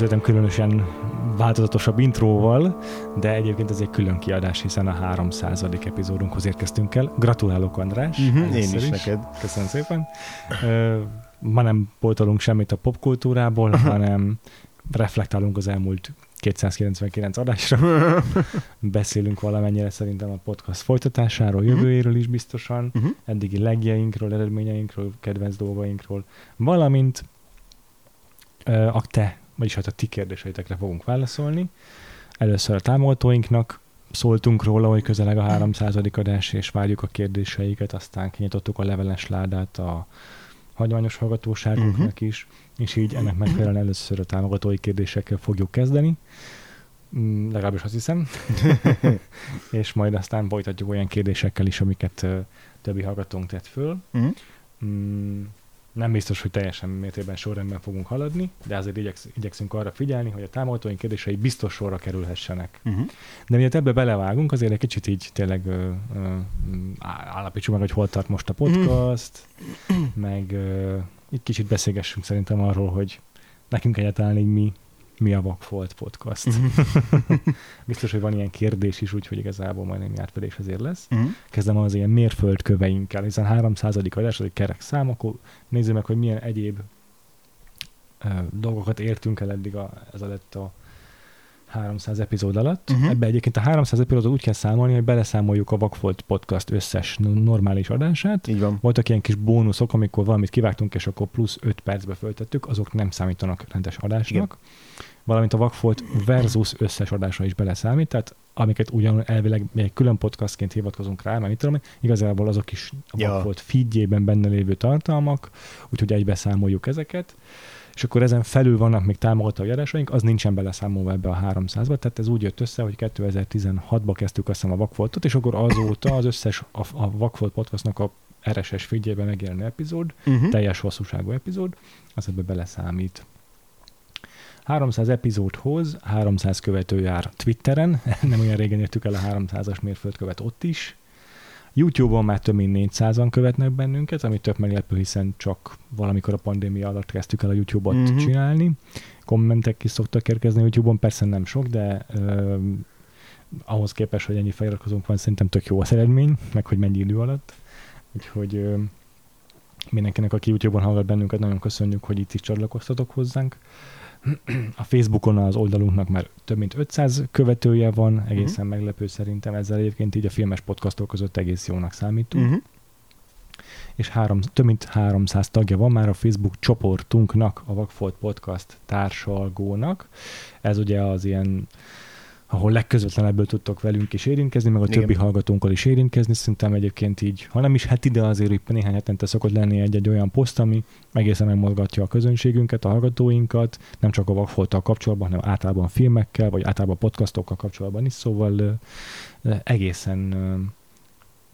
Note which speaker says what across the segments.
Speaker 1: Készültem különösen változatosabb intróval, de egyébként ez egy külön kiadás, hiszen a 300. epizódunkhoz érkeztünk el. Gratulálok, András!
Speaker 2: Mhm, én
Speaker 1: először
Speaker 2: is neked.
Speaker 1: Köszönöm szépen. Ö, Ma nem pótolunk semmit a popkultúrából, hanem reflektálunk az elmúlt 299 adásra. Beszélünk valamennyire szerintem a podcast folytatásáról, jövőjéről is biztosan,
Speaker 2: Mhm.
Speaker 1: eddigi legjeinkről, eredményeinkről, kedvenc dolgainkról, valamint a te, vagyis hát a ti kérdéseitekre fogunk válaszolni. Először a támogatóinknak szóltunk róla, hogy közeleg a 300. adás, és várjuk a kérdéseiket, aztán kinyitottuk a leveles ládát a hagyományos hallgatóságunknak is, és így ennek megfelelően először a támogatói kérdésekkel fogjuk kezdeni. Mm, legalábbis azt hiszem. és majd aztán folytatjuk olyan kérdésekkel is, amiket többi hallgatónk tett föl.
Speaker 2: Mhm.
Speaker 1: Mm, nem biztos, hogy teljesen mértékben sorrendben fogunk haladni, de azért igyeksz, igyekszünk arra figyelni, hogy a támogatóink kérdései biztos sorra kerülhessenek.
Speaker 2: Mhm.
Speaker 1: De miatt ebbe belevágunk, azért egy kicsit így tényleg ö, ö, állapítsuk meg, hogy hol tart most a podcast, meg ö, így kicsit beszélgessünk szerintem arról, hogy nekünk egyáltalán így mi, mi a Vakfolt podcast.
Speaker 2: Mhm.
Speaker 1: Biztos, hogy van ilyen kérdés is, úgyhogy igazából majd némi átfedés azért lesz.
Speaker 2: Mhm.
Speaker 1: Kezdem az ilyen mérföldköveinkkel, hiszen 300. adás, az egy kerek szám, akkor nézzük meg, hogy milyen egyéb dolgokat értünk el eddig a, ez alatt a 300 epizód alatt. Uh-huh. Ebbe egyébként a 300 epizódot úgy kell számolni, hogy beleszámoljuk a Vakfolt podcast összes normális adását.
Speaker 2: Így van.
Speaker 1: Voltak ilyen kis bónuszok, amikor valamit kivágtunk, és akkor plusz 5 percbe föltettük, azok nem számítanak rendes adásnak. Valamint a Vakfolt versus összes adásra is beleszámít, tehát amiket ugyan elvileg még külön podcastként hivatkozunk rá, mert mit tudom, igazából azok is a
Speaker 2: Ja.
Speaker 1: Vakfolt feedjében benne lévő tartalmak, úgyhogy egybe számoljuk ezeket. És akkor ezen felül vannak még támogatói adásaink, az nincsen beleszámolva ebbe a 300-ba, tehát ez úgy jött össze, hogy 2016-ba kezdtük azt hiszem a Vakfoltot, és akkor azóta az összes a, a Vakfolt podcastnak a RSS feedjében megjelenő epizód,
Speaker 2: Mhm.
Speaker 1: teljes hosszúságú epizód, az ebbe beleszámít. 300 epizódhoz 300 követő jár Twitteren, nem olyan régen értük el a 300-as mérföldkövet ott is. YouTube-on már több mint 400-an követnek bennünket, ami tök meglepő, hiszen csak valamikor a pandémia alatt kezdtük el a YouTube-ot
Speaker 2: Mhm.
Speaker 1: mm-hmm. csinálni. Kommentek is szoktak érkezni YouTube-on, persze nem sok, de ö, ahhoz képest, hogy ennyi feliratkozónk van, szerintem tök jó az eredmény, meg hogy mennyi idő alatt. Úgyhogy ö, mindenkinek, aki YouTube-on hallgat bennünket, nagyon köszönjük, hogy itt is csatlakoztatok hozzánk. A Facebookon az oldalunknak már több mint 500 követője van, egészen
Speaker 2: Mhm.
Speaker 1: meglepő szerintem, ezzel egyébként így a filmes podcastok között egész jónak számítunk.
Speaker 2: Mhm.
Speaker 1: És három, több mint 300 tagja van már a Facebook csoportunknak, a Vagfolt Podcast társalgónak. Ez ugye az ilyen ahol legközvetlenebből tudtok velünk is érintkezni, meg a
Speaker 2: Igen.
Speaker 1: többi hallgatónkkal is érintkezni. Szerintem egyébként így, ha nem is heti, de azért így néhány hetente szokott lenni egy-egy olyan poszt, ami egészen megmozgatja a közönségünket, a hallgatóinkat, nem csak a vakfolttal kapcsolatban, hanem általában filmekkel, vagy általában podcastokkal kapcsolatban is, szóval egészen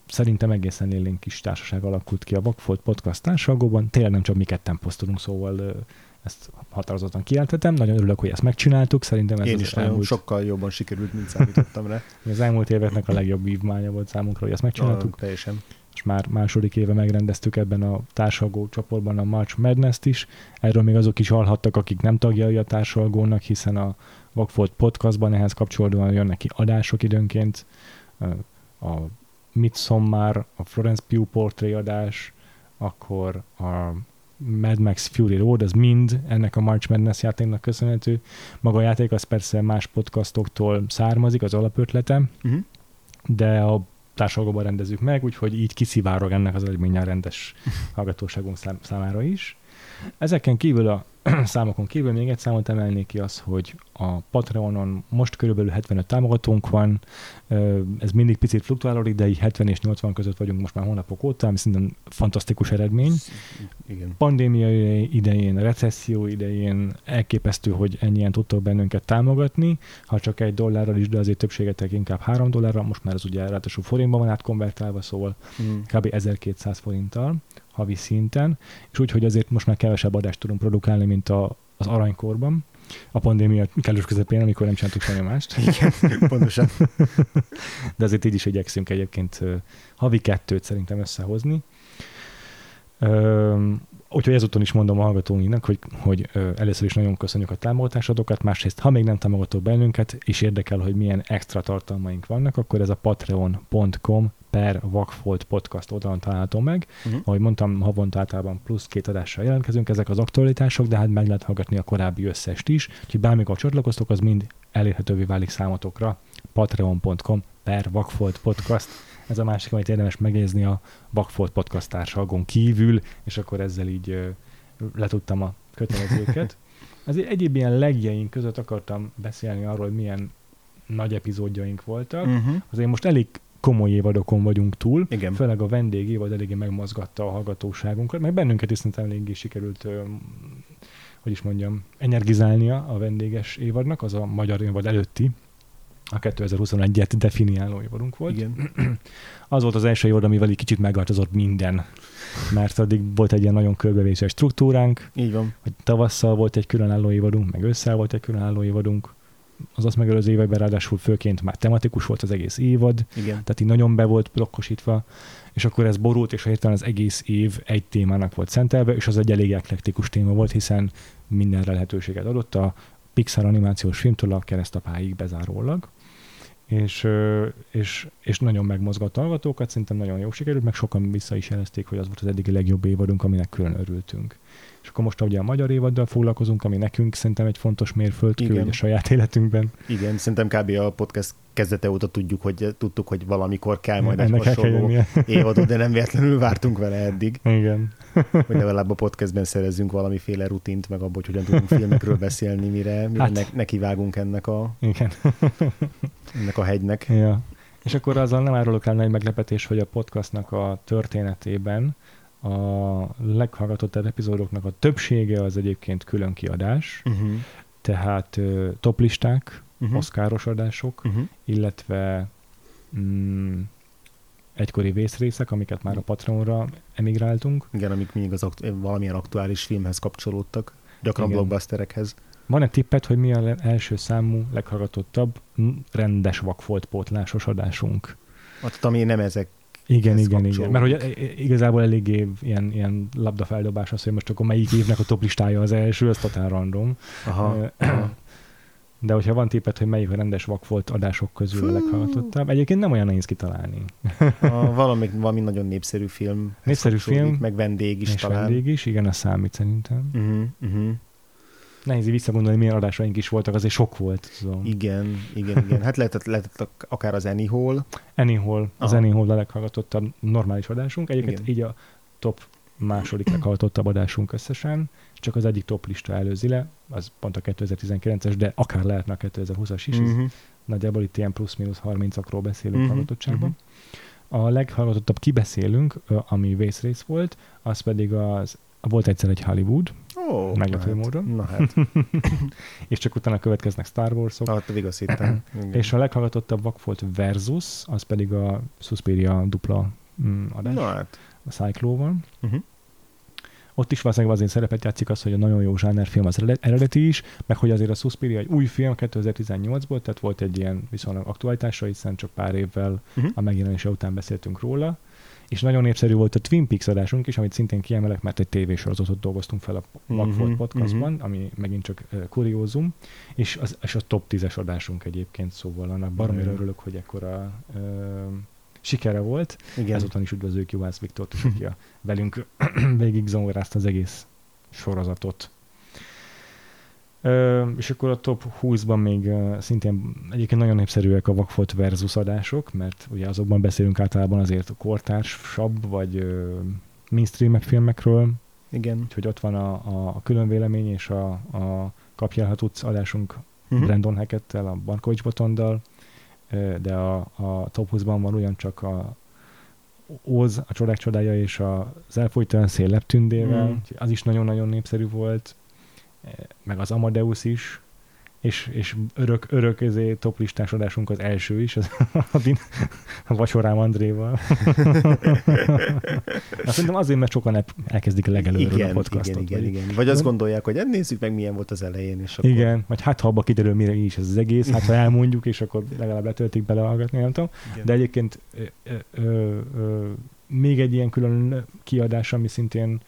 Speaker 1: szerintem egészen élénk kis társaság alakult ki a Vakfolt Podcast társalgóban. Tényleg nem csak mi ketten posztolunk, szóval ezt határozottan kijelenthetem. Nagyon örülök, hogy ezt megcsináltuk. Szerintem ez
Speaker 2: Én is nagyon
Speaker 1: elmúlt,
Speaker 2: sokkal jobban sikerült, mint számítottam rá.
Speaker 1: az elmúlt éveknek a legjobb vívmánya volt számunkra, hogy ezt megcsináltuk.
Speaker 2: Ah, teljesen.
Speaker 1: És már második éve megrendeztük ebben a társalgó csoportban a March Madness-t is. Erről még azok is hallhattak, akik nem tagjai a társalgónak, hiszen a Vagfolt podcastban ehhez kapcsolódóan jönnek ki adások időnként. A Midsommar, a Florence Pugh portré adás, akkor a Mad Max Fury Road, az mind ennek a March Madness játéknak köszönhető. Maga a játék az persze más podcastoktól származik, az alapötlete,
Speaker 2: Mhm.
Speaker 1: de a társadalomban rendezzük meg, úgyhogy így kiszivárog ennek az eredménye a rendes hallgatóságunk szám- számára is. Ezeken kívül a számokon kívül még egy számot emelnék ki az, hogy a Patreonon most körülbelül 75 támogatónk van, ez mindig picit fluktuálódik, de így 70 és 80 között vagyunk most már hónapok óta, ami szerintem fantasztikus eredmény.
Speaker 2: Igen.
Speaker 1: Pandémia idején, recesszió idején elképesztő, hogy ennyien tudtok bennünket támogatni, ha csak egy dollárral is, de azért többségetek inkább három dollárral, most már ez ugye ráadásul forintban van átkonvertálva, szóval
Speaker 2: Mm.
Speaker 1: kb. 1200 forinttal havi szinten, és úgy, hogy azért most már kevesebb adást tudunk produkálni, mint a, az aranykorban, a pandémia kellős közepén, amikor nem csináltuk semmi mást.
Speaker 2: Igen, pontosan.
Speaker 1: De azért így is igyekszünk egyébként havi kettőt szerintem összehozni. Ö, Úgyhogy ezúton is mondom a hallgatóinak, hogy, hogy először is nagyon köszönjük a támogatásodokat, másrészt, ha még nem támogatok bennünket, és érdekel, hogy milyen extra tartalmaink vannak, akkor ez a patreon.com per Vakfolt podcast oldalon található meg.
Speaker 2: Uh-huh.
Speaker 1: Ahogy mondtam, havonta általában plusz két adással jelentkezünk, ezek az aktualitások, de hát meg lehet hallgatni a korábbi összest is, úgyhogy bármikor csatlakoztok, az mind elérhetővé válik számotokra patreon.com per Vakfolt podcast. Ez a másik, amit érdemes megjegyezni a Vakfolt podcast társalgon kívül, és akkor ezzel így letudtam a kötelezőket. Az egyéb ilyen legjeink között akartam beszélni arról, hogy milyen nagy epizódjaink voltak.
Speaker 2: Uh-huh.
Speaker 1: Azért most elég komoly évadokon vagyunk túl,
Speaker 2: Igen.
Speaker 1: főleg a vendég évad eléggé megmozgatta a hallgatóságunkat, meg bennünket is szerintem eléggé sikerült, hogy is mondjam, energizálnia a vendéges évadnak, az a magyar évad előtti, a 2021-et definiáló évadunk volt.
Speaker 2: Igen.
Speaker 1: Az volt az első évad, amivel egy kicsit megváltozott minden, mert addig volt egy ilyen nagyon körbevészes struktúránk,
Speaker 2: Így van.
Speaker 1: hogy tavasszal volt egy különálló évadunk, meg ősszel volt egy különálló évadunk, az azt megelőző években ráadásul főként már tematikus volt az egész évad,
Speaker 2: Igen.
Speaker 1: tehát így nagyon be volt blokkosítva, és akkor ez borult, és hirtelen az egész év egy témának volt szentelve, és az egy elég eklektikus téma volt, hiszen mindenre lehetőséget adott a Pixar animációs filmtől a keresztapáig bezárólag. És, és, és nagyon megmozgatta a hallgatókat, szerintem nagyon jó sikerült, meg sokan vissza is jelezték, hogy az volt az eddigi legjobb évadunk, aminek külön örültünk. És akkor most ugye a magyar évaddal foglalkozunk, ami nekünk szerintem egy fontos mérföldkő
Speaker 2: Igen.
Speaker 1: a saját életünkben.
Speaker 2: Igen, szerintem kb. a podcast kezdete óta tudjuk, hogy tudtuk, hogy valamikor kell majd egy
Speaker 1: Ennek kell
Speaker 2: hasonló évadot, de nem véletlenül vártunk vele eddig,
Speaker 1: Igen.
Speaker 2: hogy legalább a podcastben szerezzünk valamiféle rutint, meg abból, hogy hogyan tudunk filmekről beszélni, mire, mire
Speaker 1: Hát.
Speaker 2: ne, nekivágunk ennek a,
Speaker 1: Igen.
Speaker 2: ennek a hegynek.
Speaker 1: Ja. És akkor azzal nem árulok el nagy meglepetés, hogy a podcastnak a történetében a leghallgatottabb epizódoknak a többsége az egyébként külön kiadás,
Speaker 2: Uh-huh.
Speaker 1: tehát ö, toplisták,
Speaker 2: Uh-huh.
Speaker 1: oszkáros adások,
Speaker 2: Uh-huh.
Speaker 1: illetve mm, egykori vészrészek, amiket már a Patreonra emigráltunk.
Speaker 2: Igen, amik mindig az aktu- valamilyen aktuális filmhez kapcsolódtak, gyakran
Speaker 1: Igen.
Speaker 2: blockbusterekhez.
Speaker 1: Van egy tippet, hogy mi a le- első számú, leghallgatottabb rendes vakfolt pótlásos adásunk?
Speaker 2: Hát, ami nem ezek.
Speaker 1: Igen, igen, igen. Mert hogy igazából eléggé ilyen, ilyen labdafeldobás az, hogy most akkor melyik évnek a toplistája az első, az totál random.
Speaker 2: Aha.
Speaker 1: De hogyha van tippet, hogy melyik a rendes vakfolt adások közül a
Speaker 2: Fú.
Speaker 1: leghallgatottabb, egyébként nem olyan nehéz kitalálni.
Speaker 2: A, valami, valami nagyon népszerű film.
Speaker 1: Népszerű film.
Speaker 2: Meg vendég is
Speaker 1: és
Speaker 2: talán.
Speaker 1: vendég is, igen, az számít szerintem.
Speaker 2: Uh-huh, uh-huh.
Speaker 1: Nehéz visszagondolni, milyen adásaink is voltak, azért sok volt. Tudom.
Speaker 2: Igen, igen, igen. Hát lehetett, lehetett ak- akár az Anyhol.
Speaker 1: Anyhol, az
Speaker 2: Aha.
Speaker 1: A leghallgatottabb normális adásunk. Egyébként
Speaker 2: Igen.
Speaker 1: így a top második leghallgatottabb adásunk összesen, csak az egyik top lista előzi le, az pont a 2019-es, de akár lehetne a 2020-as is, uh-huh.
Speaker 2: Uh-huh.
Speaker 1: nagyjából itt ilyen plusz-minusz 30-akról beszélünk uh-huh. hallgatottságban. A leghallgatottabb kibeszélünk, ami vészrész volt, az pedig az volt egyszer egy Hollywood,
Speaker 2: Ó,
Speaker 1: Meglepő
Speaker 2: na hát,
Speaker 1: módon.
Speaker 2: Na hát,
Speaker 1: és csak utána következnek Star Wars-ok,
Speaker 2: ah, pedig azt hittem.
Speaker 1: És a leghallgatottabb vak volt Versus, az pedig a Suspiria dupla mm, adás,
Speaker 2: Na hát.
Speaker 1: a Cyclóval.
Speaker 2: Uh-huh.
Speaker 1: Ott is valószínűleg azért szerepet játszik az, hogy a nagyon jó zsánerfilm az eredet- eredeti is, meg hogy azért a Suspiria egy új film 2018-ból, tehát volt egy ilyen viszonylag aktualitása, hiszen csak pár évvel
Speaker 2: Uh-huh.
Speaker 1: a megjelenése után beszéltünk róla, és nagyon népszerű volt a Twin Peaks adásunk is, amit szintén kiemelek, mert egy tévésorozatot dolgoztunk fel a Vagfolt
Speaker 2: Mhm,
Speaker 1: podcastban,
Speaker 2: mhm.
Speaker 1: ami megint csak uh, kuriózum, és, az, és a top 10-es adásunk egyébként, szóval annak baromira
Speaker 2: jó.
Speaker 1: örülök, hogy ekkora uh, sikere volt.
Speaker 2: Igen.
Speaker 1: Ezután is üdvözlők Juhász Viktort aki a velünk végig zongorázta az egész sorozatot. És akkor a top 20-ban még szintén egyébként nagyon népszerűek a Vakfolt versus adások, mert ugye azokban beszélünk általában azért a kortársabb, vagy mainstream filmekről,
Speaker 2: Igen.
Speaker 1: úgyhogy ott van a, a, külön vélemény és a, a kapjál, ha tudsz adásunk
Speaker 2: Mhm.
Speaker 1: Brandon Hacketttel, a Barkovics Botondal, de a, a top 20-ban van ugyancsak a Oz, a Csodák csodája és az elfolytalan szél leptündével,
Speaker 2: Mhm.
Speaker 1: úgyhogy az is nagyon-nagyon népszerű volt, meg az Amadeus is, és, és örök, örök ezé top listás adásunk az első is, az a, din, a Vacsorám Andréval. Szerintem azért, mert sokan el- elkezdik legelőről a
Speaker 2: Igen,
Speaker 1: podcastot.
Speaker 2: igen, igen,
Speaker 1: vagy-
Speaker 2: igen. Vagy azt gondolják, hogy hát nézzük meg, milyen volt az elején, és akkor...
Speaker 1: Igen, vagy hát ha abba kiderül, mire is ez az egész, hát ha elmondjuk, és akkor legalább letöltik belehallgatni, nem tudom.
Speaker 2: Igen.
Speaker 1: De egyébként ö, ö, ö, még egy ilyen külön kiadás, ami szintén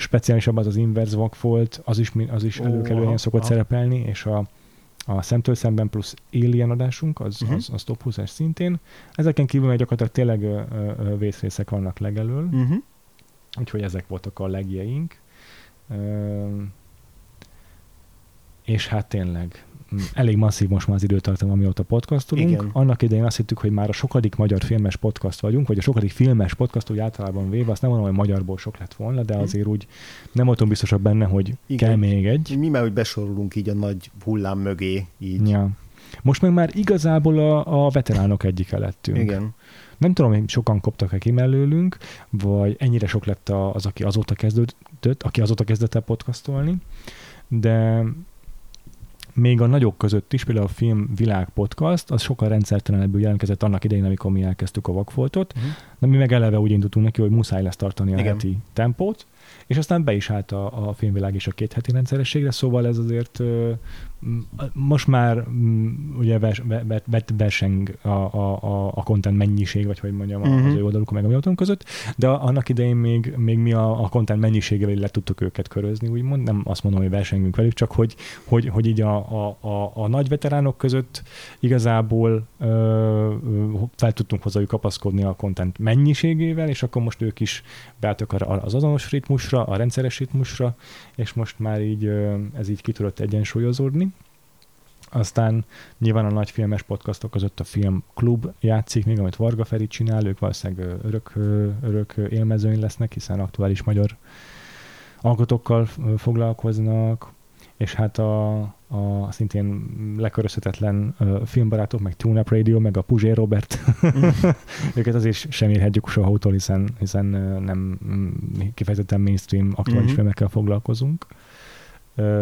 Speaker 1: speciálisabb, az az Inverse Vak volt, az is, az is előkelően szokott
Speaker 2: aha.
Speaker 1: szerepelni, és a, a Szemtől szemben plusz Alien adásunk, az,
Speaker 2: Mhm.
Speaker 1: az, az top 20-es szintén. Ezeken kívül meg gyakorlatilag tényleg ö, ö, vészrészek vannak legelől,
Speaker 2: Uh-huh.
Speaker 1: úgyhogy ezek voltak a legjeink. És hát tényleg elég masszív most már az időtartam, amióta podcastolunk.
Speaker 2: Igen.
Speaker 1: Annak idején azt hittük, hogy már a sokadik magyar filmes podcast vagyunk, vagy a sokadik filmes podcast úgy általában véve, azt nem mondom, hogy magyarból sok lett volna, de
Speaker 2: Mhm.
Speaker 1: azért úgy nem voltunk biztosak benne, hogy
Speaker 2: Igen.
Speaker 1: kell még egy.
Speaker 2: Mi már úgy besorolunk így a nagy hullám mögé, így.
Speaker 1: Ja. Most meg már igazából a, a veteránok egyike lettünk.
Speaker 2: Igen.
Speaker 1: Nem tudom, hogy sokan koptak-e ki mellőlünk, vagy ennyire sok lett az, aki azóta kezdődött, aki azóta kezdett el podcastolni, de még a nagyok között is, például a Film Világ Podcast, az sokkal rendszertelenebbül jelentkezett annak idején, amikor mi elkezdtük a vakfoltot,
Speaker 2: Uh-huh.
Speaker 1: de mi meg eleve úgy indultunk neki, hogy muszáj lesz tartani a
Speaker 2: Igen.
Speaker 1: heti tempót, és aztán be is állt a, a filmvilág is a két heti rendszerességre, szóval ez azért most már m, ugye vers, ve- ve- ve- verseng a, a, a, content mennyiség, vagy hogy mondjam, uh-huh. az ő oldalukon meg a mi oldalunk között, de annak idején még, még mi a, a content mennyiségével le tudtuk őket körözni, úgymond, nem azt mondom, hogy versengünk velük, csak hogy, hogy, hogy így a, a, a, a nagy veteránok között igazából ö, fel tudtunk hozzájuk kapaszkodni a content mennyiségével, és akkor most ők is beálltak az azonos ritmusra, a rendszeres ritmusra, és most már így ö, ez így ki tudott egyensúlyozódni. Aztán nyilván a nagy filmes podcastok között a Film Klub játszik, még amit Varga Feri csinál, ők valószínűleg örök, örök élmezőny lesznek, hiszen aktuális magyar alkotókkal foglalkoznak, és hát a, a szintén lekörözhetetlen filmbarátok, meg Tune Up Radio, meg a Puzsér Robert, őket azért sem érhetjük soha utol, hiszen, hiszen nem mm, kifejezetten mainstream aktuális
Speaker 2: Mhm.
Speaker 1: filmekkel foglalkozunk,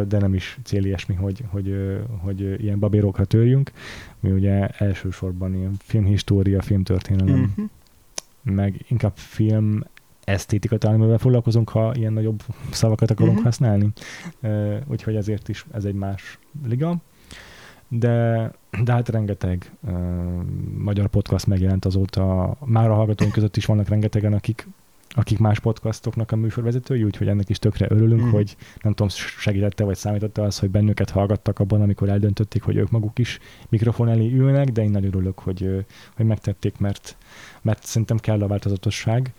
Speaker 1: de nem is cél ilyesmi, hogy, hogy, hogy ilyen babérokra törjünk. Mi ugye elsősorban ilyen filmhistória, filmtörténelem,
Speaker 2: Uh-huh.
Speaker 1: meg inkább film esztétika talán, amivel foglalkozunk, ha ilyen nagyobb szavakat akarunk
Speaker 2: Mhm.
Speaker 1: használni. Úgyhogy ezért is ez egy más liga. De, de hát rengeteg uh, magyar podcast megjelent azóta. Már a hallgatóink között is vannak rengetegen, akik akik más podcastoknak a műsorvezetői, úgyhogy ennek is tökre örülünk, mm. hogy nem tudom, segítette vagy számította az, hogy bennünket hallgattak abban, amikor eldöntötték, hogy ők maguk is mikrofon elé ülnek, de én nagyon örülök, hogy, hogy megtették, mert, mert szerintem kell a változatosság.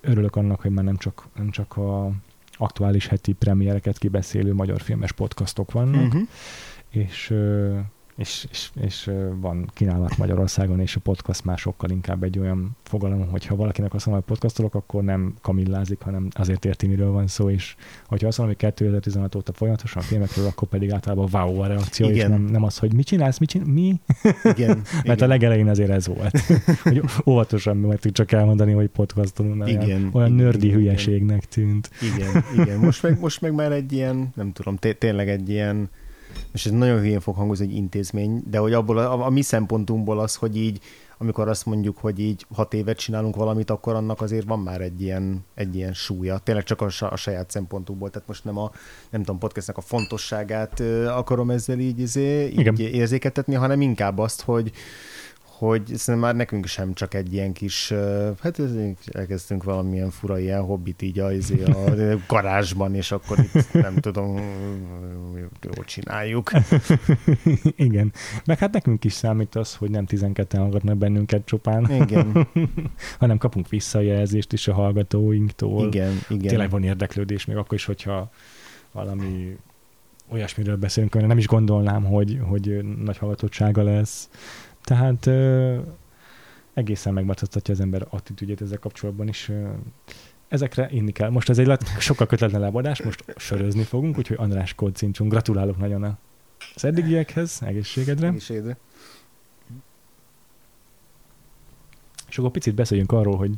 Speaker 1: Örülök annak, hogy már nem csak, nem csak a aktuális heti premiereket kibeszélő magyar filmes podcastok vannak,
Speaker 2: Uh-huh.
Speaker 1: és, és, és, és van kínálat Magyarországon, és a podcast már sokkal inkább egy olyan fogalom, hogy ha valakinek azt mondom, hogy podcastolok, akkor nem kamillázik, hanem azért érti, miről van szó, és hogyha azt mondom, hogy 2016 óta folyamatosan filmekről, akkor pedig általában wow a reakció, és
Speaker 2: Igen.
Speaker 1: nem, nem az, hogy mit csinálsz, mit csinálsz, mi?
Speaker 2: Igen.
Speaker 1: Mert
Speaker 2: igen.
Speaker 1: a legelején azért ez volt. hogy óvatosan mert csak elmondani, hogy podcastolunk, mert
Speaker 2: Igen,
Speaker 1: olyan, olyan
Speaker 2: igen,
Speaker 1: nördi
Speaker 2: igen,
Speaker 1: hülyeségnek tűnt.
Speaker 2: Igen, igen. Most meg, most meg már egy ilyen, nem tudom, té- tényleg egy ilyen, és ez nagyon hülyén fog hangozni, egy intézmény, de hogy abból a, a, mi szempontunkból az, hogy így, amikor azt mondjuk, hogy így hat évet csinálunk valamit, akkor annak azért van már egy ilyen, egy ilyen súlya. Tényleg csak a, a saját szempontunkból, tehát most nem a, nem tudom, podcastnek a fontosságát akarom ezzel így, izé,
Speaker 1: Igen.
Speaker 2: így érzékeltetni, hanem inkább azt, hogy hogy szerintem már nekünk sem csak egy ilyen kis, hát ez- elkezdtünk valamilyen fura ilyen hobbit így a, izé, a garázsban, és akkor itt nem tudom, jól csináljuk.
Speaker 1: Igen. Meg hát nekünk is számít az, hogy nem 12-en hallgatnak bennünket csupán,
Speaker 2: Igen,
Speaker 1: hanem kapunk visszajelzést is a hallgatóinktól.
Speaker 2: igen, igen.
Speaker 1: Tényleg van érdeklődés, még akkor is, hogyha valami olyasmiről beszélünk, amire nem is gondolnám, hogy, hogy nagy hallgatottsága lesz. Tehát ö, egészen megváltoztatja az ember attitűdjét ezzel kapcsolatban is. Ö, ezekre inni kell. Most ez egy lett- sokkal kötetlenebb adás, most sörözni fogunk, úgyhogy András Kodcincsunk, gratulálok nagyon a az eddigiekhez, egészségedre.
Speaker 2: Egészségedre.
Speaker 1: És akkor picit beszéljünk arról, hogy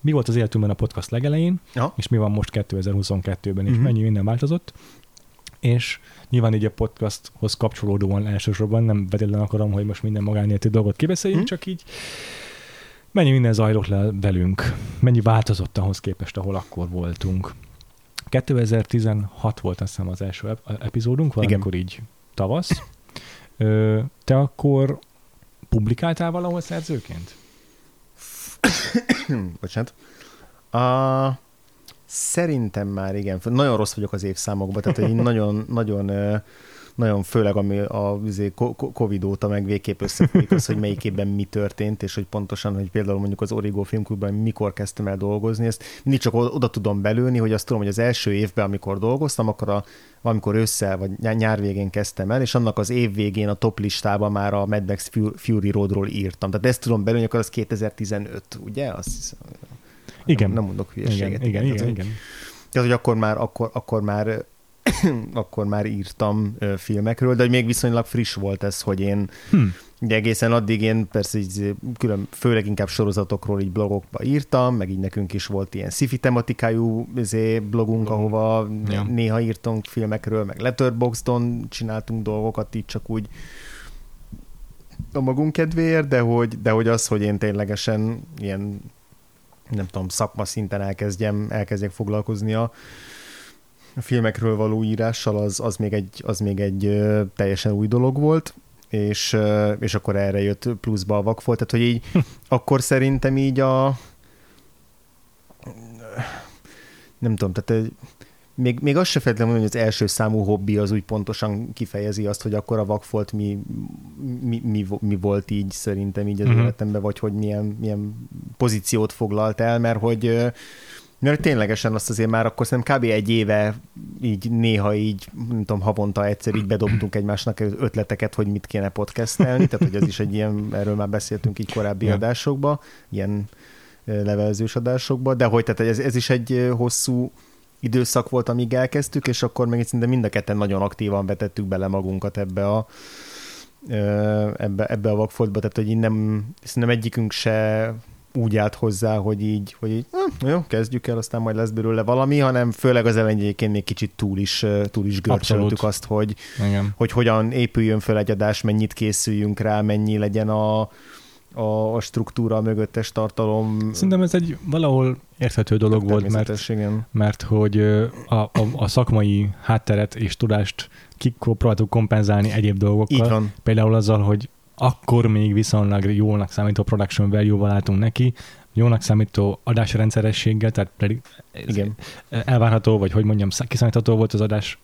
Speaker 1: mi volt az életünkben a podcast legelején,
Speaker 2: Ja.
Speaker 1: és mi van most 2022-ben, és
Speaker 2: Mhm.
Speaker 1: mennyi minden változott. És nyilván így a podcasthoz kapcsolódóan elsősorban nem vedelen akarom, hogy most minden magánéletű dolgot kibeszéljünk,
Speaker 2: Mhm.
Speaker 1: csak így mennyi minden zajlott le velünk, mennyi változott ahhoz képest, ahol akkor voltunk. 2016 volt azt hiszem az első ep- epizódunk, valamikor így tavasz. Ö, te akkor publikáltál valahol szerzőként?
Speaker 2: Bocsánat. A, szerintem már igen. Nagyon rossz vagyok az évszámokban, tehát hogy én nagyon, nagyon, nagyon főleg ami a izé, Covid óta meg végképp összefüggik az, hogy melyik évben mi történt, és hogy pontosan, hogy például mondjuk az Origo Filmklubban mikor kezdtem el dolgozni, ezt mindig csak oda tudom belőni, hogy azt tudom, hogy az első évben, amikor dolgoztam, akkor a, valamikor ősszel vagy nyá- nyár végén kezdtem el, és annak az év végén a top listában már a Mad Max Fu- Fury Roadról írtam. Tehát ezt tudom belőni, akkor az 2015, ugye? Azt hiszem,
Speaker 1: Igen.
Speaker 2: Nem, nem mondok hülyeséget.
Speaker 1: Igen, igen, igen,
Speaker 2: Tehát,
Speaker 1: igen.
Speaker 2: hogy- Tehát, hogy akkor már, akkor, akkor már akkor már írtam filmekről, de hogy még viszonylag friss volt ez, hogy én
Speaker 1: Hm.
Speaker 2: ugye egészen addig én persze így külön, főleg inkább sorozatokról így blogokba írtam, meg így nekünk is volt ilyen sci tematikájú izé, blogunk, ahova
Speaker 1: Ja.
Speaker 2: néha írtunk filmekről, meg Letterboxdon csináltunk dolgokat így csak úgy a magunk kedvéért, de hogy, de hogy az, hogy én ténylegesen ilyen nem tudom, szakma szinten elkezdjem, elkezdjek foglalkozni a, a filmekről való írással, az, az még egy, az még egy teljesen új dolog volt, és, és akkor erre jött pluszba a vakfolt, tehát hogy így akkor szerintem így a nem tudom, tehát egy- még, még azt se feltétlenül mondani, hogy az első számú hobbi az úgy pontosan kifejezi azt, hogy akkor a vakfolt mi, mi, mi, mi volt így szerintem így az uh-huh. életemben, vagy hogy milyen, milyen pozíciót foglalt el, mert hogy mert ténylegesen azt azért már akkor szerintem kb. egy éve így néha így, nem tudom, havonta egyszer így bedobtunk egymásnak ötleteket, hogy mit kéne podcastelni, tehát hogy az is egy ilyen, erről már beszéltünk így korábbi
Speaker 1: Ja.
Speaker 2: adásokba, ilyen levelezős adásokba, de hogy tehát ez, ez is egy hosszú időszak volt, amíg elkezdtük, és akkor meg szinte mind a ketten nagyon aktívan vetettük bele magunkat ebbe a ebbe, ebbe a vakfoltba, tehát hogy így nem, szerintem egyikünk se úgy állt hozzá, hogy így, hogy így hm, jó, kezdjük el, aztán majd lesz belőle valami, hanem főleg az elején még kicsit túl is, túl is görcsöltük azt, hogy,
Speaker 1: Igen.
Speaker 2: hogy hogyan épüljön föl egy adás, mennyit készüljünk rá, mennyi legyen a, a, a struktúra, a mögöttes tartalom.
Speaker 1: Szerintem ez egy valahol érthető dolog volt, mert,
Speaker 2: igen.
Speaker 1: mert hogy a, a, a szakmai hátteret és tudást kipróbáltuk kompenzálni egyéb dolgokkal.
Speaker 2: Így van.
Speaker 1: Például azzal, hogy akkor még viszonylag jónak számító production value-val álltunk neki, jónak számító adásrendszerességgel, tehát pedig ez
Speaker 2: Igen.
Speaker 1: elvárható, vagy hogy mondjam, szá- kiszámítható volt az adás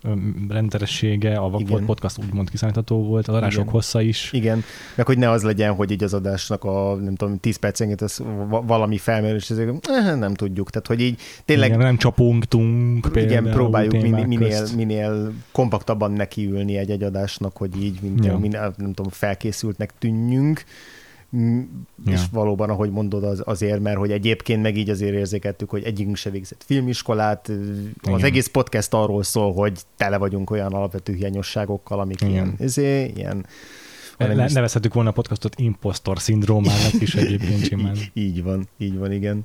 Speaker 1: rendszeressége, a Vakfolt podcast úgymond kiszámítható volt, az adások
Speaker 2: Igen.
Speaker 1: hossza is.
Speaker 2: Igen, meg hogy ne az legyen, hogy így az adásnak a, nem tudom, 10 percenként va- valami felmerül, és ezek, eh, nem tudjuk. Tehát, hogy így tényleg
Speaker 1: Igen, nem csapongtunk például
Speaker 2: igen, próbáljuk
Speaker 1: témák
Speaker 2: minél, minél,
Speaker 1: közt.
Speaker 2: minél kompaktabban nekiülni egy-egy adásnak, hogy így mint,
Speaker 1: Ja.
Speaker 2: minél, nem tudom, felkészültnek tűnjünk.
Speaker 1: Ja.
Speaker 2: És valóban, ahogy mondod, az, azért, mert hogy egyébként meg így azért érzékeltük, hogy egyikünk se végzett filmiskolát. Az
Speaker 1: Igen.
Speaker 2: egész podcast arról szól, hogy tele vagyunk olyan alapvető hiányosságokkal, amik
Speaker 1: Igen.
Speaker 2: ilyen, izé, ilyen is-
Speaker 1: nevezhetük volna a podcastot impostor szindrómának is egyébként simán.
Speaker 2: így, így van, így van, igen.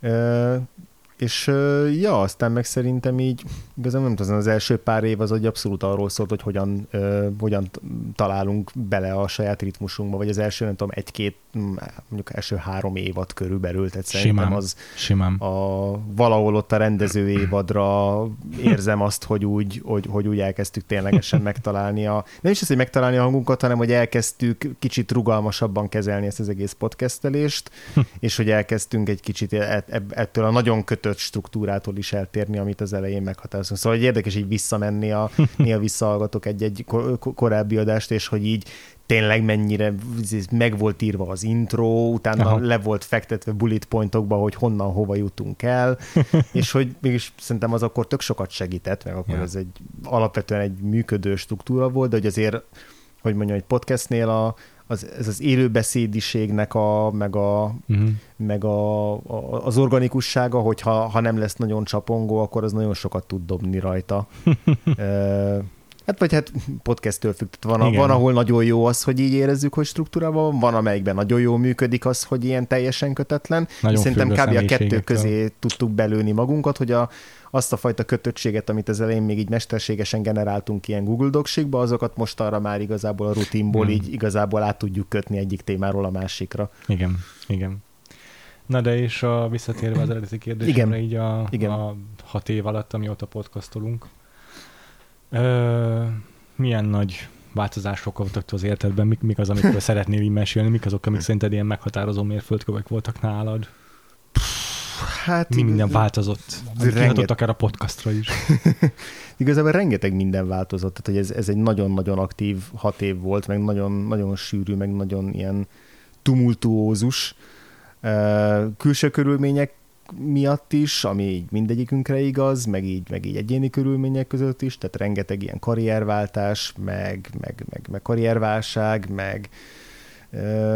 Speaker 2: Ö, és ja, aztán meg szerintem így, igazán nem tudom, az első pár év az hogy abszolút arról szólt, hogy hogyan, ö, hogyan találunk bele a saját ritmusunkba, vagy az első, nem tudom, egy-két, mondjuk első három évad körülbelül, tehát szerintem
Speaker 1: Simán.
Speaker 2: az
Speaker 1: Simán.
Speaker 2: a, valahol ott a rendező évadra érzem azt, hogy úgy, hogy, hogy úgy elkezdtük ténylegesen megtalálni a, nem is az, hogy megtalálni a hangunkat, hanem hogy elkezdtük kicsit rugalmasabban kezelni ezt az egész podcastelést, és hogy elkezdtünk egy kicsit e- ebb- ettől a nagyon kötött struktúrától is eltérni, amit az elején meghatározunk. Szóval hogy érdekes így visszamenni, a, néha visszahallgatok egy-egy ko- ko- korábbi adást, és hogy így tényleg mennyire meg volt írva az intro, utána
Speaker 1: Aha.
Speaker 2: Le volt fektetve bullet pointokba, hogy honnan, hova jutunk el, és hogy mégis szerintem az akkor tök sokat segített, meg akkor
Speaker 1: ja.
Speaker 2: ez egy alapvetően egy működő struktúra volt, de hogy azért, hogy mondjam, egy podcastnél a, az, ez az élőbeszédiségnek a, meg, a,
Speaker 1: Uh-huh.
Speaker 2: meg a, a, az organikussága, hogyha ha nem lesz nagyon csapongó, akkor az nagyon sokat tud dobni rajta. Hát vagy hát podcasttől függ. Van, a, van, ahol nagyon jó az, hogy így érezzük, hogy struktúrában van, van, amelyikben nagyon jól működik az, hogy ilyen teljesen kötetlen.
Speaker 1: Nagyon
Speaker 2: Szerintem kb. a kettő közé tudtuk belőni magunkat, hogy a, azt a fajta kötöttséget, amit az elején még így mesterségesen generáltunk ilyen Google Docsikba, azokat most arra már igazából a rutinból
Speaker 1: Hmm.
Speaker 2: így igazából át tudjuk kötni egyik témáról a másikra.
Speaker 1: Igen, igen. Na de és a, visszatérve az eredeti kérdésemre,
Speaker 2: Igen.
Speaker 1: így a,
Speaker 2: Igen.
Speaker 1: a hat év alatt, amióta podcastolunk, ö, milyen nagy változások voltak az életedben, mik, mik az, amikről szeretnél így mesélni, mik azok, amik szerinted ilyen meghatározó mérföldkövek voltak nálad?
Speaker 2: Hát
Speaker 1: Mi minden változott?
Speaker 2: renget-
Speaker 1: akár a podcastra is.
Speaker 2: Igazából rengeteg minden változott, tehát hogy ez, ez egy nagyon-nagyon aktív hat év volt, meg nagyon, nagyon sűrű, meg nagyon ilyen tumultuózus külső körülmények miatt is, ami így mindegyikünkre igaz, meg így, meg így egyéni körülmények között is, tehát rengeteg ilyen karrierváltás, meg, meg, meg, meg karrierválság, meg,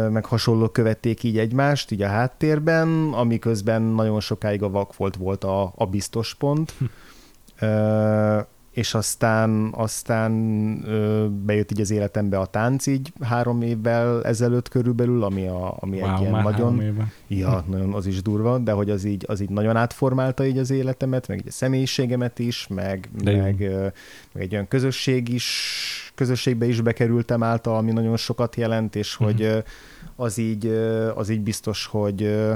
Speaker 2: meg hasonlók követték így egymást, így a háttérben, amiközben nagyon sokáig a vakfolt volt a, a biztos pont. Ö, és aztán, aztán ö, bejött így az életembe a tánc így három évvel ezelőtt körülbelül, ami, a, ami egy
Speaker 1: Wow,
Speaker 2: ilyen
Speaker 1: már
Speaker 2: nagyon. Ja, nagyon az is durva, de hogy az így, az így nagyon átformálta így az életemet, meg így a személyiségemet is, meg,
Speaker 1: De
Speaker 2: meg, ö, meg egy olyan közösség is, közösségbe is bekerültem által, ami nagyon sokat jelent, és
Speaker 1: Mhm.
Speaker 2: hogy ö, az így, ö, az így biztos, hogy ö,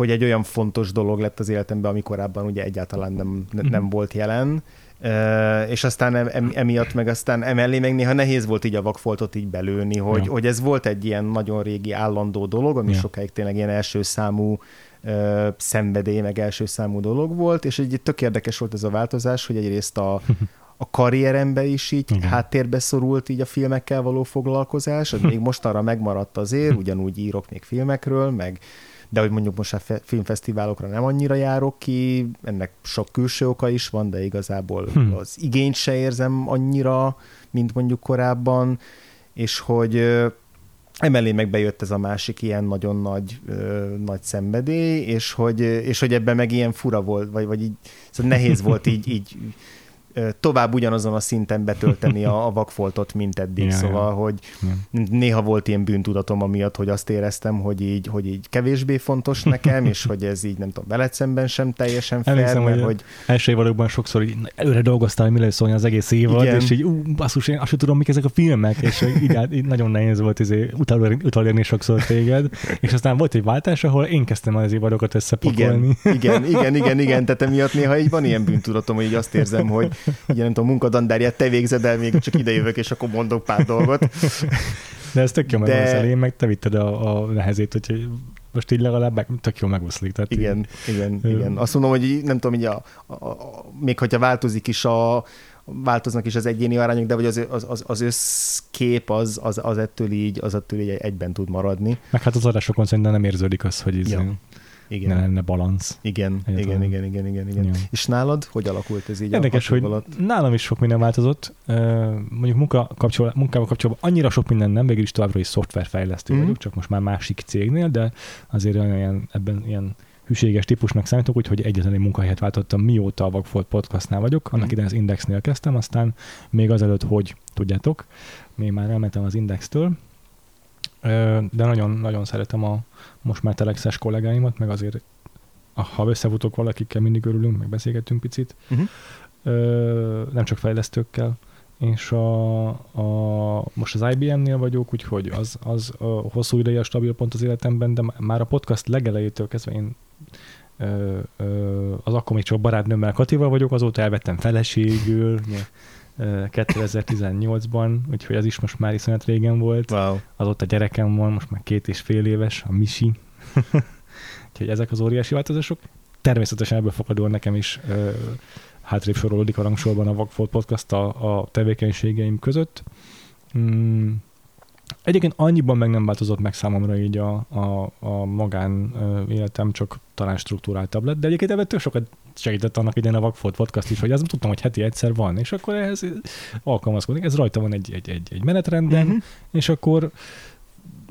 Speaker 2: hogy egy olyan fontos dolog lett az életemben, ami korábban ugye egyáltalán nem, ne- nem volt jelen. Uh, és aztán em, em, emiatt meg aztán emellé meg néha nehéz volt így a vakfoltot így belőni, hogy,
Speaker 1: Ja.
Speaker 2: hogy ez volt egy ilyen nagyon régi állandó dolog, ami
Speaker 1: Ja.
Speaker 2: sokáig tényleg ilyen első számú uh, szenvedély, meg első számú dolog volt, és egy tök érdekes volt ez a változás, hogy egyrészt a, a karrierembe is így
Speaker 1: Igen.
Speaker 2: háttérbe szorult így a filmekkel való foglalkozás, az még mostanra megmaradt azért, ugyanúgy írok még filmekről, meg de hogy mondjuk most a fe- filmfesztiválokra nem annyira járok ki, ennek sok külső oka is van, de igazából
Speaker 1: Hm.
Speaker 2: az igényt se érzem annyira, mint mondjuk korábban, és hogy emellé meg bejött ez a másik ilyen nagyon nagy, ö, nagy szenvedély, és hogy, és hogy ebben meg ilyen fura volt, vagy, vagy így, szóval nehéz volt így, így tovább ugyanazon a szinten betölteni a, a vakfoltot, mint eddig,
Speaker 1: Ja,
Speaker 2: ja,
Speaker 1: ja.
Speaker 2: szóval, hogy
Speaker 1: Ja.
Speaker 2: néha volt ilyen bűntudatom amiatt, hogy azt éreztem, hogy így, hogy így kevésbé fontos nekem, és hogy ez így nem tudom, veled szemben sem teljesen fair,
Speaker 1: Emlékszem,
Speaker 2: mert
Speaker 1: hogy-
Speaker 2: hogy
Speaker 1: Első évadokban sokszor így előre dolgoztál, hogy mi lesz szólni az egész évad,
Speaker 2: Igen.
Speaker 1: és így, ú, basszus, én azt tudom, mik ezek a filmek, és így, át- így nagyon nehéz volt izé, utalérni sokszor téged, és aztán volt egy váltás, ahol én kezdtem az évadokat összepakolni.
Speaker 2: igen, igen, igen, igen, igen, tehát emiatt néha így van ilyen bűntudatom, hogy így azt érzem, hogy ugye nem tudom, munkadandárját te végzed el, még csak ide jövök, és akkor mondok pár dolgot.
Speaker 1: De ez tök jó
Speaker 2: De-
Speaker 1: megveszel, én meg te vitted a, a nehezét, hogy most így legalább meg, tök jó megúszlik. Tehát
Speaker 2: Igen,
Speaker 1: Így,
Speaker 2: igen,
Speaker 1: Ö.
Speaker 2: igen. Azt mondom, hogy így, nem tudom, hogy a, a, a, még hogyha változik is a változnak is az egyéni arányok, de hogy az, az, az, az összkép az, az, az, ettől így, az ettől így egyben tud maradni.
Speaker 1: meg hát az adásokon szerintem nem érződik az, hogy izé,
Speaker 2: Ja,
Speaker 1: ne
Speaker 2: Igen,
Speaker 1: lenne balansz.
Speaker 2: igen, igen,
Speaker 1: Egyáltalán.
Speaker 2: igen, igen, igen, igen.
Speaker 1: Ja.
Speaker 2: És nálad hogy alakult ez így
Speaker 1: Érdekes, hogy
Speaker 2: alatt?
Speaker 1: nálam is sok minden változott. Mondjuk munka kapcsol, munkával kapcsolatban annyira sok minden nem, végül is továbbra is szoftverfejlesztő
Speaker 2: Mhm.
Speaker 1: vagyok, csak most már másik cégnél, de azért olyan, ebben ilyen hűséges típusnak számítok, úgyhogy egyetlen egy munkahelyet váltottam, mióta a Vagfolt podcastnál vagyok. Annak
Speaker 2: Mhm.
Speaker 1: idején az Indexnél kezdtem, aztán még azelőtt, hogy tudjátok, még már elmentem az Indextől, de nagyon, nagyon szeretem a most már telexes kollégáimat, meg azért ha összefutok valakikkel, mindig örülünk, meg beszélgetünk picit.
Speaker 2: Mhm.
Speaker 1: Ö, nem csak fejlesztőkkel, és a, a, most az IBM-nél vagyok, úgyhogy az, az a hosszú ideje a stabil pont az életemben, de már a podcast legelejétől kezdve én ö, ö, az akkor még csak barátnőmmel Katival vagyok, azóta elvettem feleségül, 2018-ban, úgyhogy az is most már iszonyat régen volt.
Speaker 2: Wow.
Speaker 1: Azóta gyerekem van, most már két és fél éves, a Misi. úgyhogy ezek az óriási változások. Természetesen ebből fakadóan nekem is ö, hátrébb sorolódik a rangsorban a Vagfolt Podcast a, a tevékenységeim között. Mm, egyébként annyiban meg nem változott meg számomra így a, a, a magán életem, csak talán struktúráltabb lett, de egyébként ebben tök sokat segített annak idején a Vagfolt Podcast is, hogy azt tudtam, hogy heti egyszer van, és akkor ehhez alkalmazkodik. Ez rajta van egy, egy, egy, egy menetrenden,
Speaker 2: Mhm.
Speaker 1: és akkor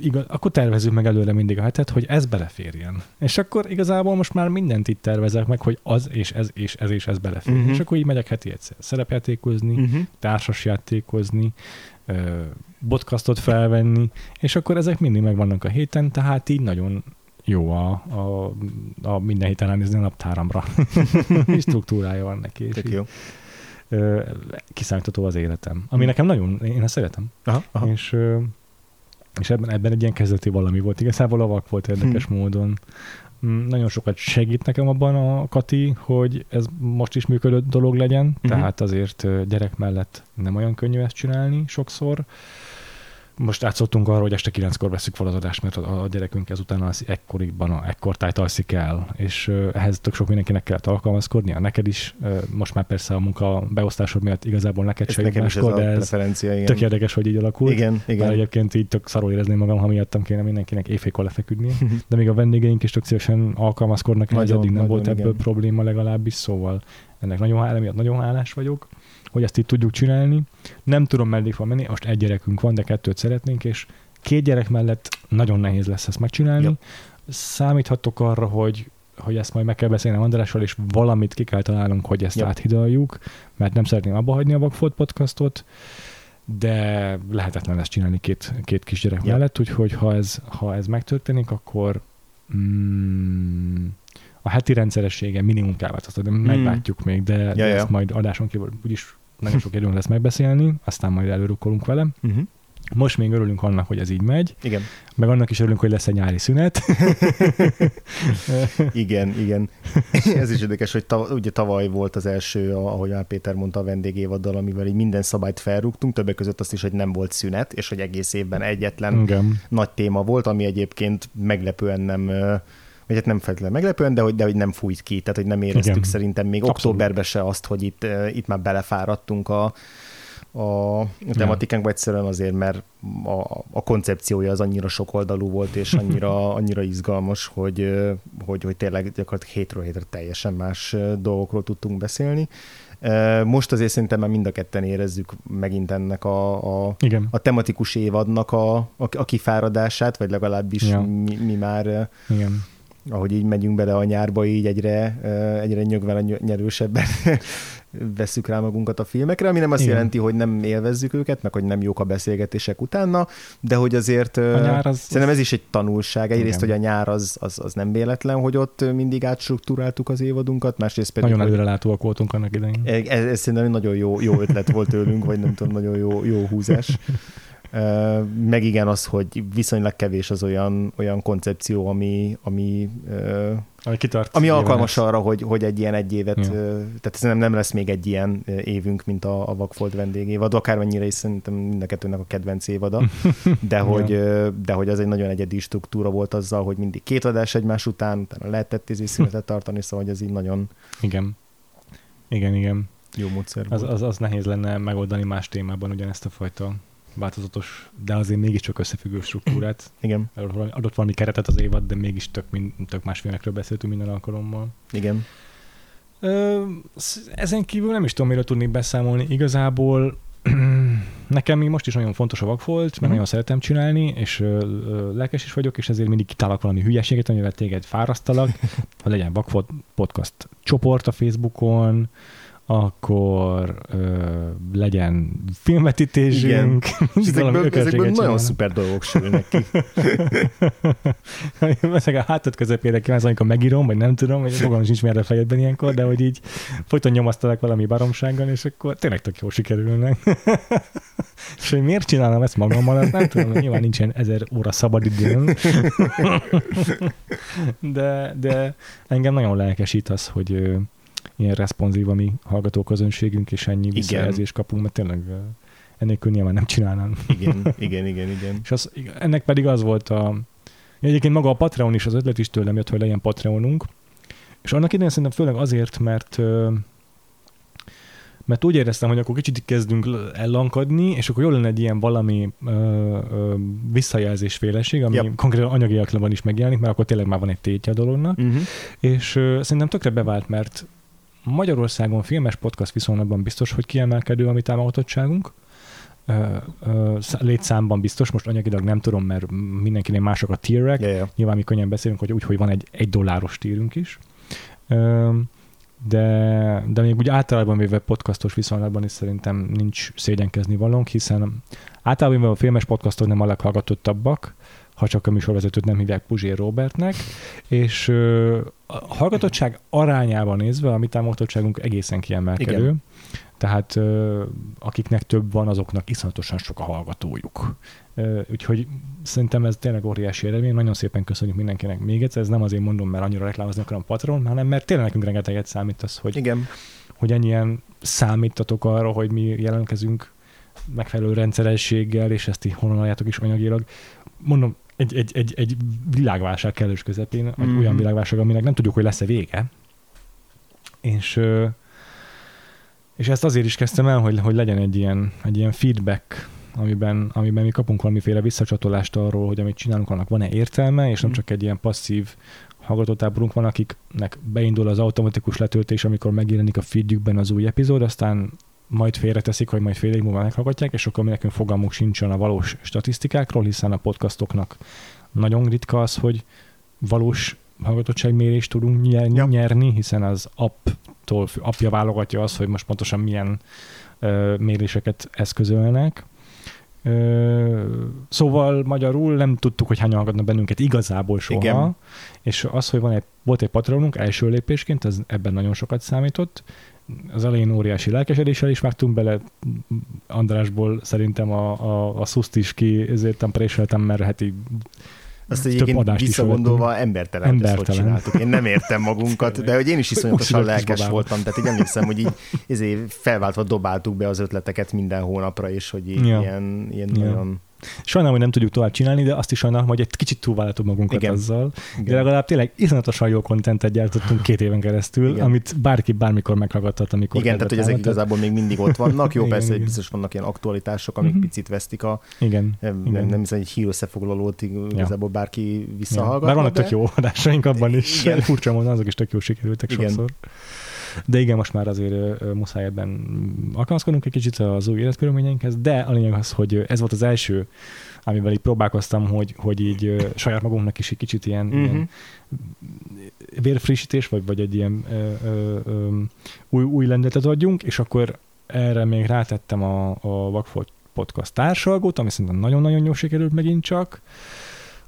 Speaker 1: igaz, akkor tervezünk meg előre mindig a hetet, hogy ez beleférjen. És akkor igazából most már mindent itt tervezek meg, hogy az és ez és ez és ez beleférjen.
Speaker 2: Mhm.
Speaker 1: És akkor így megyek heti egyszer szerepjátékozni,
Speaker 2: Uh-huh.
Speaker 1: társasjátékozni, podcastot felvenni, és akkor ezek mindig megvannak a héten, tehát így nagyon jó a, a, a minden héten elnézni a naptáramra. Struktúrája van neki. És
Speaker 2: Tök jó.
Speaker 1: ö, kiszámítható az életem. Ami nekem nagyon, én ezt szeretem.
Speaker 2: Aha, aha.
Speaker 1: És, ö, és ebben, ebben egy ilyen kezdeti valami volt. Igazából a vak volt érdekes
Speaker 2: Hm.
Speaker 1: módon. Mm, Nagyon sokat segít nekem abban a Kati, hogy ez most is működő dolog legyen,
Speaker 2: Mhm.
Speaker 1: tehát azért gyerek mellett nem olyan könnyű ezt csinálni sokszor. Most átszoktunk arra, hogy este kilenckor veszük fel az adást, mert a a gyerekünk ezután az ekkorikban, a ekkortájt alszik el, és ö, ehhez tök sok mindenkinek kellett alkalmazkodnia. Neked is, most már persze a munka beosztásod miatt igazából neked
Speaker 2: Ez
Speaker 1: se
Speaker 2: ez
Speaker 1: máskor,
Speaker 2: a
Speaker 1: de ez
Speaker 2: igen.
Speaker 1: tök érdekes, hogy így alakult.
Speaker 2: Igen,
Speaker 1: Bár
Speaker 2: igen.
Speaker 1: egyébként így tök szarul érezném magam, ha miattam kéne mindenkinek éjfékor lefeküdnie. De még a vendégeink is tök szívesen alkalmazkodnak,
Speaker 2: Nagyon,
Speaker 1: eddig nem
Speaker 2: nagyon,
Speaker 1: volt ebből
Speaker 2: igen.
Speaker 1: probléma legalábbis, szóval ennek nagyon, hál- emiatt nagyon hálás vagyok, hogy ezt így tudjuk csinálni. Nem tudom, meddig fog menni, most egy gyerekünk van, de kettőt szeretnénk, és két gyerek mellett nagyon nehéz lesz ezt megcsinálni.
Speaker 2: Ja.
Speaker 1: Számíthatok arra, hogy hogy ezt majd meg kell beszélnem Andrással, és valamit ki kell találnunk, hogy ezt
Speaker 2: Ja.
Speaker 1: áthidaljuk, mert nem szeretném abba hagyni a Vagfolt podcastot, de lehetetlen ezt csinálni két, két kisgyerek
Speaker 2: Ja.
Speaker 1: mellett, úgyhogy ha ez, ha ez megtörténik, akkor mm, a heti rendszeressége minimum kell változtatni, de meglátjuk még, de, de
Speaker 2: Hmm. Ja, ja.
Speaker 1: ezt majd adáson kívül úgyis nagyon sok időnk lesz megbeszélni, aztán majd előrukkolunk vele.
Speaker 2: Uh-huh.
Speaker 1: Most még örülünk annak, hogy ez így megy,
Speaker 2: Igen,
Speaker 1: meg annak is örülünk, hogy lesz egy nyári szünet.
Speaker 2: igen, igen. Ez is érdekes, hogy tav- ugye tavaly volt az első, ahogy már Péter mondta, a vendégévaddal, amivel így minden szabályt felrúgtunk, többek között azt is, hogy nem volt szünet, és hogy egész évben egyetlen
Speaker 1: Igen.
Speaker 2: nagy téma volt, ami egyébként meglepően nem vagy hát nem feltétlenül meglepően, de hogy, de hogy nem fújt ki, tehát hogy nem éreztük
Speaker 1: Igen.
Speaker 2: szerintem még
Speaker 1: Abszolút.
Speaker 2: októberben se azt, hogy itt, ö, itt már belefáradtunk a, a tematikánkba egyszerűen azért, mert a, a koncepciója az annyira sokoldalú volt, és annyira, annyira izgalmas, hogy, ö, hogy, hogy tényleg gyakorlatilag hétről hétre teljesen más ö, dolgokról tudtunk beszélni. Most azért szerintem már mind a ketten érezzük megint ennek a, a,
Speaker 1: Igen.
Speaker 2: a tematikus évadnak a, a, a kifáradását, vagy legalábbis
Speaker 1: Ja.
Speaker 2: mi, mi már, eh,
Speaker 1: Igen.
Speaker 2: Ahogy így megyünk bele a nyárba, így egyre, egyre nyögven nyerősebben vesszük rá magunkat a filmekre, ami nem azt
Speaker 1: Igen.
Speaker 2: Jelenti, hogy nem élvezzük őket, meg hogy nem jók a beszélgetések utána, de hogy azért
Speaker 1: A nyár az-
Speaker 2: szerintem ez is egy tanulság. Egyrészt,
Speaker 1: Igen.
Speaker 2: hogy a nyár az, az, az nem véletlen, hogy ott mindig átstruktúráltuk az évadunkat, másrészt pedig,
Speaker 1: Nagyon előrelátóak voltunk annak idején.
Speaker 2: ez, ez szerintem nagyon jó, jó ötlet volt tőlünk, vagy nem tudom, nagyon jó, jó húzás. Meg igen az, hogy viszonylag kevés az olyan, olyan koncepció, ami, ami,
Speaker 1: Ami kitart.
Speaker 2: ami alkalmas
Speaker 1: át.
Speaker 2: arra, hogy, hogy egy ilyen egy évet,
Speaker 1: Ja.
Speaker 2: tehát ez nem, nem lesz még egy ilyen évünk, mint a, a Vagfolt vendégévad, akármennyire is szerintem mind a kettőnek a kedvenc évada, de hogy, de hogy az egy nagyon egyedi struktúra volt azzal, hogy mindig két adás egymás után, utána lehetett izé szünetet tartani, szóval hogy ez így nagyon
Speaker 1: Igen. Igen, igen.
Speaker 2: jó módszer
Speaker 1: Az,
Speaker 2: volt.
Speaker 1: az, az nehéz lenne megoldani más témában ugyanezt a fajta változatos, de azért mégiscsak összefüggő struktúrát.
Speaker 2: Igen,
Speaker 1: Adott valami, keretet az évad, de mégis tök, min, tök más filmekről beszéltünk minden alkalommal.
Speaker 2: igen.
Speaker 1: Ö, ezen kívül nem is tudom, miről tudnék beszámolni. Igazából nekem még most is nagyon fontos a vakfolt, mert
Speaker 2: Mhm.
Speaker 1: nagyon szeretem csinálni, és ö, ö, lelkes is vagyok, és ezért mindig kitálok valami hülyeséget, amivel téged fárasztalak. Legyen vakfolt podcast csoport a Facebookon, akkor ö, legyen filmvetítésünk.
Speaker 2: És ezekből, ezekből nagyon szuper dolgok sülnek ki.
Speaker 1: Ezek a hátad közepére kívánsz, amikor megírom, vagy nem tudom, vagy fogalmam sincs merre fejedben ilyenkor, de hogy így folyton nyomasztalak valami baromsággal, és akkor tényleg tök jól sikerülnek. és hogy miért csinálom ezt magammal, azt nem tudom, hogy nyilván nincsen ezer óra szabad időm. de, de engem nagyon lelkesít az, hogy ilyen responsív a mi hallgatóközönségünk, és ennyi visszajelzést kapunk, mert tényleg ennélkül nyilván nem csinálnám.
Speaker 2: Igen, igen, igen, igen.
Speaker 1: És az, ennek pedig az volt a... Egyébként maga a Patreon is, az ötlet is tőlem jött, hogy legyen Patreonunk. És annak idején szerintem főleg azért, mert mert úgy éreztem, hogy akkor kicsit kezdünk ellankadni, és akkor jól lenne egy ilyen valami ö, ö, visszajelzésféleség, ami
Speaker 2: Yep.
Speaker 1: konkrétan anyagiakban is megjelenik, mert akkor tényleg már van egy tétje a dolognak.
Speaker 2: Uh-huh.
Speaker 1: És ö, szerintem tökre bevált, mert Magyarországon filmes podcast viszonylatban biztos, hogy kiemelkedő a mi támogatottságunk. létszámban biztos, most anyagilag nem tudom, mert mindenkinél mások a tierek,
Speaker 2: Ja, ja.
Speaker 1: nyilván mi könnyen beszélünk, hogy úgy, hogy van egy, egy dolláros tírünk is. De, de még úgy általában véve podcastos viszonylatban is szerintem nincs szégyenkezni valónk, hiszen általában véve a filmes podcastok nem a leghallgatottabbak, ha csak a műsorvezetőt nem hívják Puzsér Robertnek, és a hallgatottság arányában nézve a mi támogatottságunk egészen kiemelkedő.
Speaker 2: Igen.
Speaker 1: Tehát akiknek több van, azoknak iszonyatosan sok a hallgatójuk. Úgyhogy szerintem ez tényleg óriási eredmény. Nagyon szépen köszönjük mindenkinek még egyszer. Ez nem azért mondom, mert annyira reklámozni akarom Patreon, hanem mert tényleg nekünk rengeteget számít az, hogy,
Speaker 2: Igen.
Speaker 1: hogy ennyien számítatok arra, hogy mi jelentkezünk megfelelő rendszerességgel, és ezt így honoljátok is anyagilag. Mondom, egy, egy, egy, egy világválság kellős közepén, egy
Speaker 2: Mhm.
Speaker 1: olyan világválság, aminek nem tudjuk, hogy lesz-e vége. És, és ezt azért is kezdtem el, hogy, hogy legyen egy ilyen, egy ilyen feedback, amiben, amiben mi kapunk valamiféle visszacsatolást arról, hogy amit csinálunk, annak van-e értelme, és nem
Speaker 2: Mhm.
Speaker 1: csak egy ilyen passzív hallgatótáborunk van, akiknek beindul az automatikus letöltés, amikor megjelenik a feedjükben az új epizód, aztán majd félreteszik, hogy majd fél év múlva meghallgatják, és akkor mi nekünk fogalmunk sincsen a valós statisztikákról, hiszen a podcastoknak nagyon ritka az, hogy valós hallgatottságmérést tudunk nyer-
Speaker 2: Ja.
Speaker 1: nyerni, hiszen az apptól, appja válogatja azt, hogy most pontosan milyen ö, méréseket eszközölnek. Ö, szóval magyarul nem tudtuk, hogy hányan hallgatnak bennünket igazából soha,
Speaker 2: Igen.
Speaker 1: és az, hogy van egy, volt egy patronunk első lépésként, ez ebben nagyon sokat számított. Az elején óriási lelkesedéssel is vágtunk bele, Andrásból szerintem a, a, a szuszt is ki, ezért préseltem, mert heti
Speaker 2: Azt egyébként visszagondolva embertelen, hogy ezt
Speaker 1: Embertelen.
Speaker 2: csináltuk. Én nem értem magunkat, de hogy én is iszonyatosan lelkes voltam, tehát így emlékszem, hogy így ezért felváltva dobáltuk be az ötleteket minden hónapra, és hogy így
Speaker 1: Ja.
Speaker 2: ilyen, ilyen
Speaker 1: Ja.
Speaker 2: nagyon...
Speaker 1: Sajnálom, hogy nem tudjuk tovább csinálni, de azt is sajnálom, hogy egy kicsit túlvállaltuk magunkat
Speaker 2: Igen.
Speaker 1: azzal. De
Speaker 2: Igen.
Speaker 1: legalább tényleg iszonyatosan jó kontentet gyártottunk két éven keresztül,
Speaker 2: Igen.
Speaker 1: amit bárki bármikor meghallgathat, amikor
Speaker 2: Igen, tehát hogy ezek igazából még mindig ott vannak. Jó,
Speaker 1: Igen,
Speaker 2: persze, hogy
Speaker 1: igen.
Speaker 2: biztos vannak ilyen aktualitások, amik
Speaker 1: Mhm.
Speaker 2: picit vesztik a...
Speaker 1: Igen.
Speaker 2: Nem,
Speaker 1: Igen.
Speaker 2: nem hiszem, egy hír összefoglalót igazából bárki visszahallgat.
Speaker 1: Bár vannak tök jó adásaink abban is.
Speaker 2: Igen.
Speaker 1: Furcsa módon azok is tök jó sikerültek
Speaker 2: Igen.
Speaker 1: sokszor. De igen, most már azért muszáj ebben alkalmazkodnunk egy kicsit az új életkörülményeinkhez, de a lényeg az, hogy ez volt az első, amivel így próbálkoztam, hogy, hogy így saját magunknak is egy kicsit ilyen,
Speaker 2: Mhm.
Speaker 1: ilyen vérfrissítés, vagy, vagy egy ilyen ö, ö, ö, új, új lendületet adjunk, és akkor erre még rátettem a, a Vagfolt podcast társalgót, ami szerintem nagyon-nagyon jól sikerült megint csak.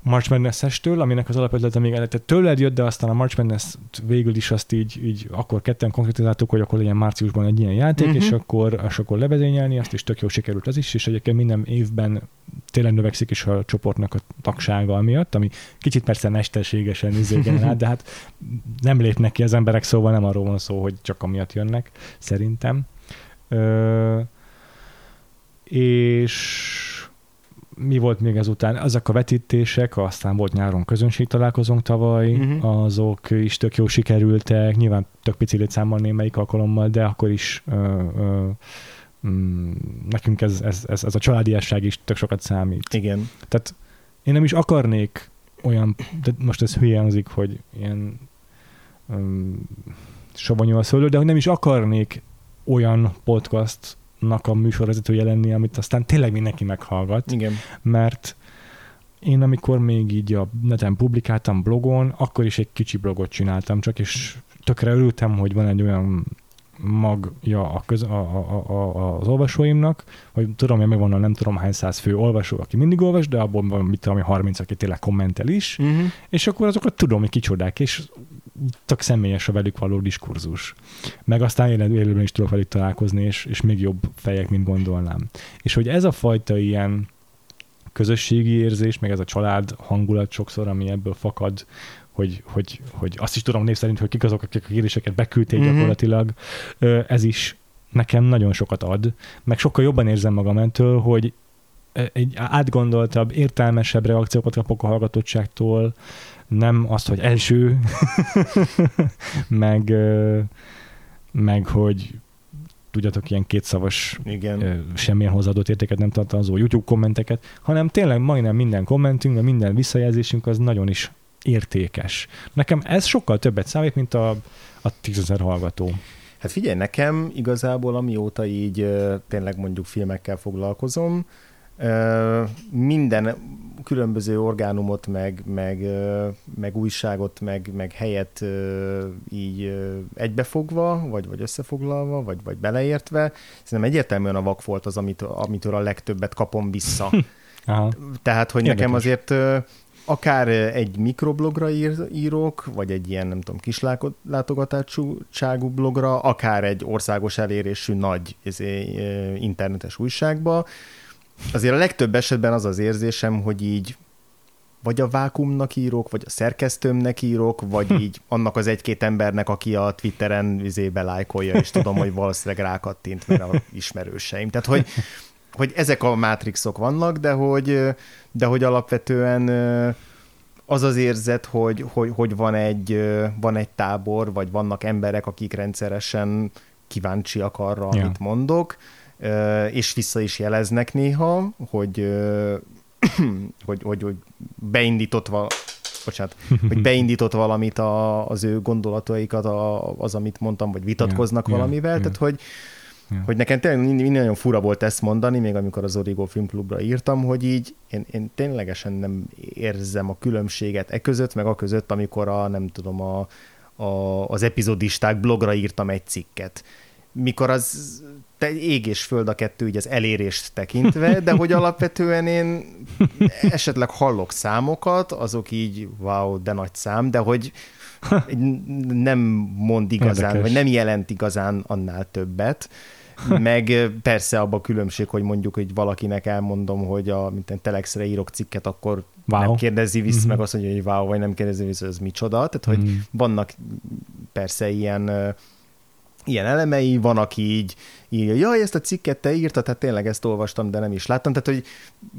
Speaker 1: March Madness-estől, aminek az alapötlete még tehát tőled jött, de aztán a March madness végül is azt így, így akkor ketten konkrétizáltuk, hogy akkor legyen márciusban egy ilyen játék, uh-huh. és akkor, és akkor levezényelni, azt is tök jó sikerült az is, és egyébként minden évben tényleg növekszik is a csoportnak a tagsága miatt, ami kicsit persze mesterségesen generál, de hát nem lépnek ki az emberek, szóval nem arról van szó, hogy csak amiatt jönnek, szerintem. Ö, és mi volt még ezután? Ezek a vetítések, aztán volt nyáron közönség találkozónk tavaly, uh-huh. azok is tök jó sikerültek, nyilván tök pici létszámmal némelyik alkalommal, de akkor is ö, ö, mm, nekünk ez, ez, ez, ez a családiasság is tök sokat számít.
Speaker 2: Igen.
Speaker 1: Tehát én nem is akarnék olyan, de most ez hülye hangzik, hogy ilyen um, savanyú a szőlő, de hogy nem is akarnék olyan podcastnak a műsorvezetője lenni, amit aztán tényleg mindenki meghallgat,
Speaker 2: Igen.
Speaker 1: mert én amikor még így a neten publikáltam blogon, akkor is egy kicsi blogot csináltam csak, és tökre örültem, hogy van egy olyan magja a köz, a, a, a, az olvasóimnak, hogy tudom, hogy megvan a nem tudom hány száz fő olvasó, aki mindig olvas, de abban van, mit tudom, 30, aki tényleg kommentel is,
Speaker 2: Uh-huh.
Speaker 1: és akkor azokat tudom, hogy kicsodák, és tök személyes a velük való diskurzus. Meg aztán élő- élőben is tudok velük találkozni, és, és még jobb fejek, mint gondolnám. És hogy ez a fajta ilyen közösségi érzés, meg ez a család hangulat sokszor, ami ebből fakad, hogy, hogy, hogy azt is tudom név szerint, hogy kik azok, akik a kérdéseket beküldték
Speaker 2: Mhm.
Speaker 1: mm-hmm. gyakorlatilag, ez is nekem nagyon sokat ad, meg sokkal jobban érzem magam ettől, hogy egy átgondoltabb, értelmesebb reakciókat kapok a hallgatottságtól, nem azt, hogy első, meg, meg hogy tudjatok, ilyen kétszavas,
Speaker 2: Igen.
Speaker 1: semmilyen hozzáadott értéket nem tartalmazó YouTube kommenteket, hanem tényleg majdnem minden kommentünk, meg minden visszajelzésünk az nagyon is értékes. Nekem ez sokkal többet számít, mint a, a tízezer hallgató.
Speaker 2: Hát figyelj, nekem igazából amióta így tényleg mondjuk filmekkel foglalkozom, minden különböző orgánumot, meg, meg, meg újságot, meg, meg helyet így egybefogva, vagy, vagy összefoglalva, vagy, vagy beleértve, szerintem egyértelműen a vak volt az, amit, amitől a legtöbbet kapom vissza.
Speaker 1: Aha.
Speaker 2: Tehát, hogy
Speaker 1: Érdekes.
Speaker 2: nekem azért akár egy mikroblogra ír, írok, vagy egy ilyen, nem tudom, kis láko- látogatású blogra, akár egy országos elérésű nagy izé, internetes újságba, azért a legtöbb esetben az az érzésem, hogy így vagy a vákumnak írok, vagy a szerkesztőmnek írok, vagy így annak az egy-két embernek, aki a Twitteren izébe lájkolja, és tudom, hogy valószínűleg rákattint, mert a ismerőseim. Tehát, hogy, hogy ezek a mátrixok vannak, de hogy, de hogy alapvetően az az érzet, hogy, hogy, hogy van, egy, van egy tábor, vagy vannak emberek, akik rendszeresen kíváncsiak arra,
Speaker 1: Ja.
Speaker 2: amit mondok, ö, és vissza is jeleznek néha, hogy, hogy, hogy, hogy beindított val- bocsánat, hogy beindított valamit a, az ő gondolataikat, a, az, amit mondtam, vagy vitatkoznak
Speaker 1: ja,
Speaker 2: valamivel,
Speaker 1: ja.
Speaker 2: tehát hogy,
Speaker 1: Ja.
Speaker 2: hogy nekem tényleg nagyon fura volt ezt mondani, még amikor az Origo Filmklubra írtam, hogy így én, én ténylegesen nem érzem a különbséget e között, meg a között, amikor a, nem tudom, a, a, az epizodisták blogra írtam egy cikket. Mikor az te ég és föld a kettő, így az elérést tekintve, de hogy alapvetően én esetleg hallok számokat, azok így, wow, de nagy szám, de hogy nem mond igazán,
Speaker 1: Érdekes.
Speaker 2: vagy nem jelent igazán annál többet. Meg persze abban a különbség, hogy mondjuk, hogy valakinek elmondom, hogy a mint egy telexre írok cikket, akkor
Speaker 1: Wow.
Speaker 2: nem kérdezi vissza,
Speaker 1: Mhm.
Speaker 2: meg azt mondja, hogy wow, vagy nem kérdezi vissza, hogy ez micsoda. Tehát, hogy
Speaker 1: Mhm.
Speaker 2: vannak persze ilyen ilyen elemei, van, aki így írja, jaj, ezt a cikket te írtad, hát tényleg ezt olvastam, de nem is láttam. Tehát, hogy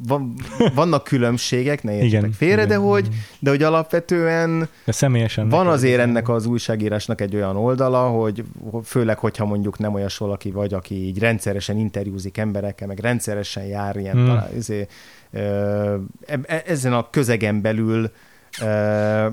Speaker 2: van, vannak különbségek, ne értsetek
Speaker 1: Igen,
Speaker 2: félre, de
Speaker 1: igen.
Speaker 2: hogy, de hogy alapvetően
Speaker 1: De személyesen.
Speaker 2: van azért
Speaker 1: ez-
Speaker 2: ennek az újságírásnak egy olyan oldala, hogy főleg, hogyha mondjuk nem olyas valaki vagy, aki így rendszeresen interjúzik emberekkel, meg rendszeresen jár ilyen
Speaker 1: Hmm.
Speaker 2: talán, izé, ö, e- ezen a közegen belül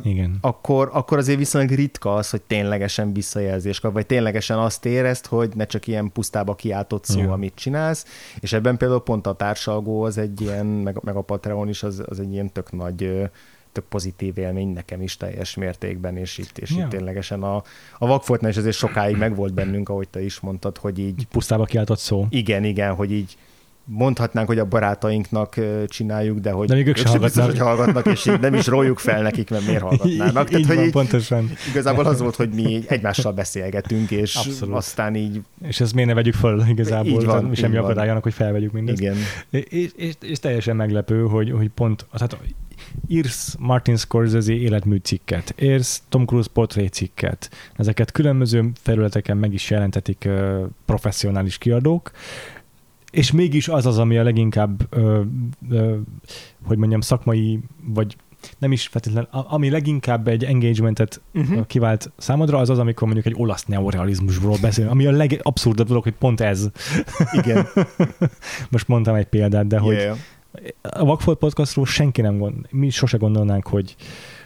Speaker 1: Igen.
Speaker 2: akkor, akkor azért viszonylag ritka az, hogy ténylegesen visszajelzés kap, vagy ténylegesen azt érezt, hogy ne csak ilyen pusztába kiáltott szó,
Speaker 1: Ja.
Speaker 2: amit csinálsz, és ebben például pont a társalgó az egy ilyen, meg, meg a Patreon is az, az egy ilyen tök nagy tök pozitív élmény nekem is teljes mértékben, és itt, és
Speaker 1: Ja.
Speaker 2: itt ténylegesen a, a vakfoltnál is azért sokáig meg volt bennünk, ahogy te is mondtad, hogy így
Speaker 1: Pusztába kiáltott szó.
Speaker 2: igen, igen, hogy így mondhatnánk, hogy a barátainknak csináljuk, de hogy
Speaker 1: De még ők se
Speaker 2: sem biztos,
Speaker 1: hallgatnak.
Speaker 2: hogy hallgatnak, és így nem is róljuk fel nekik, mert miért hallgatnának.
Speaker 1: így
Speaker 2: hogy
Speaker 1: van,
Speaker 2: így,
Speaker 1: pontosan.
Speaker 2: Igazából az volt, hogy mi így egymással beszélgetünk, és
Speaker 1: Abszolút.
Speaker 2: Aztán így,
Speaker 1: És ezt miért ne vegyük föl igazából?
Speaker 2: Így van,
Speaker 1: Tehát mi semmi
Speaker 2: így van.
Speaker 1: akadályanak, hogy felvegyük mindezt.
Speaker 2: igen,
Speaker 1: És, és, és, teljesen meglepő, hogy, hogy pont, tehát írsz Martin Scorsese életmű cikket, írsz Tom Cruise portré cikket, ezeket különböző felületeken meg is jelentetik professzionális kiadók, és mégis az az, ami a leginkább, ö, ö, hogy mondjam, szakmai, vagy nem is feltétlenül, a- ami leginkább egy engagementet
Speaker 2: uh-huh.
Speaker 1: kivált számodra, az az, amikor mondjuk egy olasz neorealizmusról beszélünk, ami a legabszurdabb dolog, hogy pont ez.
Speaker 2: igen,
Speaker 1: Most mondtam egy példát, de hogy
Speaker 2: yeah.
Speaker 1: a Vakfolt podcastról senki nem gond, mi sose gondolnánk, hogy,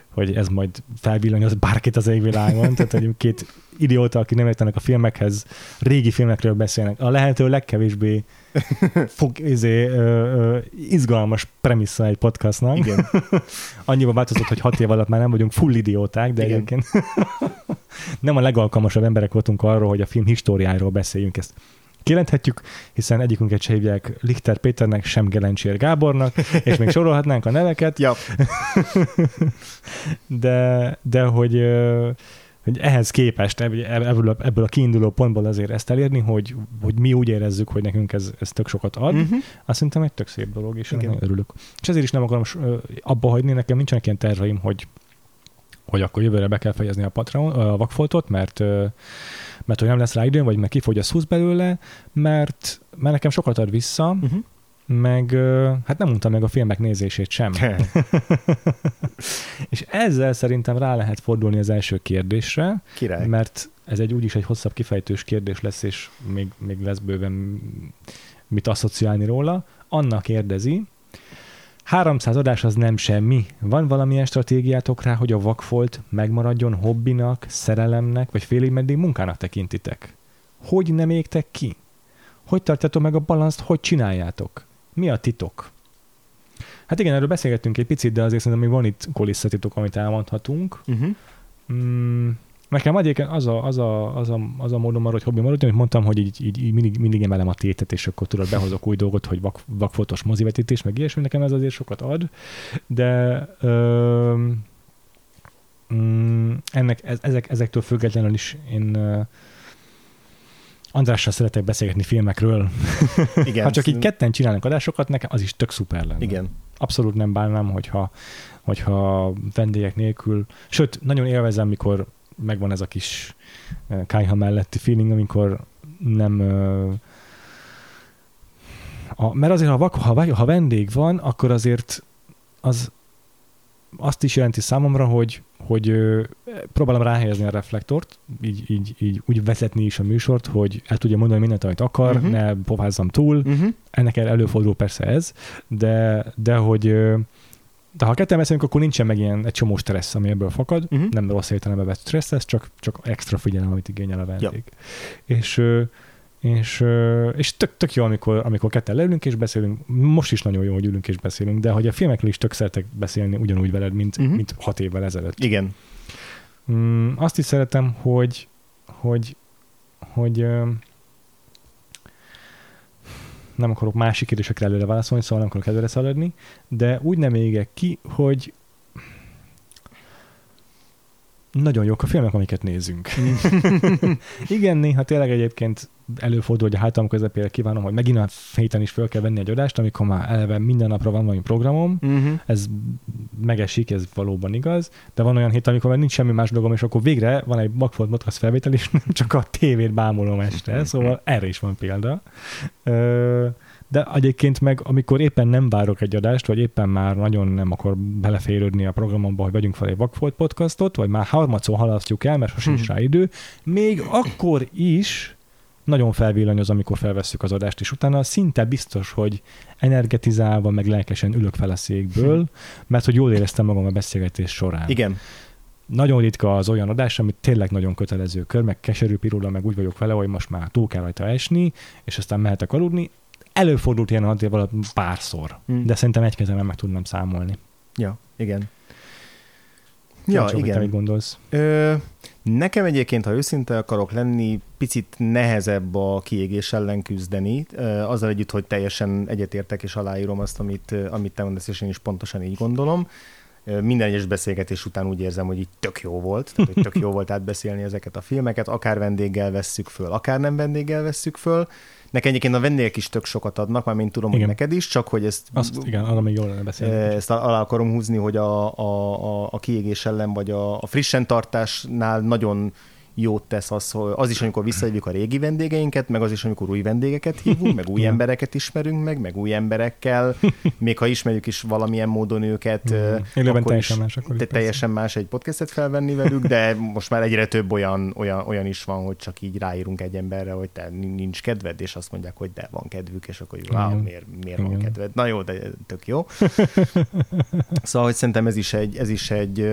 Speaker 1: hogy ez majd felvillany az bárkit az égvilágon, tehát hogy két idióta, aki nem értenek a filmekhez, régi filmekről beszélnek, a lehető legkevésbé fog, izé, ö, ö, izgalmas premissza egy podcastnak.
Speaker 2: igen,
Speaker 1: Annyiban változott, hogy hat év alatt már nem vagyunk full idióták, de
Speaker 2: Igen.
Speaker 1: egyébként nem a legalkalmasabb emberek voltunk arról, hogy a film históriájáról beszéljünk ezt. Kijelenthetjük, hiszen egyikünket se hívják Lichter Péternek, sem Gelencsér Gábornak, és még sorolhatnánk a neveket,
Speaker 2: ja,
Speaker 1: de, de hogy, hogy ehhez képest ebb- ebből a, ebből a kiinduló pontból azért ezt elérni, hogy, hogy mi úgy érezzük, hogy nekünk ez, ez tök sokat ad,
Speaker 2: uh-huh.
Speaker 1: azt szerintem egy tök szép dolog, és
Speaker 2: Igen.
Speaker 1: örülök. És ezért is nem akarom abba hagyni, nekem nincsenek ilyen terveim, hogy hogy akkor jövőre be kell fejezni a, Patreon, a vakfoltot, mert, mert hogy nem lesz rá időm, vagy meg kifogy a szusz belőle, mert, mert nekem sokat ad vissza,
Speaker 2: Uh-huh.
Speaker 1: Meg hát nem mondtam meg a filmek nézését sem. És ezzel szerintem rá lehet fordulni az első kérdésre,
Speaker 2: Király.
Speaker 1: mert ez egy úgyis egy hosszabb kifejtős kérdés lesz, és még, még lesz bőven mit asszociálni róla. Annak kérdezi, 300 adás az nem semmi. Van valamilyen stratégiátok rá, hogy a vakfolt megmaradjon hobbinak, szerelemnek, vagy félig meddig munkának tekintitek? hogy nem égtek ki? Hogy tartjátok meg a balanszt, hogy csináljátok? Mi a titok? Hát igen, erről beszélgettünk egy picit, de azért szerintem még van itt kulisszatitok, amit elmondhatunk.
Speaker 2: Uh-huh.
Speaker 1: Mm, nekem egyébként az a, az a, az a, az a módon marad, hogy hobbi marad, amit mondtam, hogy így, így, így mindig, mindig emelem a tétet, és akkor tudod, behozok új dolgot, hogy vak, vakfotos mozivetítés, meg ilyesmi, nekem ez azért sokat ad, de ö, mm, ennek, ez, ezek, ezektől függetlenül is én Andrással szeretek beszélgetni filmekről.
Speaker 2: Igen.
Speaker 1: ha csak így ketten csinálnak adásokat, nekem az is tök szuper lenne.
Speaker 2: Igen.
Speaker 1: Abszolút nem bánnám, hogyha, hogyha vendégek nélkül, sőt, nagyon élvezem, mikor megvan ez a kis uh, kájha melletti feeling, amikor nem uh, a, mert azért, ha, ha, ha vendég van, akkor azért az azt is jelenti számomra, hogy, hogy próbálom ráhelyezni a reflektort, így, így, így úgy vezetni is a műsort, hogy el tudja mondani mindent, amit akar, uh-huh. ne pofázzam túl.
Speaker 2: Uh-huh.
Speaker 1: Ennek el- előfordul persze ez, de, de hogy de ha ketten beszélünk, akkor nincsen meg ilyen egy csomó stressz, ami ebből fakad.
Speaker 2: Uh-huh.
Speaker 1: Nem rossz értelembe vett stressz, ez csak, csak extra figyelem, amit igényel a vendég. Ja. És, és, és tök, tök jó, amikor, amikor ketten leülünk és beszélünk. Most is nagyon jó, hogy ülünk és beszélünk, de hogy a filmekről is tök szeretek beszélni ugyanúgy veled, mint, uh-huh. mint hat évvel ezelőtt.
Speaker 2: Igen.
Speaker 1: Mm, azt is szeretem, hogy, hogy, hogy nem akarok másik kérdésekre előre válaszolni, szóval nem akarok előre szaladni, de úgy nem égek ki, hogy nagyon jók a filmek, amiket nézünk. Igen, néha tényleg egyébként előfordul, hogy a hátam közepére kívánom, hogy megint a héten is fel kell venni egy adást, amikor már eleve minden napra van valami programom,
Speaker 2: Uh-huh.
Speaker 1: ez megesik, ez valóban igaz, de van olyan hét, amikor már nincs semmi más dolgom, és akkor végre van egy Bakfolt Podcast felvétel, és nem csak a tévét bámulom este, szóval erre is van példa. Ö, De egyébként meg, amikor éppen nem várok egy adást, vagy éppen már nagyon nem akar beleférődni a programomba, hogy vegyünk fel egy Vakfolt podcastot, vagy már harmadszor halasztjuk el, mert sosincs rá idő, még akkor is nagyon felvillanyoz, amikor felvesszük az adást, és utána szinte biztos, hogy energetizálva, meg lelkesen ülök fel a székből, mert hogy jól éreztem magam a beszélgetés során.
Speaker 2: Igen.
Speaker 1: Nagyon ritka az olyan adás, amit tényleg nagyon kötelező kör, meg keserű pirula, meg úgy vagyok vele, hogy most már túl kell rajta esni, és aztán mehetek aludni. Előfordult ilyen hat év alatt párszor,
Speaker 2: Mm.
Speaker 1: de szerintem egy kezemben meg tudnám számolni.
Speaker 2: Ja, igen.
Speaker 1: Ja, Csak, Te
Speaker 2: igen.
Speaker 1: mit gondolsz?
Speaker 2: Ö, nekem egyébként, ha őszinte akarok lenni, picit nehezebb a kiégés ellen küzdeni, azzal együtt, hogy teljesen egyetértek és aláírom azt, amit, amit te mondasz, és én is pontosan így gondolom. Minden egyes beszélgetés után úgy érzem, hogy így tök jó volt, tehát hogy tök jó volt átbeszélni ezeket a filmeket, akár vendéggel vesszük föl, akár nem vendéggel vesszük föl. Nekem egyébként a vendégek is tök sokat adnak, már mint tudom,
Speaker 1: Igen.
Speaker 2: hogy neked is, csak hogy ezt
Speaker 1: Azt, igen, arra még jól lenne beszélni.
Speaker 2: ezt alá akarom húzni, hogy a, a, a, a kiégés ellen, vagy a, a frissen tartásnál nagyon jót tesz az, hogy az is, amikor visszahívjuk a régi vendégeinket, meg az is, amikor új vendégeket hívunk, meg új embereket ismerünk meg, meg új emberekkel, még ha ismerjük is valamilyen módon őket,
Speaker 1: Élőben
Speaker 2: akkor
Speaker 1: teljesen
Speaker 2: is,
Speaker 1: más, akkor
Speaker 2: te,
Speaker 1: persze.
Speaker 2: teljesen más egy podcastet felvenni velük, de most már egyre több olyan, olyan, olyan is van, hogy csak így ráírunk egy emberre, hogy te nincs kedved, és azt mondják, hogy de van kedvük, és akkor wow,
Speaker 1: Igen.
Speaker 2: miért, miért van kedved? Na jó, de tök jó. Szóval, hogy szerintem ez is egy, ez is egy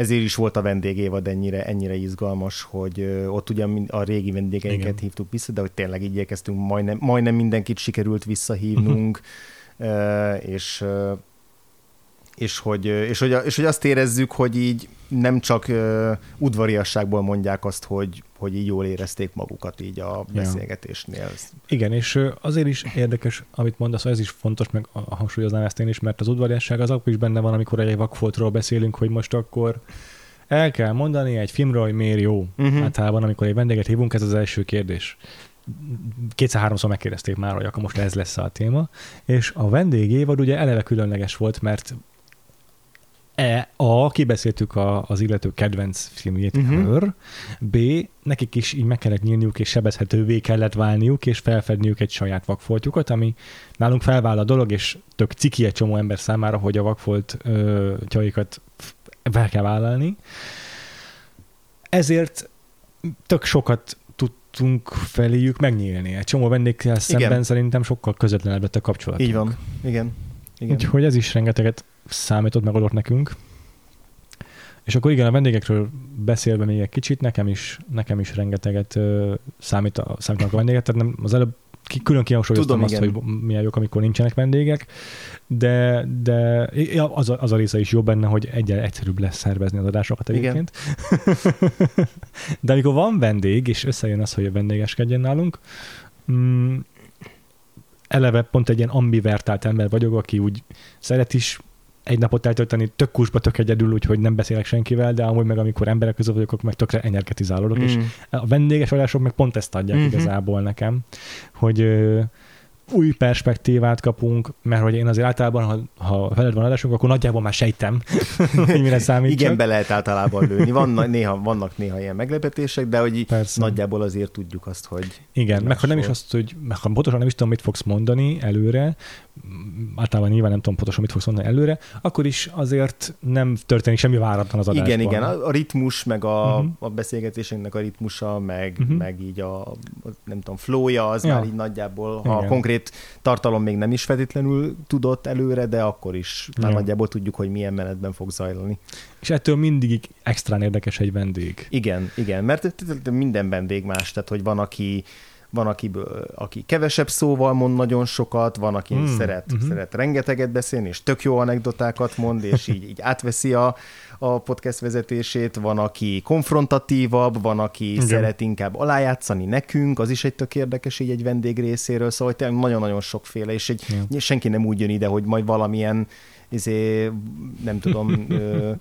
Speaker 2: ezért is volt a vendégévad ennyire, ennyire izgalmas, hogy ott ugyan a régi vendégeinket
Speaker 1: Igen.
Speaker 2: Hívtuk vissza, de hogy tényleg így igyekeztünk, majdnem, majdnem mindenkit sikerült visszahívnunk, ö, és és hogy, és, hogy, és hogy azt érezzük, hogy így nem csak uh, udvariasságból mondják azt, hogy, hogy így jól érezték magukat így a
Speaker 1: Ja.
Speaker 2: beszélgetésnél.
Speaker 1: Igen, és azért is érdekes, amit mondasz, ez is fontos, meg hangsúlyoznám ezt én is, mert az udvariasság az akkor is benne van, amikor egy vakfoltról beszélünk, hogy most akkor el kell mondani egy filmről, hogy miért jó.
Speaker 2: Mhm.
Speaker 1: Uh-huh. Általában, amikor egy vendéget hívunk, ez az első kérdés. Kétszer-háromszor megkérdezték már, hogy akkor most ez lesz a téma. És a vendégévad ugye eleve különleges volt, mert A, kibeszéltük a, az illető kedvenc filmjét, uh-huh. Her, B, nekik is így meg kellett nyílniuk, és sebezhetővé kellett válniuk, és felfedniük egy saját vakfoltjukat, ami nálunk felvál a dolog, és tök ciki egy csomó ember számára, hogy a vakfolt ö, tyaikat fel kell vállalni. Ezért tök sokat tudtunk feléjük megnyílni. Egy csomó vendéggel szemben szerintem sokkal közvetlenebb lett a kapcsolat.
Speaker 2: Így van. Igen. Igen.
Speaker 1: Úgyhogy ez is rengeteget számított, megadott nekünk. És akkor igen, a vendégekről beszélve még egy kicsit, nekem is, nekem is rengeteget számít a, számítanak a vendégek, tehát nem, az előbb ki, külön kihangsúlyoztam azt, igen. hogy milyen jók, amikor nincsenek vendégek, de, de az, a, az a része is jó benne, hogy egyre egyszerűbb lesz szervezni az adásokat egyébként. de amikor van vendég, és összejön az, hogy a vendégeskedjen nálunk, mm, eleve pont egy ilyen ambivertált ember vagyok, aki úgy szeret is egy napot eltölteni tök kusba, tök egyedül, úgyhogy nem beszélek senkivel, de amúgy meg amikor emberek között vagyok, akkor meg tökre energetizálódok, mm. és a vendéges adások meg pont ezt adják mm-hmm. igazából nekem, hogy új perspektívát kapunk, mert hogy én azért általában, ha, ha veled van adásunk, akkor nagyjából már sejtem, hogy mire számít.
Speaker 2: Igen, be lehet általában lőni. Van, néha, vannak néha ilyen meglepetések, de hogy Persze. nagyjából azért tudjuk azt, hogy...
Speaker 1: Igen, meg ha nem is azt, hogy meg ha pontosan nem is tudom, mit fogsz mondani előre, általában nyilván nem tudom pontosan, mit fogsz mondani előre, akkor is azért nem történik semmi váratlan az adásban.
Speaker 2: Igen, igen, a, a ritmus, meg a, uh-huh. a beszélgetésünknek a ritmusa, meg, uh-huh. meg így a, a, nem tudom, flowja, az ja. már így nagyjából, ha igen. konkrét tartalom még nem is feltétlenül tudott előre, de akkor is már ja. nagyjából tudjuk, hogy milyen menetben fog zajlani.
Speaker 1: És ettől mindig extrán érdekes egy vendég.
Speaker 2: Igen, igen, mert minden vendég más, tehát hogy van, aki van, akiből, aki kevesebb szóval mond nagyon sokat, van, aki mm, szeret, uh-huh. szeret rengeteget beszélni, és tök jó anekdotákat mond, és így, így átveszi a, a podcast vezetését, van, aki konfrontatívabb, van, aki Igen. szeret inkább alájátszani nekünk, az is egy tök érdekes így egy vendég részéről, szóval tényleg nagyon-nagyon sokféle, és egy, Igen. senki nem úgy jön ide, hogy majd valamilyen izé, nem tudom, ö,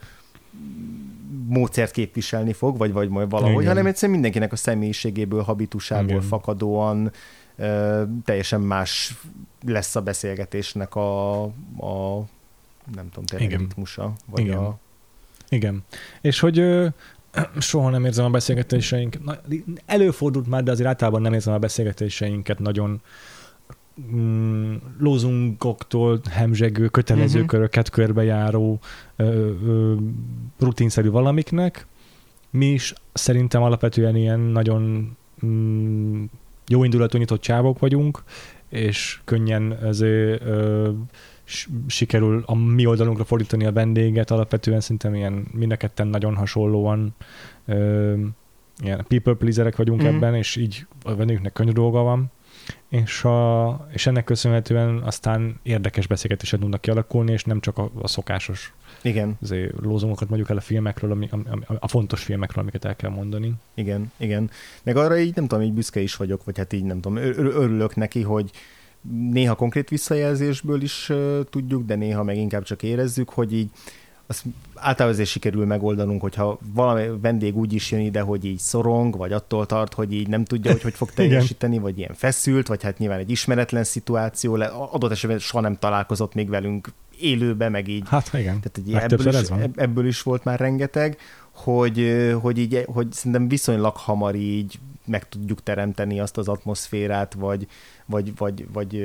Speaker 2: módszert képviselni fog, vagy, vagy majd valahogy, Igen. hanem egyszerűen mindenkinek a személyiségéből, habitusából Igen. fakadóan ö, teljesen más lesz a beszélgetésnek a, a nem tudom, tényleg Igen. ritmusa, vagy
Speaker 1: Igen.
Speaker 2: a...
Speaker 1: Igen. És hogy ö, soha nem érzem a beszélgetéseink, előfordult már, de azért általában nem érzem a beszélgetéseinket nagyon mm, lózungoktól hemzsegő, kötelező uh-huh. köröket körbejáró ö, ö, rutinszerű valamiknek. Mi is szerintem alapvetően ilyen nagyon mm, jó indulatú nyitott csávok vagyunk, és könnyen ezért ö, sikerül a mi oldalunkra fordítani a vendéget, alapvetően szerintem ilyen mindenketten nagyon hasonlóan ö, ilyen people pleaserek vagyunk mm. ebben, és így a vendégünknek könnyű dolga van és, a, és ennek köszönhetően aztán érdekes beszélgetések tudnak kialakulni, és nem csak a, a szokásos
Speaker 2: igen.
Speaker 1: lózungokat mondjuk el a filmekről, ami, a, a, a fontos filmekről, amiket el kell mondani.
Speaker 2: Igen, igen. Meg arra így nem tudom, így büszke is vagyok, vagy hát így nem tudom, örülök neki, hogy néha konkrét visszajelzésből is uh, tudjuk, de néha meg inkább csak érezzük, hogy így azt általában azért sikerül megoldanunk, hogyha valami vendég úgy is jön ide, hogy így szorong, vagy attól tart, hogy így nem tudja, hogy hogy fog teljesíteni, vagy ilyen feszült, vagy hát nyilván egy ismeretlen szituáció, adott esetben soha nem találkozott még velünk élőbe, meg így.
Speaker 1: Hát igen,
Speaker 2: Tehát egy ebből, is, ebből is volt már rengeteg, hogy, hogy, így, hogy szerintem viszonylag hamar így meg tudjuk teremteni azt az atmoszférát, vagy, vagy, vagy, vagy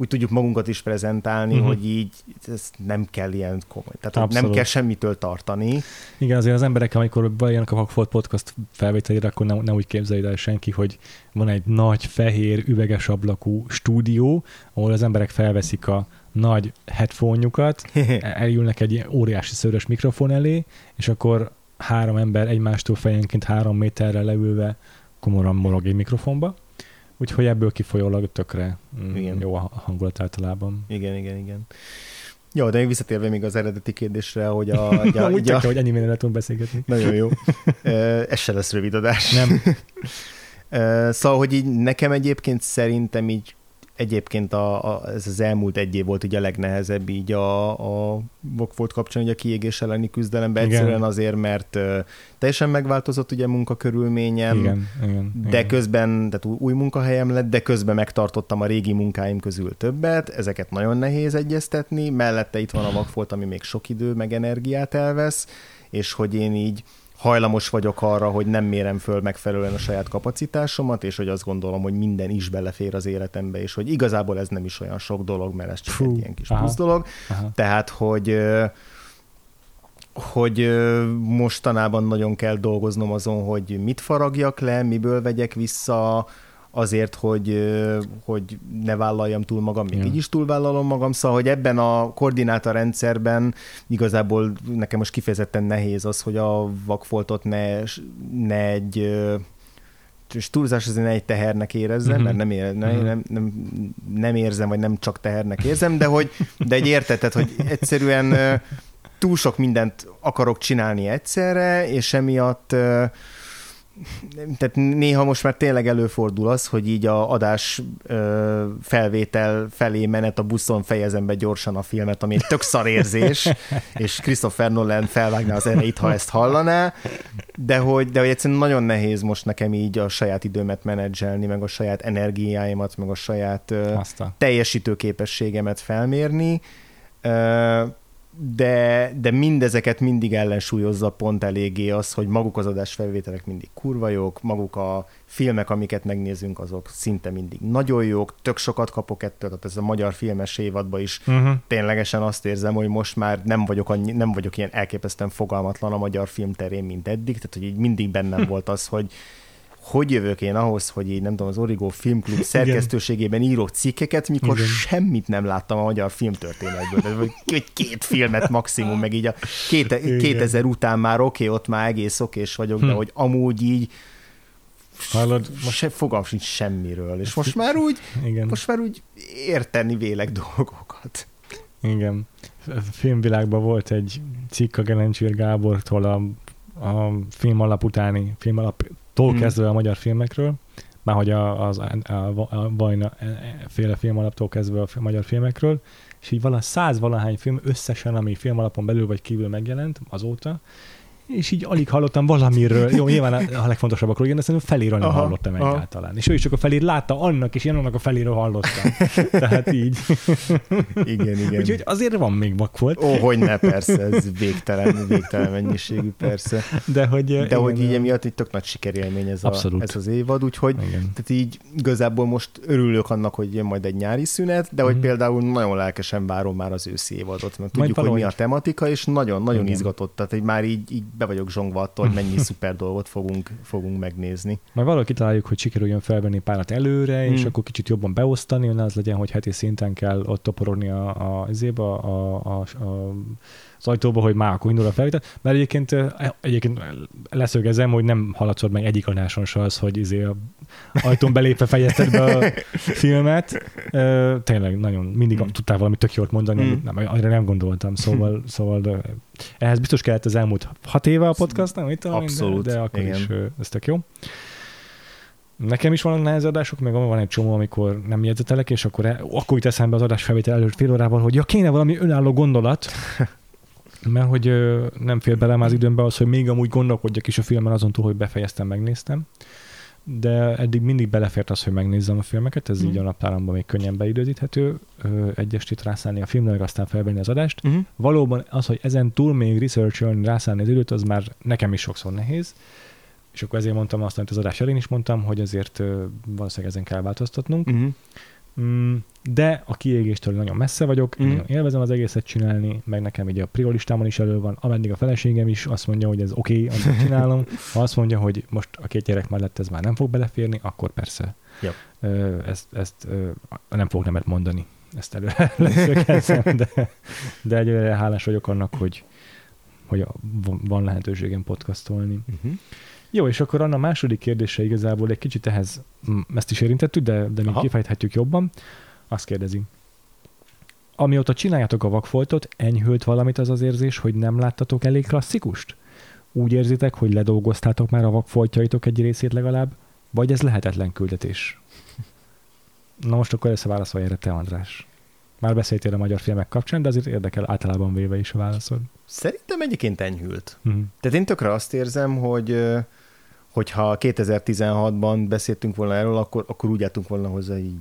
Speaker 2: úgy tudjuk magunkat is prezentálni, uh-huh. hogy így ez nem kell ilyen komoly. Tehát nem kell semmitől tartani.
Speaker 1: Igen, azért az emberek, amikor bejönnek a Vagfolt Podcast felvételére, akkor nem, nem úgy képzeljük el senki, hogy van egy nagy, fehér, üveges ablakú stúdió, ahol az emberek felveszik a nagy headphone-jukat, elülnek egy ilyen óriási szörös mikrofon elé, és akkor három ember egymástól fejenként három méterre leülve komoran morog egy mikrofonba Úgyhogy ebből kifolyólag tökre mm, igen. jó a hangulat általában.
Speaker 2: Igen, igen, igen. Jó, de még visszatérve még az eredeti kérdésre, hogy a...
Speaker 1: Hogy, a, Úgy a, hogy ennyi minden tudunk beszélgetni.
Speaker 2: Nagyon jó. Ez se lesz rövid adás.
Speaker 1: Nem.
Speaker 2: Szóval, hogy így nekem egyébként szerintem így egyébként a, a, ez az elmúlt egy év volt ugye a legnehezebb így a, a volt kapcsán, hogy a kiégés elleni küzdelemben igen. egyszerűen azért, mert uh, teljesen megváltozott ugye munkakörülményem,
Speaker 1: igen, igen,
Speaker 2: de igen. közben, tehát új, új munkahelyem lett, de közben megtartottam a régi munkáim közül többet, ezeket nagyon nehéz egyeztetni, mellette itt van a vakfolt, ami még sok idő meg energiát elvesz, és hogy én így hajlamos vagyok arra, hogy nem mérem föl megfelelően a saját kapacitásomat, és hogy azt gondolom, hogy minden is belefér az életembe, és hogy igazából ez nem is olyan sok dolog, mert ez csak Fú, egy ilyen kis aha, plusz dolog. Aha. Tehát, hogy hogy mostanában nagyon kell dolgoznom azon, hogy mit faragjak le, miből vegyek vissza, azért, hogy, hogy ne vállaljam túl magam, még
Speaker 1: Ja.
Speaker 2: így is túlvállalom magam, szóval, hogy ebben a koordinátorrendszerben igazából nekem most kifejezetten nehéz az, hogy a vakfoltot ne, ne egy és túlzás azért ne egy tehernek érezzem,
Speaker 1: Mhm.
Speaker 2: mert nem, ér, ne,
Speaker 1: Mhm.
Speaker 2: nem, nem, nem érzem, vagy nem csak tehernek érzem, de hogy de egy értetet, hogy egyszerűen túl sok mindent akarok csinálni egyszerre, és emiatt tehát néha most már tényleg előfordul az, hogy így a adás ö, felvétel felé menet a buszon fejezem be gyorsan a filmet, ami egy tök szar érzés, és Christopher Nolan felvágná az ereit, ha ezt hallaná, de hogy, de hogy egyszerűen nagyon nehéz most nekem így a saját időmet menedzselni, meg a saját energiáimat, meg a saját ö,
Speaker 1: Azt a...
Speaker 2: teljesítő képességemet felmérni, ö, de, de mindezeket mindig ellensúlyozza pont eléggé az, hogy maguk az adásfelvételek mindig kurva jók, maguk a filmek, amiket megnézünk, azok szinte mindig nagyon jók, tök sokat kapok ettől, tehát ez a magyar filmes évadban is
Speaker 1: Uh-huh.
Speaker 2: ténylegesen azt érzem, hogy most már nem vagyok, annyi, nem vagyok ilyen elképesztően fogalmatlan a magyar film terén, mint eddig, tehát hogy így mindig bennem volt az, hogy hogy jövök én ahhoz, hogy így nem tudom, az Origo Filmklub szerkesztőségében írok cikkeket, mikor
Speaker 1: Igen.
Speaker 2: semmit nem láttam a magyar filmtörténetből. Tehát, vagy két filmet maximum, meg így a két,
Speaker 1: Igen.
Speaker 2: 2000 után már oké, okay, ott már egész okés vagyok, de
Speaker 1: Hm.
Speaker 2: hogy amúgy így
Speaker 1: Hallod?
Speaker 2: most se, fogalmam sincs semmiről, és most már úgy,
Speaker 1: Igen.
Speaker 2: most már úgy érteni vélek dolgokat.
Speaker 1: Igen. A filmvilágban volt egy cikk a Gelencsér Gábortól a, a film alap utáni, film alaptól
Speaker 2: Mm.
Speaker 1: kezdve a magyar filmekről, már hogy a, az, a, a, Vajna e- féle film alaptól kezdve a magyar filmekről, és így vala száz valahány film összesen, ami film alapon belül vagy kívül megjelent azóta, és így alig hallottam valamiről, jó, nyilván a, a legfontosabbakról, igen, de szerintem feléről nem
Speaker 2: Aha,
Speaker 1: hallottam
Speaker 2: aha.
Speaker 1: egyáltalán. És ő is csak a felét látta annak, és én annak a feléről hallottam. Tehát így.
Speaker 2: Igen, igen.
Speaker 1: Úgyhogy azért van még vakfolt.
Speaker 2: Ó, hogy ne, persze, ez végtelen, végtelen mennyiségű, persze.
Speaker 1: De hogy,
Speaker 2: De
Speaker 1: igen,
Speaker 2: hogy így emiatt egy tök nagy sikerélmény ez, a,
Speaker 1: Abszolút.
Speaker 2: ez az évad, úgyhogy
Speaker 1: Igen.
Speaker 2: tehát így igazából most örülök annak, hogy jön majd egy nyári szünet, de hogy
Speaker 1: Mhm.
Speaker 2: például nagyon lelkesen várom már az őszi évadot, mert tudjuk, hogy mi a tematika, és nagyon-nagyon izgatott, tehát hogy már így, így be vagyok zsongva attól, hogy mennyi szuper dolgot fogunk, fogunk megnézni.
Speaker 1: Majd valahogy kitaláljuk, hogy sikerüljön felvenni párat előre, és
Speaker 2: Hmm.
Speaker 1: akkor kicsit jobban beosztani, hogy ne az legyen, hogy heti szinten kell ott toporogni a, a, azéba, a, a, a, az ajtóba, hogy már akkor indul a felvétel. Mert egyébként, ö, egyébként leszögezem, hogy nem haladszod meg egyik adáson se az, hogy izé a ajtón belépve fejezted be a filmet. Ö, Tényleg nagyon, mindig
Speaker 2: Hmm.
Speaker 1: tudtál valami tök jót mondani,
Speaker 2: Hmm.
Speaker 1: amit nem, arra nem gondoltam, szóval, szóval de ehhez biztos kellett az elmúlt hat éve a podcast, nem? Én,
Speaker 2: Abszolút,
Speaker 1: De, de akkor
Speaker 2: igen.
Speaker 1: is ez tök jó. Nekem is vannak nehéz adások, meg van egy csomó, amikor nem jegyzetelek, és akkor, akkor jut eszembe az adás felvétel előtt fél órával, hogy ja, kéne valami önálló gondolat, mert hogy ö, nem fér bele már az időmbe az, hogy még amúgy gondolkodjak is a filmen azon túl, hogy befejeztem, megnéztem. De eddig mindig belefért az, hogy megnézzem a filmeket, ez
Speaker 2: Mhm.
Speaker 1: így a naptáramban még könnyen beidőzíthető, ö, egy estét rászállni a filmre, meg aztán felvenni az adást.
Speaker 2: Uh-huh.
Speaker 1: Valóban az, hogy ezen túl még research rászállni az időt, az már nekem is sokszor nehéz. És akkor ezért mondtam azt, amit az adás elén is mondtam, hogy azért ö, valószínűleg ezen kell változtatnunk. Mm, de a kiégéstől nagyon messze vagyok, mm. nagyon élvezem az egészet csinálni, meg nekem így a priolistámon is elő van, ameddig a feleségem is azt mondja, hogy ez oké, okay, amit csinálom. Ha azt mondja, hogy most a két gyerek mellett ez már nem fog beleférni, akkor persze
Speaker 2: Jó.
Speaker 1: ezt, ezt nem fog nemet mondani. Ezt előre leszögezem, de, de egyelőre hálás vagyok annak, hogy, hogy van lehetőségem podcastolni.
Speaker 2: Uh-huh.
Speaker 1: Jó, és akkor Anna második kérdése igazából egy kicsit ehhez, mm, ezt is érintettük, de, de még
Speaker 2: Aha.
Speaker 1: kifejthetjük jobban. Azt kérdezi. Amióta csináljátok a vakfoltot, enyhült valamit az az érzés, hogy nem láttatok elég klasszikust? Úgy érzitek, hogy ledolgoztátok már a vakfoltjaitok egy részét legalább? Vagy ez lehetetlen küldetés? Na most akkor összeválaszolj erre te, András. Már beszéltél a magyar filmek kapcsán, de azért érdekel általában véve is a válaszod.
Speaker 2: Szerintem egyébként enyhült.
Speaker 1: Mhm.
Speaker 2: Tehát én tökre azt érzem, hogy hogyha 2016-ban beszéltünk volna erről, akkor, akkor úgy álltunk volna hozzá, hogy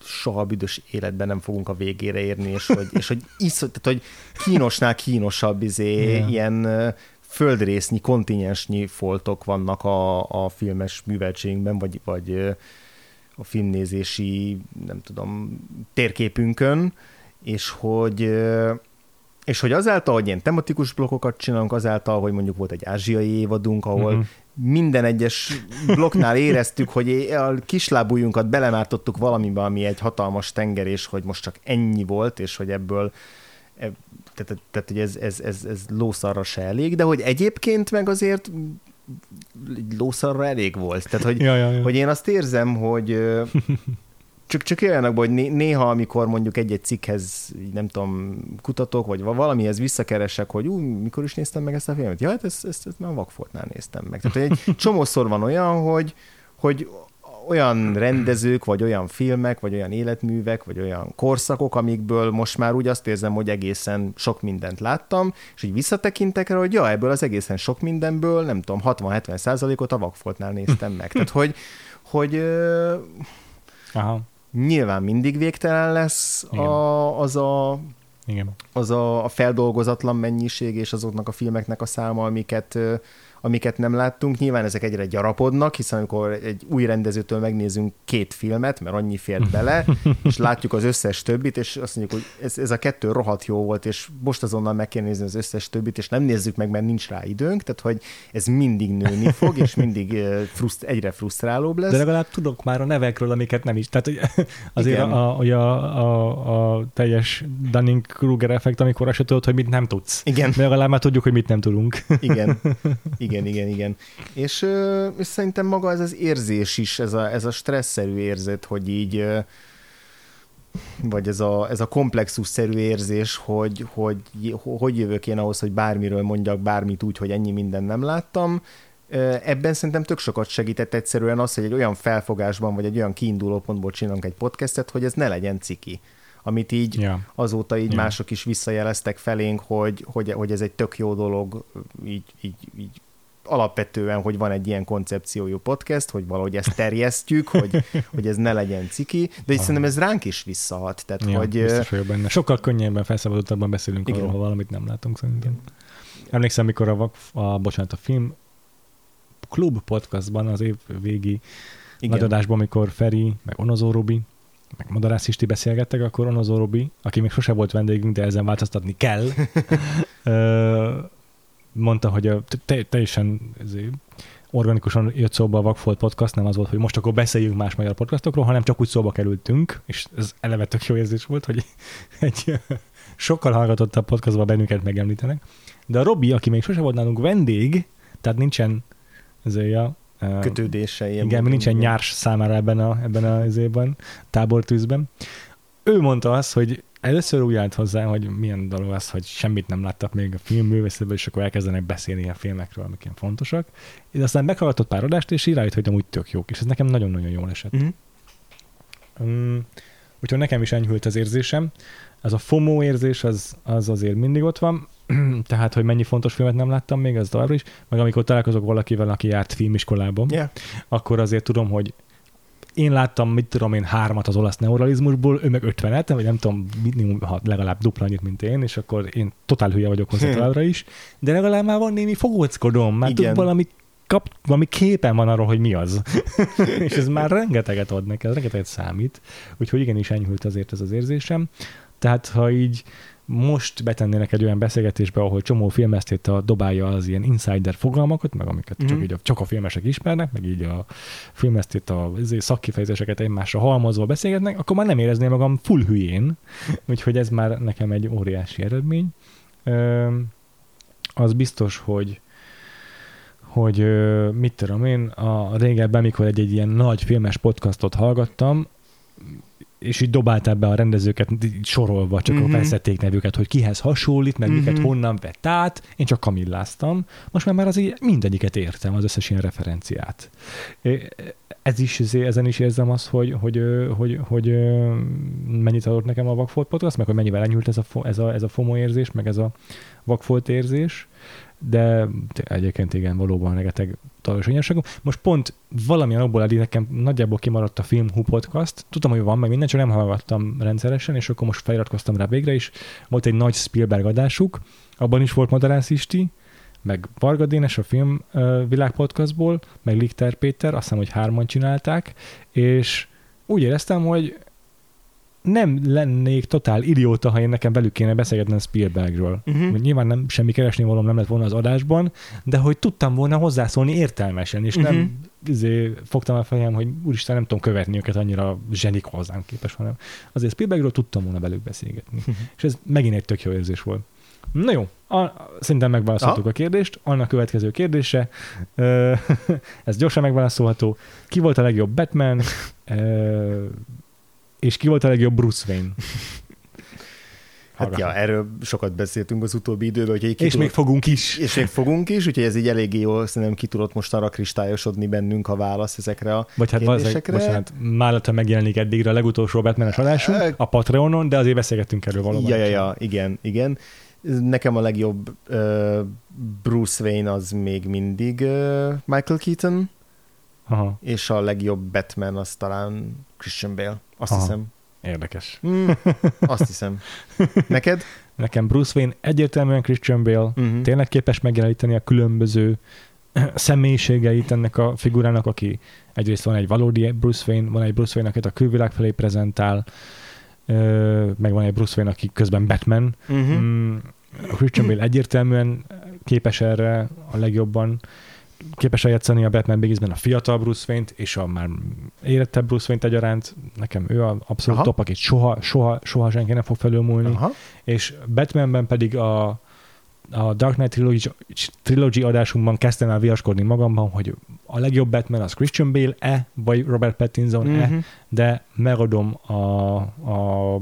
Speaker 2: soha büdös életben nem fogunk a végére érni, és hogy, és hogy, isz, tehát, hogy kínosnál kínosabb izé, yeah. ilyen földrésznyi, kontinensnyi foltok vannak a, a filmes műveltségünkben, vagy, vagy a filmnézési, nem tudom, térképünkön, és hogy És hogy azáltal, hogy ilyen tematikus blokkokat csinálunk, azáltal, hogy mondjuk volt egy ázsiai évadunk, ahol uh-huh. Minden egyes blokknál éreztük, hogy a kislábújunkat belemártottuk valamibe, ami egy hatalmas tenger, és hogy most csak ennyi volt, és hogy ebből e, tehát, tehát hogy ez, ez, ez, ez lószarra se elég, de hogy egyébként meg azért lószarra elég volt. Tehát, hogy,
Speaker 1: Ja, ja, ja.
Speaker 2: hogy én azt érzem, hogy csak, csak olyanokban, hogy né- néha, amikor mondjuk egy-egy cikkhez, nem tudom, kutatok, vagy va- valamihez visszakeresek, hogy ú, mikor is néztem meg ezt a filmet? Ja, hát ezt, ezt, ezt már Vakfoltnál néztem meg. Tehát egy csomószor van olyan, hogy, hogy olyan rendezők, vagy olyan filmek, vagy olyan életművek, vagy olyan korszakok, amikből most már úgy azt érzem, hogy egészen sok mindent láttam, és így visszatekintek rá, hogy ja, ebből az egészen sok mindenből, nem tudom, 60-70 százalékot a Vakfoltnál néztem meg. Tehát, hogy, hogy
Speaker 1: Aha,
Speaker 2: nyilván mindig végtelen lesz
Speaker 1: Igen.
Speaker 2: a, az, a,
Speaker 1: igen.
Speaker 2: az a, a feldolgozatlan mennyiség és azoknak a filmeknek a száma, amiket, amiket nem láttunk. Nyilván ezek egyre gyarapodnak, hiszen amikor egy új rendezőtől megnézünk két filmet, mert annyi fért bele, és látjuk az összes többit, és azt mondjuk, hogy ez, ez a kettő rohadt jó volt, és most azonnal meg kell nézni az összes többit, és nem nézzük meg, mert nincs rá időnk, tehát hogy ez mindig nőni fog, és mindig fruszt, egyre frusztrálóbb lesz.
Speaker 1: De legalább tudok már a nevekről, amiket nem is. Tehát hogy azért
Speaker 2: Igen.
Speaker 1: a, a, a, a, a teljes Dunning-Kruger effekt, amikor azt tudod, hogy mit nem tudsz.
Speaker 2: Igen.
Speaker 1: De legalább már tudjuk, hogy mit nem tudunk.
Speaker 2: Igen, igen, igen, igen. És, ö, és szerintem maga ez az érzés is, ez a, ez a stresszerű érzet, hogy így, vagy ez a, ez a komplexusszerű érzés, hogy, hogy hogy jövök én ahhoz, hogy bármiről mondjak bármit úgy, hogy ennyi minden nem láttam. Ebben szerintem tök sokat segített egyszerűen az, hogy egy olyan felfogásban, vagy egy olyan kiinduló pontból csinálunk egy podcastet, hogy ez ne legyen ciki amit így
Speaker 1: Ja.
Speaker 2: azóta így
Speaker 1: Ja.
Speaker 2: mások is visszajeleztek felénk, hogy, hogy, hogy ez egy tök jó dolog, így, így, így alapvetően, hogy van egy ilyen koncepciójú podcast, hogy valahogy ezt terjesztjük, hogy, hogy ez ne legyen ciki, de így szerintem ez ránk is visszahat. Tehát,
Speaker 1: Ja,
Speaker 2: hogy,
Speaker 1: biztos vagyok benne. Sokkal könnyebben, felszabadultabban beszélünk
Speaker 2: Igen.
Speaker 1: arról, ha valamit nem látunk szerintem. Emlékszem, mikor a, a, bocsánat, a film klub podcastban az év végi
Speaker 2: igen,
Speaker 1: nagy adásban, amikor Feri, meg Onozó Robi, meg Madarász Isti beszélgettek, akkor Onozó Robi, aki még sose volt vendégünk, de ezen változtatni kell, mondta, hogy a, te, teljesen organikusan jött szóba a Vagfolt podcast, nem az volt, hogy most akkor beszéljünk más magyar podcastokról, hanem csak úgy szóba kerültünk, és ez eleve tök jó érzés volt, hogy egy sokkal hallgatottabb podcastban bennünket megemlítenek. De a Robi, aki még sose volt nálunk vendég, tehát nincsen ezért a,
Speaker 2: kötődése. Ilyen
Speaker 1: igen, nincsen nyárs számára ebben a, ebben a tábortűzben. Ő mondta azt, hogy először úgy állt hozzá, hogy milyen dolog az, hogy semmit nem láttak még a filmművészetből, és akkor elkezdenek beszélni a filmekről, amik ilyen fontosak. És aztán meghallgatott pár adást, és rájött, hogy amúgy tök jók, és ez nekem nagyon-nagyon jól esett.
Speaker 2: Mhm.
Speaker 1: Um, úgyhogy nekem is enyhült az érzésem. Ez a FOMO érzés, az, az azért mindig ott van, tehát, hogy mennyi fontos filmet nem láttam még, az továbbra is, meg amikor találkozok valakivel, aki járt filmiskolában,
Speaker 2: Yeah.
Speaker 1: akkor azért tudom, hogy én láttam, mit tudom én, hármat az olasz neuralizmusból, ő meg ötvenet, vagy nem tudom, minimum, ha legalább dupla annyit, mint én, és akkor én totál hülye vagyok hozzá továbbra is, de legalább már van némi fogóckodom, már tud valami kap, valami képen van arról, hogy mi az. és ez már rengeteget ad neked, rengeteget számít. Úgyhogy igenis enyhült azért ez az érzésem. Tehát, ha így most betennének egy olyan beszélgetésbe, ahol csomó filmesztét dobálja az ilyen insider fogalmakat, meg amiket csak,
Speaker 2: Mhm.
Speaker 1: így a, csak a filmesek ismernek, meg így a filmesztét, a izé, szakkifejezéseket egymásra halmozva beszélgetnek, akkor már nem érezném magam full hülyén, úgyhogy ez már nekem egy óriási eredmény. Ö, az biztos, hogy hogy mit tudom én, a régebben, mikor egy, egy ilyen nagy filmes podcastot hallgattam, és így dobálták be a rendezőket sorolva, csak uh-huh. felszedték nevüket, hogy kihez hasonlít, meg uh-huh. miket honnan vett át, én csak kamilláztam. Most már már az így mindegyiket értem, az összes ilyen referenciát. Ez is, ezé- ezen is érzem azt, hogy, hogy, hogy, hogy, mennyit adott nekem a Vagfolt podcast, meg hogy mennyivel enyhült ez a, ez a, ez a FOMO érzés, meg ez a Vagfolt érzés, de egyébként igen, valóban rengeteg talajos anyagságom. Most pont valamilyen abból eddig nekem nagyjából kimaradt a Film Hu podcast. Tudtam, hogy van meg minden, csak nem hallgattam rendszeresen, és akkor most feliratkoztam rá végre is. Volt egy nagy Spielberg adásuk, abban is volt Madarász Isti, meg Varga Dénes a film ö, világpodcastból, meg Lichter Péter, azt hiszem, hogy hárman csinálták, és úgy éreztem, hogy nem lennék totál idióta, ha én nekem velük kéne beszélgetnem Spielbergről.
Speaker 2: Uh-huh.
Speaker 1: Nyilván nem, semmi keresni valóm nem lett volna az adásban, de hogy tudtam volna hozzászólni értelmesen, és nem
Speaker 2: Mhm.
Speaker 1: izé, fogtam a fejem, hogy úristen, nem tudom követni őket annyira zsenik hozzám képes, hanem azért Spielbergről tudtam volna velük beszélgetni.
Speaker 2: Mhm.
Speaker 1: és ez megint egy tök jó érzés volt. Na jó, a, szerintem megválaszoltuk
Speaker 2: Aha.
Speaker 1: a kérdést. Annak következő kérdése, ö, ez gyorsan megválaszolható. Ki volt a legjobb Batman, ö, és ki volt a legjobb Bruce Wayne?
Speaker 2: Hát ja, erről sokat beszéltünk az utóbbi időben, hogy
Speaker 1: és még fogunk is.
Speaker 2: és még fogunk is, úgyhogy ez így eléggé jól szerintem ki tudott most arra kristályosodni bennünk a válasz ezekre a
Speaker 1: Vagy hát
Speaker 2: kérdésekre.
Speaker 1: bocsánat, már ha megjelenik eddigre a legutolsó batman adásunk,
Speaker 2: Ö,
Speaker 1: a Patreonon, de azért beszélgettünk erről valóban.
Speaker 2: Ja, ja, ja, igen, igen. Nekem a legjobb uh, Bruce Wayne az még mindig uh, Michael Keaton,
Speaker 1: Aha,
Speaker 2: és a legjobb Batman az talán Christian Bale. Azt
Speaker 1: Aha.
Speaker 2: hiszem.
Speaker 1: érdekes.
Speaker 2: Mm, azt hiszem. Neked?
Speaker 1: Nekem Bruce Wayne egyértelműen Christian Bale,
Speaker 2: Uh-huh.
Speaker 1: tényleg képes megjeleníteni a különböző személyiségeit ennek a figurának, aki egyrészt van egy valódi Bruce Wayne, van egy Bruce Wayne, akit a külvilág felé prezentál, meg van egy Bruce Wayne, aki közben Batman.
Speaker 2: Uh-huh.
Speaker 1: A Christian Bale egyértelműen képes erre a legjobban, képes eljátszani a Batman Begins-ben a fiatal Bruce Wayne-t, és a már érettebb Bruce Wayne-t egyaránt. Nekem ő a abszolút
Speaker 2: Aha.
Speaker 1: top, akit soha, soha, soha senki nem fog felülmúlni
Speaker 2: Aha.
Speaker 1: és Batmanben pedig a, a Dark Knight Trilogy, Trilogy adásunkban kezdtem el viaskodni magamban, hogy a legjobb Batman az Christian Bale-e, vagy Robert Pattinson-e,
Speaker 2: Uh-huh.
Speaker 1: de megadom a, a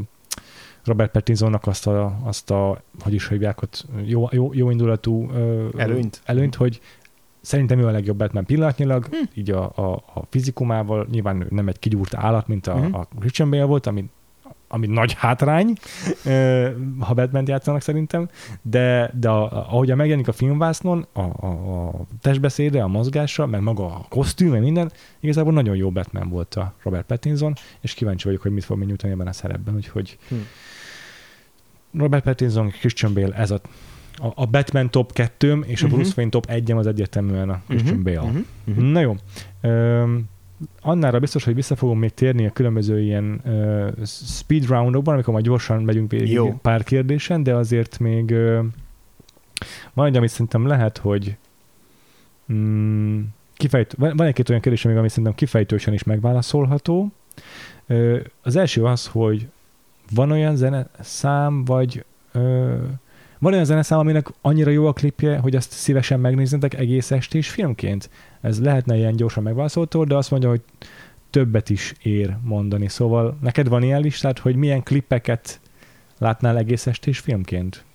Speaker 1: Robert Pattinsonnak azt a, azt a hogy is hívják ott, jó, jó, jó indulatú
Speaker 2: Előnyt.
Speaker 1: előnyt, hogy szerintem ő a legjobb Batman pillanatnyilag,
Speaker 2: Hm.
Speaker 1: így a, a, a fizikumával, nyilván ő nem egy kigyúrt állat, mint a,
Speaker 2: Mhm.
Speaker 1: a Christian Bale volt, ami, ami nagy hátrány, ha batman játszanak szerintem, de, de a, ahogy megjelenik a filmvásznon, a, a, a testbeszéde, a mozgása, meg maga a kosztüm, meg minden, igazából nagyon jó Batman volt a Robert Pattinson, és kíváncsi vagyok, hogy mit fog nyújtani ebben a szerepben, úgyhogy
Speaker 2: Hm.
Speaker 1: Robert Pattinson, Christian Bale, ez a, a, a Batman top 2 és a
Speaker 2: Mhm.
Speaker 1: Bruce Wayne top 1 az egyértelműen a Christian Bale.
Speaker 2: Uh-huh. Uh-huh.
Speaker 1: Na jó. Öm, annára biztos, hogy vissza fogom még térni a különböző ilyen uh, speed roundokban, amikor majd gyorsan megyünk végig
Speaker 2: Jó.
Speaker 1: pár kérdésen, de azért még uh, van egy, amit szerintem lehet, hogy mm, kifejt, van egy-két olyan kérdés, még, ami szerintem kifejtősen is megválaszolható. Ö, az első az, hogy van olyan zene szám, vagy ö, van olyan zeneszám, aminek annyira jó a klipje, hogy azt szívesen megnéznetek egész estés filmként? Ez lehetne ilyen gyorsan megválaszoltó, de azt mondja, hogy többet is ér mondani. Szóval neked van ilyen listát, hogy milyen klippeket látnál egész estés filmként?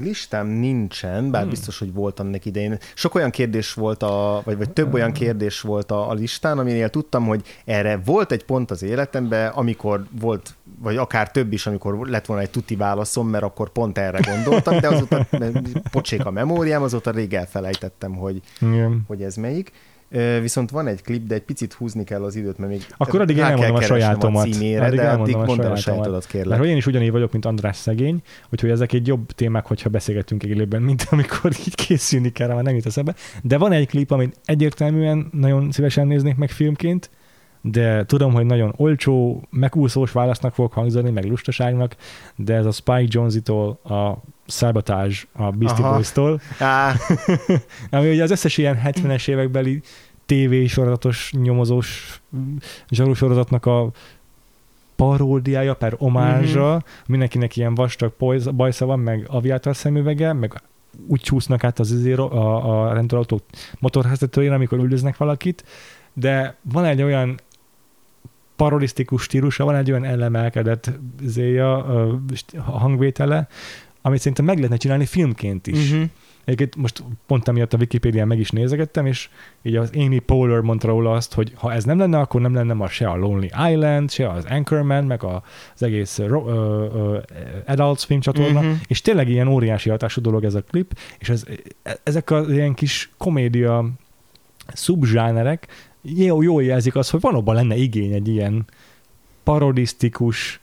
Speaker 2: Listám nincsen, bár
Speaker 1: Hmm.
Speaker 2: biztos, hogy volt annak idején. Sok olyan kérdés volt, a, vagy, vagy több olyan kérdés volt a, a listán, aminél tudtam, hogy erre volt egy pont az életemben, amikor volt, vagy akár több is, amikor lett volna egy tuti válaszom, mert akkor pont erre gondoltam, de azóta pocsék a memóriám, azóta rég elfelejtettem, hogy,
Speaker 1: Igen.
Speaker 2: hogy ez melyik. Viszont van egy klip, de egy picit húzni kell az időt, mert még
Speaker 1: Akkor addig elmondom a sajátomat.
Speaker 2: A címére,
Speaker 1: Addig
Speaker 2: de addig mondd el a sajátodat, kérlek.
Speaker 1: Mert hogy én is ugyanígy vagyok, mint András szegény, úgyhogy ezek egy jobb témák, hogyha beszélgetünk élőben, mint amikor így készülni kell, már nem jut eszembe. De van egy klip, amit egyértelműen nagyon szívesen néznék meg filmként, de tudom, hogy nagyon olcsó, megúszós válasznak fog hangzani, meg lustaságnak, de ez a Spike Jonze-tól a Sabotage a Beastie. Boys-tól, ami ugye az összes ilyen 70-es évekbeli tévésorozatos, nyomozós mm, zsarusorozatnak a paródiája, per omázsa, mm-hmm. mindenkinek ilyen vastag bajsz- bajsza van, meg aviátor szemüvege, meg úgy csúsznak át az izé, a, a rendőrautó motorháztetőjén, amikor üldöznek valakit, de van egy olyan parodisztikus stílusa, van egy olyan elemelkedett st- hangvétele, amit szerintem meg lehetne csinálni filmként is.
Speaker 2: mhm.
Speaker 1: Egyébként most pont amiatt a Wikipédián meg is nézegettem, és így az Amy Poehler mondta róla azt, hogy ha ez nem lenne, akkor nem lenne ma se a Lonely Island, se az Anchorman, meg az egész uh, uh, Adult Swim csatorna,
Speaker 2: Mhm.
Speaker 1: és tényleg ilyen óriási hatású dolog ez a klip, és ez, ezek az ilyen kis komédia szubzsánerek jó, jól jelzik azt, hogy van abban lenne igény egy ilyen parodisztikus,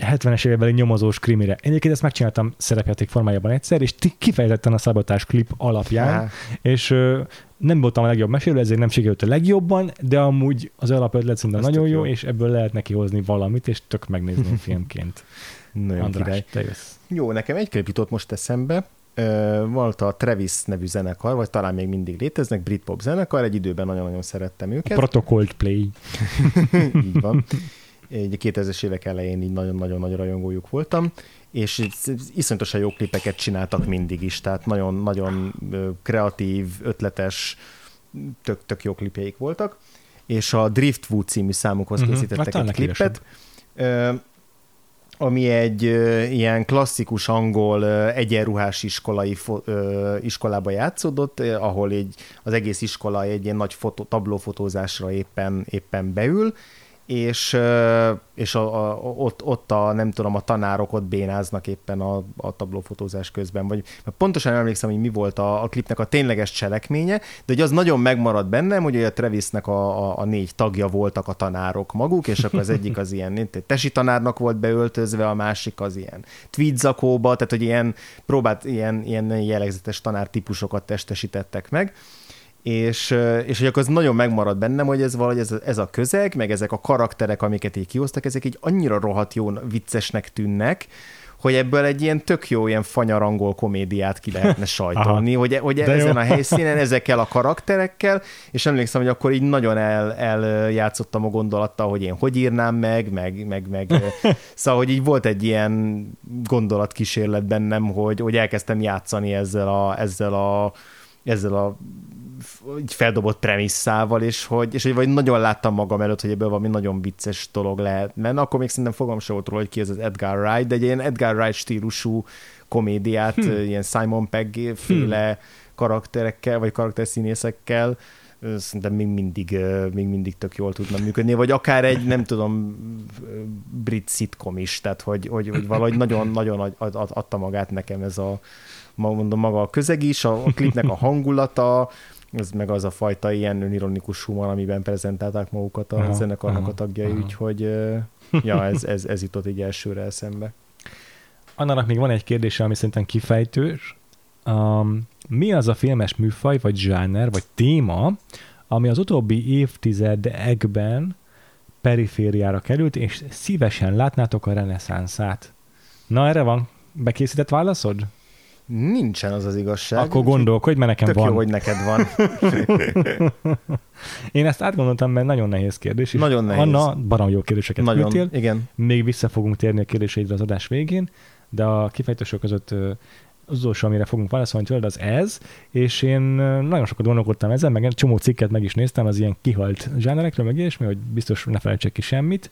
Speaker 1: 70-es évekbeli nyomozós krimire. Egyébként ezt megcsináltam szerepjáték formájában egyszer, és kifejezetten a szabotás klip alapján,
Speaker 2: Á,
Speaker 1: és ö, nem voltam a legjobb mesélő, ezért nem sikerült a legjobban, de amúgy az alapötlet szerintem nagyon jó,
Speaker 2: jó.
Speaker 1: és ebből lehet neki hozni valamit, és tök megnézni filmként.
Speaker 2: Nagyon
Speaker 1: András,
Speaker 2: király.
Speaker 1: te jössz.
Speaker 2: Jó, nekem egy klip jutott most eszembe. Volt a Travis nevű zenekar, vagy talán még mindig léteznek, Britpop zenekar, egy időben nagyon-nagyon szerettem őket.
Speaker 1: Protocold Play.
Speaker 2: így van. Egy 2000-es évek elején így nagyon-nagyon nagy rajongójuk voltam, és így iszonyatosan jó klipeket csináltak mindig is, tehát nagyon-nagyon kreatív, ötletes, tök, tök jó klipjeik voltak, és a Driftwood című számukhoz
Speaker 1: Mhm,
Speaker 2: készítettek
Speaker 1: hát
Speaker 2: egy klipet, ami egy ilyen klasszikus angol egyenruhás iskolai iskolába játszódott, ahol így az egész iskola egy ilyen nagy fotó, tablófotózásra éppen, éppen beül, és, és a, a, ott, ott a, nem tudom, a tanárok ott bénáznak éppen a, a tablófotózás közben, vagy mert pontosan emlékszem, hogy mi volt a, a klipnek a tényleges cselekménye, de hogy az nagyon megmaradt bennem, hogy a Travisnek a, a, a négy tagja voltak a tanárok maguk, és akkor az egyik az ilyen tesi tanárnak volt beöltözve, a másik az ilyen tweed zakóba, tehát hogy ilyen próbált ilyen, ilyen jellegzetes tanár típusokat testesítettek meg, és, és hogy akkor az nagyon megmaradt bennem, hogy ez valahogy ez, ez a közeg, meg ezek a karakterek, amiket így kihoztak, ezek így annyira rohadt jó, viccesnek tűnnek, hogy ebből egy ilyen tök jó, ilyen fanyarangol komédiát ki lehetne sajtolni, hogy, hogy
Speaker 1: De
Speaker 2: ezen
Speaker 1: jó.
Speaker 2: a helyszínen, ezekkel a karakterekkel, és emlékszem, hogy akkor így nagyon el, eljátszottam a gondolattal, hogy én hogy írnám meg, meg, meg, meg szóval, hogy így volt egy ilyen gondolatkísérlet bennem, hogy, hogy elkezdtem játszani ezzel a, ezzel a, ezzel a így feldobott premisszával, és hogy, és hogy vagy nagyon láttam magam előtt, hogy ebből valami nagyon vicces dolog lehet. Mert akkor még szerintem fogom se volt róla, hogy ki ez az Edgar Wright, de egy ilyen Edgar Wright stílusú komédiát, hm. ilyen Simon Pegg féle hm. karakterekkel, vagy karakterszínészekkel szerintem még mindig, még mindig tök jól tudna működni, vagy akár egy, nem tudom, brit szitkom is, tehát hogy, hogy, hogy valahogy nagyon-nagyon ad, ad, adta magát nekem ez a, mondom, maga a közeg is, a, a klipnek a hangulata, ez meg az a fajta ilyen önironikus humor, amiben prezentálták magukat a
Speaker 1: Aha,
Speaker 2: zenekarnak
Speaker 1: aha,
Speaker 2: a tagjai,
Speaker 1: aha.
Speaker 2: úgyhogy ja, ez, ez, ez jutott így elsőre eszembe.
Speaker 1: Annak még van egy kérdése, ami szerintem kifejtős. Um, mi az a filmes műfaj, vagy zsáner, vagy téma, ami az utóbbi évtizedekben perifériára került, és szívesen látnátok a reneszánszát? Na, erre van bekészített válaszod?
Speaker 2: Nincsen az az igazság.
Speaker 1: Akkor gondolkodj, mert nekem
Speaker 2: Tök
Speaker 1: van.
Speaker 2: jó, hogy neked van.
Speaker 1: Én ezt átgondoltam, mert nagyon nehéz kérdés. és
Speaker 2: Nagyon nehéz.
Speaker 1: Anna, barom jó kérdéseket
Speaker 2: Nagyon,
Speaker 1: küldtél.
Speaker 2: igen.
Speaker 1: Még vissza fogunk térni a kérdéseidre az adás végén, de a kifejtősök között az utolsó, amire fogunk válaszolni tőled, az ez, és én nagyon sokat gondolkodtam ezen, meg egy csomó cikket meg is néztem az ilyen kihalt zsánerekről, meg ilyesmi, hogy biztos ne felejtsek ki semmit.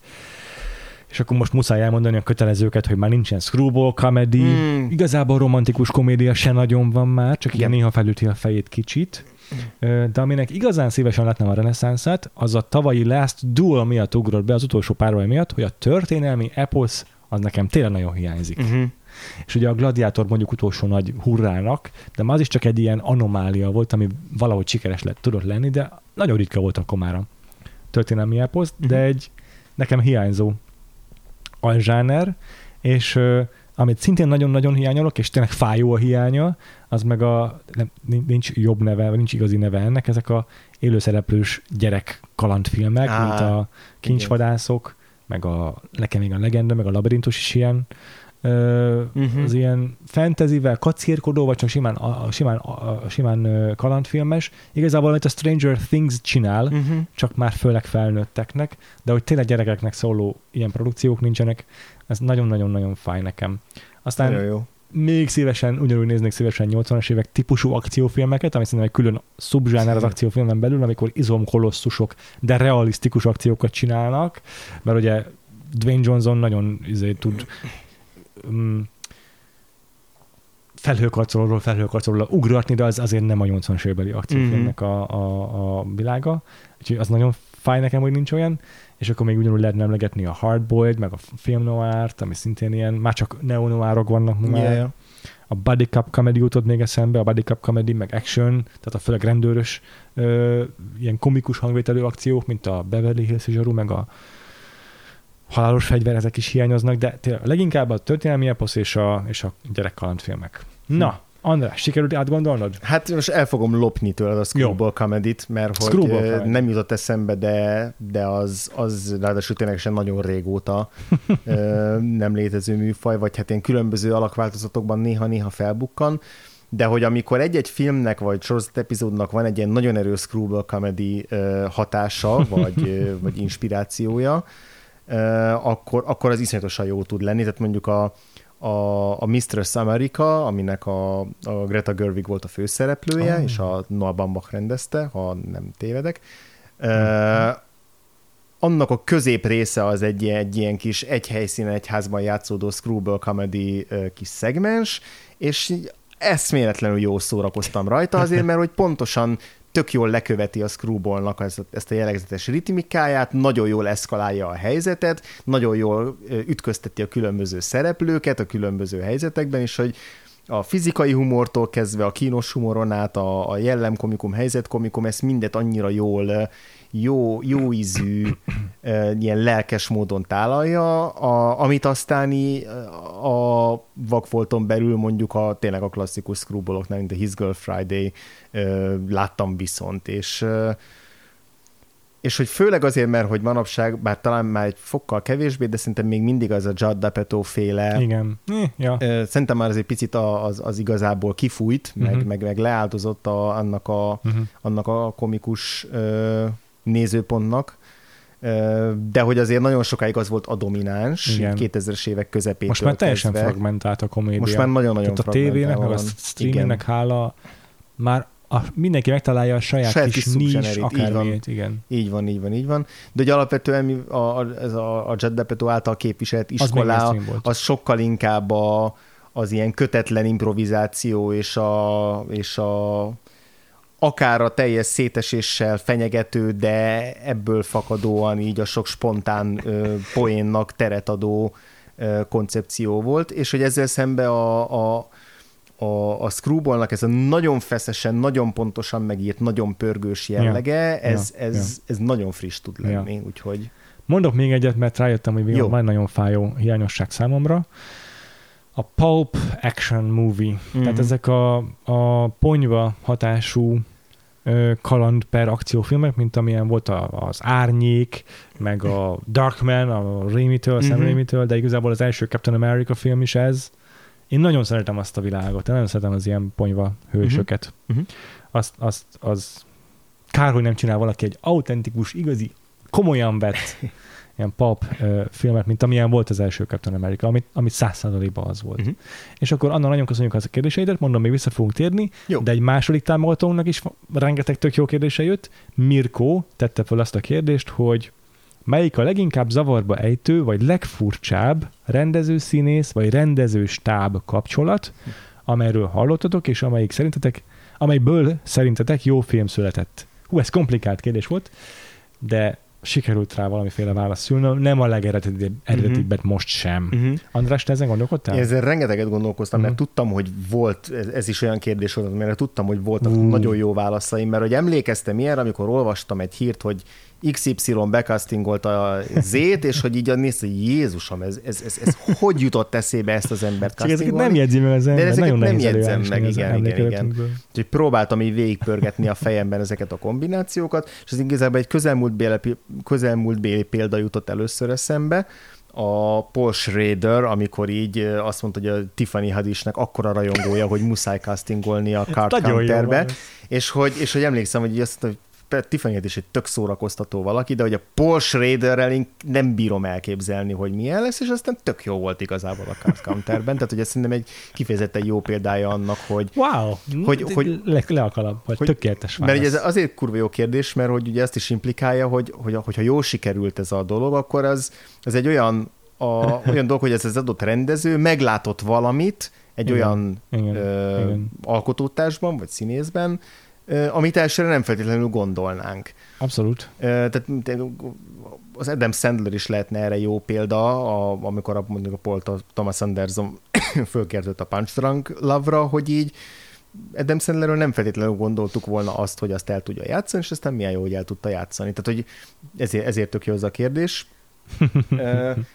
Speaker 1: És akkor most muszáj elmondani a kötelezőket, hogy már nincsen screwball comedy,
Speaker 2: Mm.
Speaker 1: igazából romantikus komédia se nagyon van már, csak
Speaker 2: Igen.
Speaker 1: néha felüti a fejét kicsit. De aminek igazán szívesen látnám a reneszánszát, az a tavalyi Last Duel miatt ugrott be az utolsó párbaj miatt, hogy a történelmi eposz az nekem tényleg nagyon hiányzik.
Speaker 2: Uh-huh.
Speaker 1: És ugye a Gladiátor mondjuk utolsó nagy hurrának, de már az is csak egy ilyen anomália volt, ami valahogy sikeres lett, tudott lenni, de nagyon ritka volt a történelmi eposz, de
Speaker 2: Mhm.
Speaker 1: egy nekem hiányzó alzsáner, és amit szintén nagyon-nagyon hiányolok, és tényleg fájó a hiánya, az meg a, nem, nincs jobb neve, nincs igazi neve ennek, ezek a élőszereplős gyerek kalandfilmek,
Speaker 2: Á,
Speaker 1: mint a kincsvadászok, meg a nekem még a legenda, meg a labirintus is ilyen,
Speaker 2: Mhm.
Speaker 1: az ilyen fantasyvel kacérkodó, vagy csak simán, a, simán, a, simán kalandfilmes. Igazából amit a Stranger Things csinál,
Speaker 2: Uh-huh.
Speaker 1: csak már főleg felnőtteknek, de hogy tényleg gyerekeknek szóló ilyen produkciók nincsenek, ez nagyon-nagyon-nagyon fáj nekem. Aztán
Speaker 2: Nagyon jó.
Speaker 1: még szívesen, ugyanúgy néznék szívesen 80-as évek típusú akciófilmeket, ami szerintem egy külön szubzsáner az akciófilmen belül, amikor izomkolosszusok, de realisztikus akciókat csinálnak, mert ugye Dwayne Johnson nagyon izé, tud um, felhőkarcolóról felhőkarcolóra ugratni, de az azért nem a 80-as évbeli akciófilmnek a, a, a világa. Úgyhogy az nagyon fáj nekem, hogy nincs olyan. És akkor még ugyanúgy lehetne emlegetni a Hardboiled, meg a Film Noir-t, ami szintén ilyen, már csak neo-noirok vannak már.
Speaker 2: Yeah, yeah.
Speaker 1: A Buddy Cup Comedy jutott még eszembe, a Buddy Cup Comedy, meg Action, tehát a főleg rendőrös ö, ilyen komikus hangvételű akciók, mint a Beverly Hills zsaru, meg a halálos fegyver, ezek is hiányoznak, de tényleg leginkább a történelmi eposz és a, és a gyerekkalandfilmek. Na, András, sikerült átgondolnod?
Speaker 2: Hát most el fogom lopni tőled a Screwball comedy mert hogy
Speaker 1: comedy.
Speaker 2: nem jutott eszembe, de, de az, az ráadásul ténylegesen nagyon régóta nem létező műfaj, vagy hát ilyen különböző alakváltozatokban néha-néha felbukkan, de hogy amikor egy-egy filmnek vagy sorozat epizódnak van egy ilyen nagyon erős Screwball comedy hatása, vagy, vagy inspirációja, akkor, akkor az iszonyatosan jó tud lenni. Tehát mondjuk a, a, a Mistress America, aminek a, a Greta Gerwig volt a főszereplője, oh. és a Noah Bambach rendezte, ha nem tévedek. Uh, annak a közép része az egy, egy ilyen kis egy helyszínen, egy házban játszódó screwball comedy uh, kis szegmens, és eszméletlenül jó szórakoztam rajta azért, mert hogy pontosan tök jól leköveti a screwballnak ezt, ezt a jellegzetes ritmikáját, nagyon jól eszkalálja a helyzetet, nagyon jól ütközteti a különböző szereplőket a különböző helyzetekben, és hogy a fizikai humortól kezdve a kínos humoron át, a, a jellemkomikum, helyzetkomikum, ezt mindet annyira jól jó, jó ízű, ilyen lelkes módon tálalja, a, amit aztán a vakfolton belül mondjuk a tényleg a klasszikus screwballoknál, mint a His Girl Friday láttam viszont, és és hogy főleg azért, mert hogy manapság, bár talán már egy fokkal kevésbé, de szerintem még mindig az a Judd Apatow féle.
Speaker 1: Igen. Ja.
Speaker 2: Szerintem már az egy picit az, az igazából kifújt, uh-huh. meg, meg, meg leáldozott a, annak, a, uh-huh. annak a komikus nézőpontnak, de hogy azért nagyon sokáig az volt a domináns, Igen. 2000-es évek közepétől
Speaker 1: Most már teljesen
Speaker 2: kezdve.
Speaker 1: fragmentált a komédia.
Speaker 2: Most már nagyon-nagyon
Speaker 1: Tehát a tévének, meg a streamingnek hála már a, mindenki megtalálja a saját, saját kis, kis nis akármiét, igen.
Speaker 2: Így van, így van, így van. De hogy alapvetően a, a, ez a, a Jet Bepeto által képviselt iskolá, az, az sokkal inkább a, az ilyen kötetlen improvizáció és a, és a akár a teljes széteséssel fenyegető, de ebből fakadóan így a sok spontán ö, poénnak teret adó ö, koncepció volt, és hogy ezzel szembe a, a, a, a Screwballnak ez a nagyon feszesen, nagyon pontosan megírt, nagyon pörgős jellege, ja, ez, ja, ez, ja. ez nagyon friss tud lenni, ja. úgyhogy...
Speaker 1: Mondok még egyet, mert rájöttem, hogy még van nagyon fájó hiányosság számomra a pulp action movie. Mm-hmm. Tehát ezek a, a ponyva hatású kaland per akciófilmek, mint amilyen volt a, az Árnyék, meg a Darkman, a Raimi-től, mm-hmm. Sam Raimi-től, de igazából az első Captain America film is ez. Én nagyon szeretem azt a világot, én nagyon szeretem az ilyen ponyva hősöket. Mm-hmm. Azt, azt, az kár, hogy nem csinál valaki egy autentikus, igazi, komolyan vett ilyen uh, filmet, mint amilyen volt az első Captain America, amit, amit száz az volt. Uh-huh. És akkor annak nagyon köszönjük az a kérdéseidet, mondom, még vissza fogunk térni, jó. de egy második támogatónak is rengeteg tök jó kérdése jött. Mirko tette fel azt a kérdést, hogy melyik a leginkább zavarba ejtő, vagy legfurcsább rendező-színész, vagy rendező-stáb kapcsolat, amelyről hallottatok, és amelyik szerintetek, amelyből szerintetek jó film született. Hú, ez komplikált kérdés volt, de sikerült rá valamiféle választ szülnöm, nem a legeredetibbet uh-huh. most sem. Uh-huh. András, te ezen gondolkodtál?
Speaker 2: Én ezen rengeteget gondolkoztam, uh-huh. mert tudtam, hogy volt, ez, ez is olyan kérdés volt, mert tudtam, hogy voltak uh. nagyon jó válaszaim, mert hogy emlékeztem ilyenre, amikor olvastam egy hírt, hogy XY becastingolta a Z-t, és hogy így nézte, hogy Jézusom, ez, ez, ez, ez, hogy jutott eszébe ezt az embert
Speaker 1: Csak ezeket nem jegyzi meg az ember,
Speaker 2: De ezeket nem jegyzem meg, igen, igen, igen. Úgyhogy próbáltam így végigpörgetni a fejemben ezeket a kombinációkat, és az igazából egy közelmúlt béli, közelmúlt béli példa jutott először eszembe, a Paul Schrader, amikor így azt mondta, hogy a Tiffany Hadisnek akkora rajongója, hogy muszáj castingolni a Card Counterbe, és hogy, és hogy emlékszem, hogy azt mondta, hogy tiffany is egy tök szórakoztató valaki, de hogy a Paul Schraderrel én nem bírom elképzelni, hogy milyen lesz, és aztán tök jó volt igazából a Card Counterben, tehát hogy ez szerintem egy kifejezetten jó példája annak, hogy...
Speaker 1: Wow! Hogy, hogy, le, le a kalap, vagy hogy, tökéletes
Speaker 2: válasz. Mert ez azért kurva jó kérdés, mert hogy ugye ezt is implikálja, hogy, hogy hogyha jól sikerült ez a dolog, akkor az, az egy olyan, a, olyan dolog, hogy ez az adott rendező meglátott valamit, egy igen, olyan igen, ö, igen. alkotótársban, vagy színészben, amit elsőre nem feltétlenül gondolnánk.
Speaker 1: Abszolút.
Speaker 2: Tehát az Adam Sandler is lehetne erre jó példa, a, amikor a, mondjuk a Paul Thomas Anderson fölkértett a Punch Drunk Love-ra, hogy így Adam Sandlerről nem feltétlenül gondoltuk volna azt, hogy azt el tudja játszani, és aztán milyen jó, hogy el tudta játszani. Tehát, hogy ezért, ezért tök jó az a kérdés.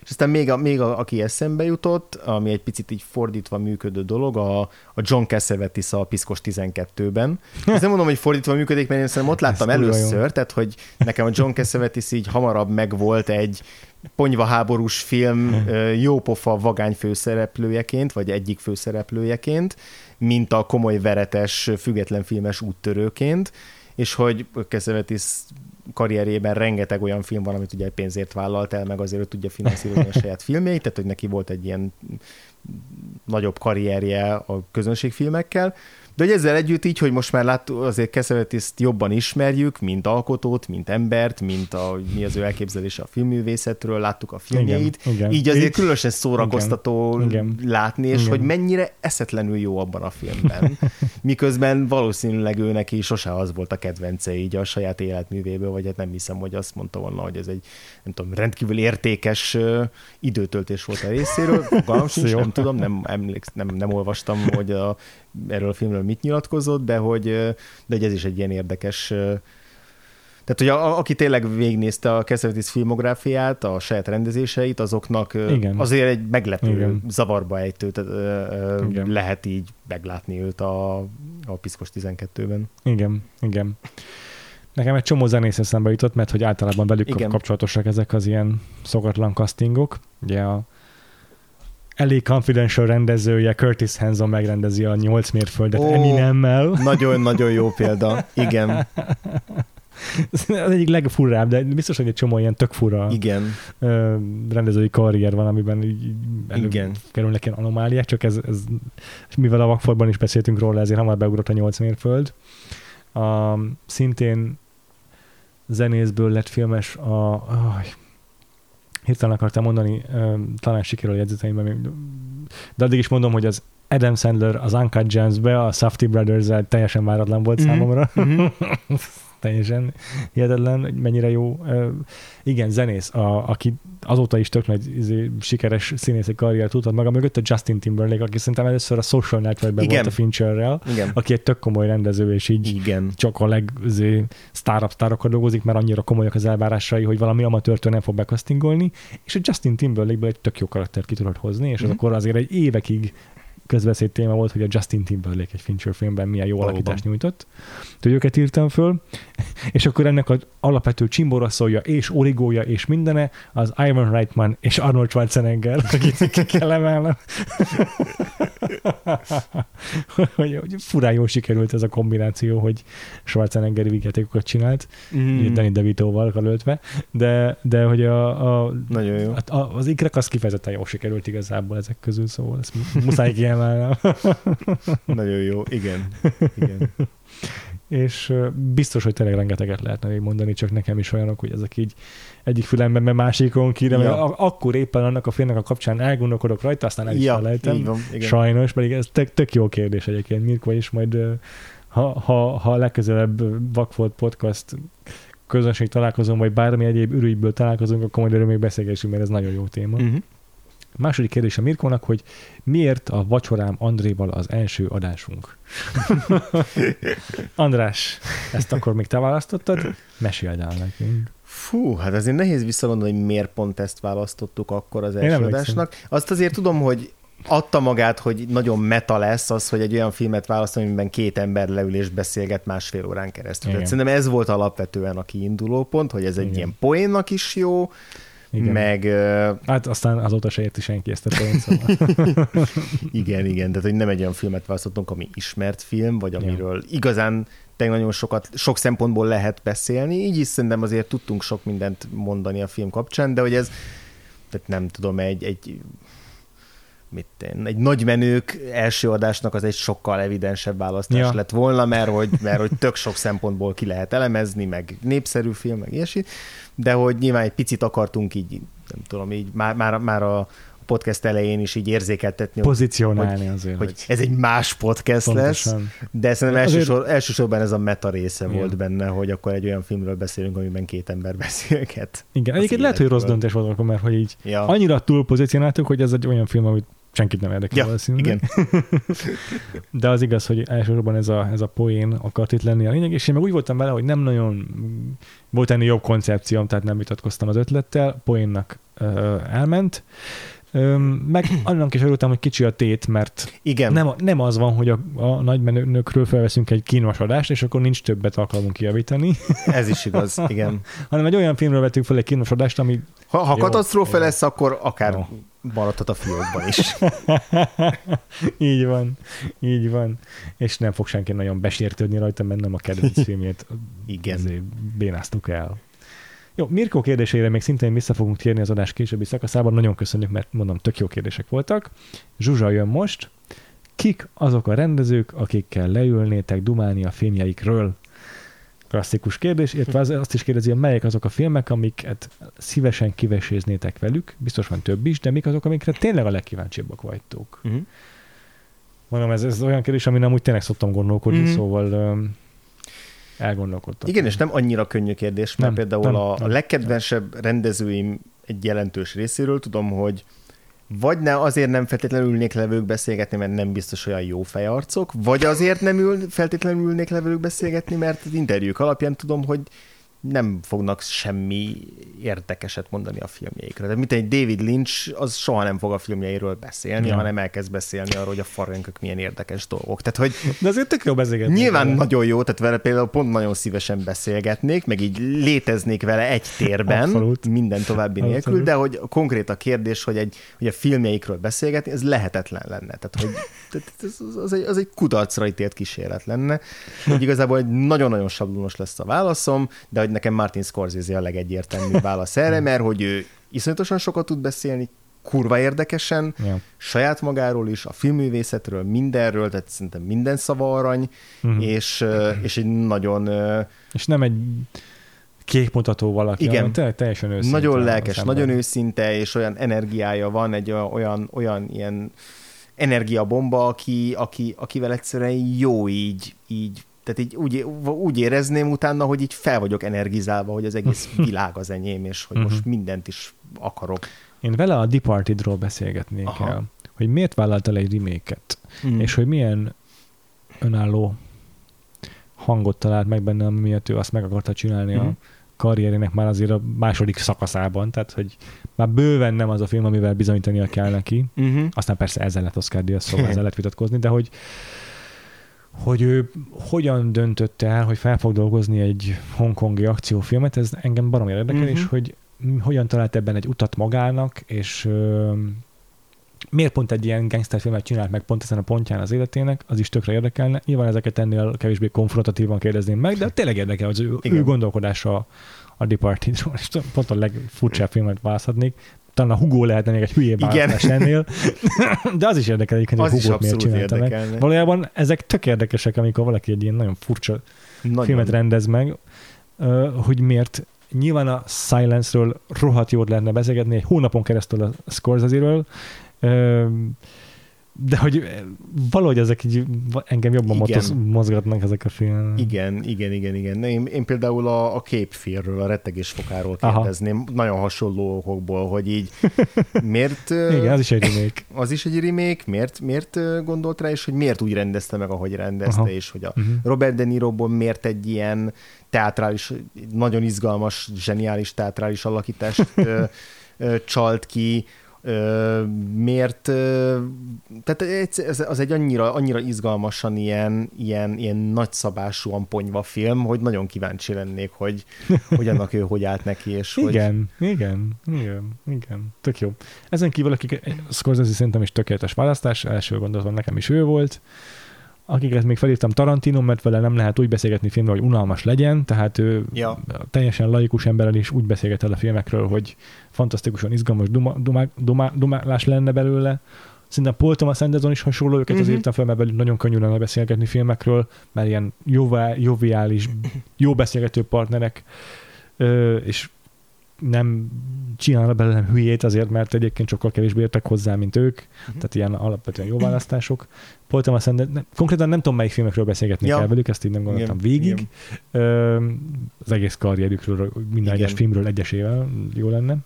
Speaker 2: És aztán még, a, még a, aki eszembe jutott, ami egy picit így fordítva működő dolog, a, a John Cassavetes a Piszkos 12-ben. Ezt nem mondom, hogy fordítva működik, mert én szerintem ott láttam
Speaker 1: Ez
Speaker 2: először, tehát hogy nekem a John Cassavetes így hamarabb megvolt egy ponyvaháborús film ö, jópofa vagány főszereplőjeként, vagy egyik főszereplőjeként, mint a komoly veretes, független filmes úttörőként, és hogy Cassavetes karrierjében rengeteg olyan film van, amit ugye pénzért vállalt el, meg azért tudja finanszírozni a saját filmjeit, tehát hogy neki volt egy ilyen nagyobb karrierje a közönségfilmekkel, de hogy ezzel együtt így, hogy most már láttuk, azért Cassavetes-t jobban ismerjük, mint alkotót, mint embert, mint a, mi az ő elképzelése a filmművészetről, láttuk a filmjeit,
Speaker 1: Igen, igen.
Speaker 2: így azért
Speaker 1: Így-
Speaker 2: különösen szórakoztató
Speaker 1: Igen,
Speaker 2: látni, és
Speaker 1: Igen.
Speaker 2: hogy mennyire eszetlenül jó abban a filmben. Miközben valószínűleg ő neki sose az volt a kedvence így a saját életművéből, vagy hát nem hiszem, hogy azt mondta volna, hogy ez egy nem tudom, rendkívül értékes időtöltés volt a részéről. Fogalmam sincs, nem tudom, nem, emléksz, nem, nem olvastam, hogy a, erről a filmről mit nyilatkozott, de hogy, de hogy ez is egy ilyen érdekes tehát, hogy a, a- aki tényleg végignézte a Cassavetes filmográfiát, a saját rendezéseit, azoknak
Speaker 1: Igen.
Speaker 2: azért egy meglepő,
Speaker 1: Igen.
Speaker 2: Zavarba ejtő, tehát, ö,
Speaker 1: Igen.
Speaker 2: lehet így meglátni őt a, a Piszkos 12-ben.
Speaker 1: Igen, igen. Nekem egy csomó zenész eszembe jutott, mert hogy általában velük
Speaker 2: igen.
Speaker 1: kapcsolatosak ezek az ilyen szokatlan castingok. Ugye a elég confidential rendezője Curtis Hanson megrendezi a 8 mérföldet oh. Eminemmel.
Speaker 2: Nagyon-nagyon jó példa. Igen,
Speaker 1: Ez az egyik legfurrább, de biztos, hogy egy csomó ilyen tök fura
Speaker 2: igen.
Speaker 1: rendezői karrier van, amiben így
Speaker 2: Igen.
Speaker 1: előkerülnek ilyen anomáliák, csak ez, ez mivel a vakforban is beszéltünk róla, ezért hamar beugrott a 8 mérföld. A, szintén zenészből lett filmes a... Aj, hirtelen akartam mondani, talán sikerül a jegyzeteimben, de addig is mondom, hogy az Adam Sandler az Uncut Gems-be a Safety brothers teljesen váratlan volt
Speaker 2: Mhm.
Speaker 1: számomra
Speaker 2: Mhm.
Speaker 1: teljesen hihetetlen, hogy mennyire jó. Igen, zenész, a, aki azóta is tök nagy izé, sikeres színészi karriert tudhat maga mögött, a Justin Timberlake, aki szerintem először a Social Networkben
Speaker 2: Igen.
Speaker 1: volt a Fincherrel,
Speaker 2: Igen.
Speaker 1: aki egy tök komoly rendező, és így
Speaker 2: Igen.
Speaker 1: csak a leg izé, sztárabb sztárokkal dolgozik, mert annyira komolyak az elvárásai, hogy valami amatőrtől nem fog bekasztingolni, és a Justin Timberlake-ből egy tök jó karaktert ki tudott hozni, és
Speaker 2: Mhm.
Speaker 1: az akkor azért egy évekig közbeszéd téma volt, hogy a Justin Timberlake egy Fincher filmben milyen jó
Speaker 2: Valóban.
Speaker 1: alakítást nyújtott. Úgyhogy őket írtam föl, és akkor ennek az alapvető csimboraszolja és origója és mindene az Ivan Reitman és Arnold Schwarzenegger, akit ki kell emelnem. hogy, hogy furán jól sikerült ez a kombináció, hogy Schwarzenegger vígjátékokat csinált, mm. Danny DeVito-val karöltve, de, de hogy a, a
Speaker 2: Nagyon jó.
Speaker 1: A, az ikrek az kifejezetten jól sikerült igazából ezek közül, szóval ezt mu- muszáj kiemelnem.
Speaker 2: Nagyon jó. Igen. Igen.
Speaker 1: és biztos, hogy tényleg rengeteget lehetne még mondani, csak nekem is olyanok, hogy ezek így egyik fülemben, mert másikon ki, de
Speaker 2: Ja.
Speaker 1: akkor éppen annak a filmnek a kapcsán elgondolkodok rajta, aztán el is
Speaker 2: Ja,
Speaker 1: felejtem.
Speaker 2: van. Igen.
Speaker 1: Sajnos, pedig ez tök, tök jó kérdés egyébként, Mirko is majd, ha, ha, ha legközelebb Vakfolt Podcast közönség találkozom, vagy bármi egyéb ürügyből találkozunk, akkor majd erről még beszélgessünk, mert ez nagyon jó téma. Második kérdés a Mirkónak, hogy miért a vacsorám Andréval az első adásunk? András, ezt akkor még te választottad? Meséld el nekünk.
Speaker 2: Fú, hát azért nehéz visszagondolni, hogy miért pont ezt választottuk akkor az első adásnak. Azt azért tudom, hogy adta magát, hogy nagyon meta lesz az, hogy egy olyan filmet választani, amiben két ember leül és beszélget másfél órán keresztül.
Speaker 1: Igen.
Speaker 2: Tehát szerintem ez volt alapvetően a kiinduló pont, hogy ez egy
Speaker 1: Igen.
Speaker 2: ilyen poénnak is jó,
Speaker 1: Igen.
Speaker 2: meg
Speaker 1: Hát aztán azóta se érti senki ezt a poént, szóval.
Speaker 2: igen, igen, tehát hogy nem egy olyan filmet választottunk, ami ismert film, vagy
Speaker 1: Ja.
Speaker 2: amiről igazán tényleg nagyon sokat, sok szempontból lehet beszélni, így is szerintem azért tudtunk sok mindent mondani a film kapcsán, de hogy ez, tehát nem tudom, egy, egy mit én, egy nagy menők első adásnak az egy sokkal evidensebb választás
Speaker 1: Ja.
Speaker 2: ja. lett volna, mert hogy, mert hogy tök sok szempontból ki lehet elemezni, meg népszerű film, meg ilyesmi, de hogy nyilván egy picit akartunk így, nem tudom, így már, már, már a podcast elején is így érzékeltetni, hogy,
Speaker 1: Pozícionálni azért,
Speaker 2: hogy
Speaker 1: hogy
Speaker 2: ez egy más podcast lesz,
Speaker 1: pontosan.
Speaker 2: de szerintem
Speaker 1: Azért-
Speaker 2: elsősor, elsősorban ez a meta része
Speaker 1: Igen.
Speaker 2: volt benne, hogy akkor egy olyan filmről beszélünk, amiben két ember beszélget.
Speaker 1: Igen, egyébként lehet, hogy rossz döntés volt akkor, mert hogy így
Speaker 2: Ja,
Speaker 1: annyira túl pozícionáltuk, hogy ez egy olyan film, amit senkit nem érdekel
Speaker 2: Ja,
Speaker 1: valószínűleg.
Speaker 2: igen.
Speaker 1: De az igaz, hogy elsősorban ez a, ez a poén akart itt lenni a lényeg, és én meg úgy voltam vele, hogy nem nagyon volt ennél jobb koncepcióm, tehát nem vitatkoztam az ötlettel, poénnak ö, elment. Ö, meg annak is örültem, hogy kicsi a tét, mert
Speaker 2: Igen.
Speaker 1: nem, nem az van, hogy a, a nagymenőkről felveszünk egy kínos adást, és akkor nincs többet alkalmunk kijavítani,
Speaker 2: Ez is igaz, igen.
Speaker 1: hanem egy olyan filmről vettünk fel egy kínos adást, ami
Speaker 2: Ha, ha katasztrófa lesz, akkor akár
Speaker 1: Jó.
Speaker 2: Maradhat a fiókban is.
Speaker 1: így van, így van. És nem fog senki nagyon besértődni rajta, mert nem a kedvenc filmjét
Speaker 2: Igen.
Speaker 1: bénáztuk el. Jó, Mirko kérdésére még szintén vissza fogunk térni az adás későbbi szakaszában. Nagyon köszönjük, mert mondom, tök jó kérdések voltak. Zsuzsa jön most. Kik azok a rendezők, akikkel leülnétek dumálni a filmjeikről? Klasszikus kérdés, illetve az- azt is kérdezi, hogy melyek azok a filmek, amiket szívesen kiveséznétek velük, biztos van több is, de mik azok, amikre tényleg a legkíváncsibbak vagytok?
Speaker 2: Uh-huh.
Speaker 1: Mondom, ez, ez olyan kérdés, amin amúgy tényleg szoktam gondolkodni, mm-hmm. szóval elgondolkodtam.
Speaker 2: Igen, és nem annyira könnyű kérdés, mert
Speaker 1: Nem,
Speaker 2: például
Speaker 1: nem,
Speaker 2: a,
Speaker 1: nem.
Speaker 2: a legkedvensebb rendezőim egy jelentős részéről tudom, hogy vagy ne azért nem feltétlenül ülnék le velük beszélgetni, mert nem biztos olyan jó fejarcok, vagy azért nem ül, feltétlenül ülnék le velük beszélgetni, mert interjúk alapján tudom, hogy nem fognak semmi érdekeset mondani a filmjeikről. Tehát mint egy David Lynch, az soha nem fog a filmjeiről beszélni,
Speaker 1: Ja.
Speaker 2: hanem elkezd beszélni arról, hogy a farönkök milyen érdekes dolgok. Tehát, hogy
Speaker 1: De azért tök jó beszélgetni.
Speaker 2: Nyilván
Speaker 1: vele.
Speaker 2: nagyon jó, tehát vele például pont nagyon szívesen beszélgetnék, meg így léteznék vele egy térben,
Speaker 1: Abszolút.
Speaker 2: minden további nélkül,
Speaker 1: Abszolút.
Speaker 2: de hogy konkrét a kérdés, hogy, egy, hogy a filmjeikről beszélgetni, ez lehetetlen lenne. Tehát, hogy tehát ez, az, az, egy, az egy kudarcra ítélt kísérlet lenne. Úgy igazából egy nagyon-nagyon sablonos lesz a válaszom, de hogy nekem Martin Scorsese a legegyértelműbb válasz erre, mert hogy ő iszonyatosan sokat tud beszélni, kurva érdekesen,
Speaker 1: Ja.
Speaker 2: saját magáról is, a filmművészetről, mindenről, tehát szerintem minden szava arany,
Speaker 1: Mhm.
Speaker 2: és, és egy nagyon,
Speaker 1: És nem egy képmutató valaki,
Speaker 2: Igen.
Speaker 1: tényleg teljesen őszinte.
Speaker 2: nagyon lelkes, nagyon őszinte, és olyan energiája van, egy olyan, olyan, olyan ilyen energiabomba, aki, aki, akivel egyszerűen jó így, így tehát így úgy, úgy érezném utána, hogy így fel vagyok energizálva, hogy az egész világ az enyém, és hogy most
Speaker 1: Mhm.
Speaker 2: mindent is akarok.
Speaker 1: Én vele a Departedról beszélgetnék
Speaker 2: Aha.
Speaker 1: el, hogy miért vállalt el egy remake
Speaker 2: Mm.
Speaker 1: és hogy milyen önálló hangot talált meg benne, ami miatt ő azt meg akarta csinálni
Speaker 2: Mhm.
Speaker 1: a karrierének már azért a második szakaszában, tehát hogy már bőven nem az a film, amivel bizonyítania kell neki.
Speaker 2: Uh-huh.
Speaker 1: Aztán persze ezzel lett Oscar díjas, szóval ezzel lehet vitatkozni, de hogy hogy ő hogyan döntött el, hogy fel fog dolgozni egy hongkongi akciófilmet, ez engem barom érdekel, uh-huh. és hogy hogyan talált ebben egy utat magának, és ö, miért pont egy ilyen gangsterfilmet csinált meg pont ezen a pontján az életének, az is tökre érdekelne. Nyilván ezeket ennél kevésbé konfrontatívan kérdezném meg, de tényleg érdekel az ő,
Speaker 2: Igen.
Speaker 1: ő gondolkodása a Departedról, és pont a legfurcsább filmet választhatnék. Talán a Hugo lehetne még egy hülyébb választás ennél, de az is érdekel egyébként, hogy
Speaker 2: Az is
Speaker 1: Hugo-t miért csinálta meg.
Speaker 2: érdekelne.
Speaker 1: Valójában ezek tök érdekesek, amikor valaki egy ilyen nagyon furcsa
Speaker 2: Nagyon.
Speaker 1: filmet rendez meg, hogy miért nyilván a Silence-ről rohadt jót lehetne beszélgetni egy hónapon keresztül a Scorsese-ről, de hogy valahogy ezek így engem jobban motoz, mozgatnak ezek a filmek.
Speaker 2: Igen, igen, igen, igen. Én, én például a, a Cape Fear-ről, a rettegés fokáról
Speaker 1: Aha.
Speaker 2: kérdezném, nagyon hasonló okokból, hogy így miért...
Speaker 1: Igen, az is egy remake.
Speaker 2: az is egy remake, miért, miért gondolt rá, és hogy miért úgy rendezte meg, ahogy rendezte,
Speaker 1: Aha.
Speaker 2: és hogy a
Speaker 1: Uh-huh.
Speaker 2: Robert De Niroból miért egy ilyen teátrális, nagyon izgalmas, zseniális teátrális alakítást csalt ki, miért, tehát ez, az egy annyira, annyira izgalmasan ilyen, ilyen, ilyen nagyszabásúan ponyva film, hogy nagyon kíváncsi lennék, hogy, hogy annak ő hogy állt neki, és hogy
Speaker 1: Igen, igen, igen, igen, tök jó. Ezen kívül, akik Scorsese szerintem is tökéletes választás, első gondolatom nekem is ő volt. Akiket még felírtam Tarantino, mert vele nem lehet úgy beszélgetni filmről, hogy unalmas legyen, tehát ő
Speaker 2: Ja.
Speaker 1: teljesen laikus emberrel is úgy beszélget el a filmekről, hogy fantasztikusan izgalmas duma, duma, duma, dumálás lenne belőle. Szerintem Paul Thomas Anderson is hasonló, őket
Speaker 2: Mhm.
Speaker 1: uh-huh. az írtam fel, mert velük nagyon könnyű lenne beszélgetni filmekről, mert ilyen jóvá, joviális, jó beszélgető partnerek, és nem csinálnak belőlem hülyét azért, mert egyébként sokkal kevésbé értek hozzá, mint ők. Uh-huh. Tehát ilyen alapvetően jó választások. Thomas Anderson, ne, konkrétan nem tudom, melyik filmekről beszélgetni
Speaker 2: Ja.
Speaker 1: kell velük, ezt így nem gondoltam
Speaker 2: Igen,
Speaker 1: végig.
Speaker 2: igen.
Speaker 1: Ö, az egész karrierükről, minden
Speaker 2: Igen.
Speaker 1: egyes filmről egyesével jó lenne.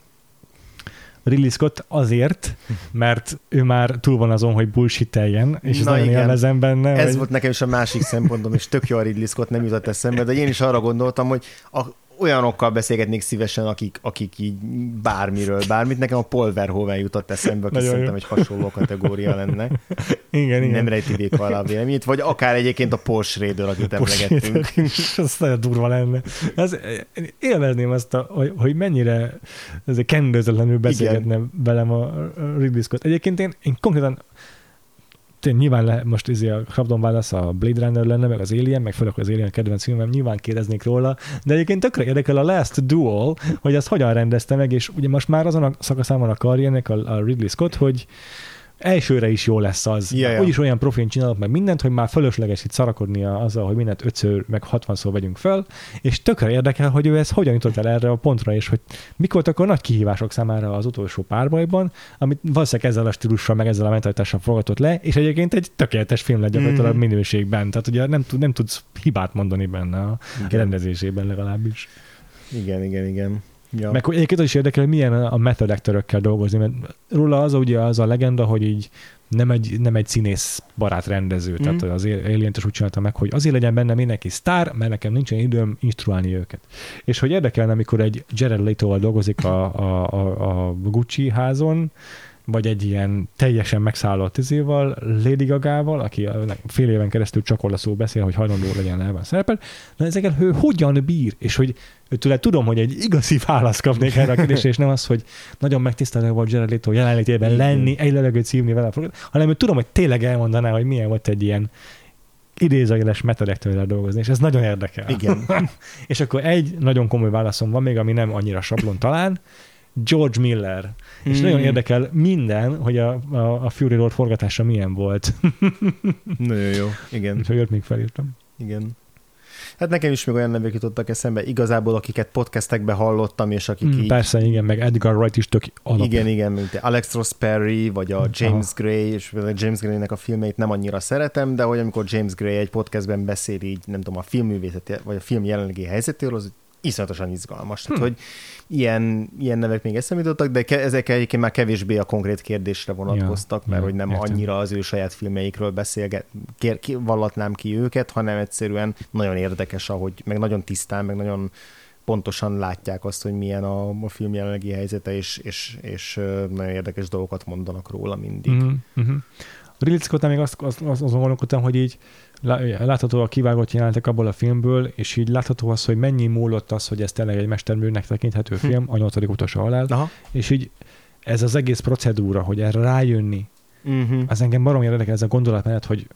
Speaker 1: Ridley Scott azért, mert ő már túl van azon, hogy bullshit-eljen, és
Speaker 2: Na
Speaker 1: nagyon
Speaker 2: igen.
Speaker 1: élvezem benne.
Speaker 2: Ez
Speaker 1: hogy-
Speaker 2: volt nekem is a másik szempontom, és tök jó a Ridley Scott nem jutott eszembe, de én is arra gondoltam, hogy a, olyanokkal beszélgetnék szívesen, akik, akik így bármiről, bármit. Nekem a Paul Verhoeven jutott eszembe, aki szerintem egy hasonló kategória lenne.
Speaker 1: igen, igen.
Speaker 2: Nem rejti a véleményét, vagy akár egyébként a Paul Schrader, akit emlegettünk.
Speaker 1: az nagyon durva lenne. Én élvezném azt, a, hogy, hogy mennyire ez kendőzetlenül beszélgetne velem a a Ridley Scott. Egyébként én, én konkrétan tényleg nyilván le, most izé a Krabdon válasz a Blade Runner lenne, meg az Alien, meg főleg az Alien kedvenc filmem, nyilván kérdeznék róla, de egyébként tökre érdekel a Last Duel, hogy azt hogyan rendezte meg, és ugye most már azon a szakaszán van a karriernek a, a Ridley Scott, hogy elsőre is jó lesz az.
Speaker 2: Ja, ja.
Speaker 1: Úgyis olyan profin csinálok meg mindent, hogy már fölösleges itt szarakodnia azzal, hogy mindent ötször, meg hatvanszor vegyünk fel, és tökre érdekel, hogy ő ezt hogyan jutott el erre a pontra, és hogy mik voltak a nagy kihívások számára az utolsó párbajban, amit valószínűleg ezzel a stílussal, meg ezzel a mentalitással fogadott le, és egyébként egy tökéletes film lett gyakorlatilag
Speaker 2: Mhm.
Speaker 1: minőségben. Tehát ugye nem, tud, nem tudsz hibát mondani benne a
Speaker 2: Igen.
Speaker 1: rendezésében legalábbis.
Speaker 2: Igen, igen, igen. Ja.
Speaker 1: Meg egyébként az is érdekel, hogy milyen a method actorökkel dolgozni, mert róla az ugye az a legenda, hogy így nem egy, nem egy színész barát rendező, mm. tehát az alien is úgy csinálta meg, hogy azért legyen benne mindenki sztár, mert nekem nincsen időm instruálni őket. És hogy érdekelne, amikor egy Jared Leto-val dolgozik a, a, a, a Gucci házon, vagy egy ilyen teljesen megszállott izéval, Lady Gagával, aki fél éven keresztül csak olaszul beszél, hogy hajlandó legyen elben szerepel, na ezeket ő hogyan bír, és hogy őtőle tudom, hogy egy igazi választ kapnék erre a kérdésre, és nem az, hogy nagyon megtisztelő volt Jared Leto jelenlétében lenni, egy levegőt szívni vele, hanem ő tudom, hogy tényleg elmondaná, hogy milyen volt egy ilyen idézőjeles metodektől dolgozni, és ez nagyon érdekel.
Speaker 2: Igen.
Speaker 1: És akkor egy nagyon komoly válaszom van még, ami nem annyira sablon talán, George Miller. És
Speaker 2: Mm.
Speaker 1: nagyon érdekel minden, hogy a, a, a Fury Road forgatása milyen volt.
Speaker 2: Nagyon jó. Igen.
Speaker 1: Úgyhogy őt még felírtam.
Speaker 2: Igen. Hát nekem is még olyan nevek jutottak eszembe, igazából akiket podcastekbe hallottam, és akik
Speaker 1: Mm,
Speaker 2: így...
Speaker 1: persze, igen, meg Edgar Wright is tök alap.
Speaker 2: Igen, igen, mint Alex Ross Perry, vagy a James Gray, és James Gray-nek a filmeit nem annyira szeretem, de hogy amikor James Gray egy podcastben beszél így, nem tudom, a filmművészet, vagy a film jelenlegi helyzetéről, az iszonyatosan izgalmas. Tehát,
Speaker 1: Hm.
Speaker 2: hogy ilyen, ilyen nevek még eszembe jutottak, de ke- ezek egyébként már kevésbé a konkrét kérdésre vonatkoztak,
Speaker 1: Ja,
Speaker 2: mert
Speaker 1: ja,
Speaker 2: hogy nem
Speaker 1: értem.
Speaker 2: annyira az ő saját filmeikről beszélget, kér, ki, vallatnám ki őket, hanem egyszerűen nagyon érdekes, ahogy, meg nagyon tisztán, meg nagyon pontosan látják azt, hogy milyen a, a film jelenlegi helyzete, és, és, és nagyon érdekes dolgokat mondanak róla mindig. Mm.
Speaker 1: Uh-huh, uh-huh. Ridley Scott még azt, azt, azt azon gondolkodtam, hogy így látható a kivágott jelenetek abból a filmből, és így látható az, hogy mennyi múlott az, hogy ez tényleg egy mesterműnek tekinthető
Speaker 2: Hm.
Speaker 1: film, a nyolcadik utolsó halál,
Speaker 2: Aha.
Speaker 1: és így ez az egész procedúra, hogy erre rájönni,
Speaker 2: Uh-huh.
Speaker 1: az engem barom érdekel ez a gondolatmenet, hogy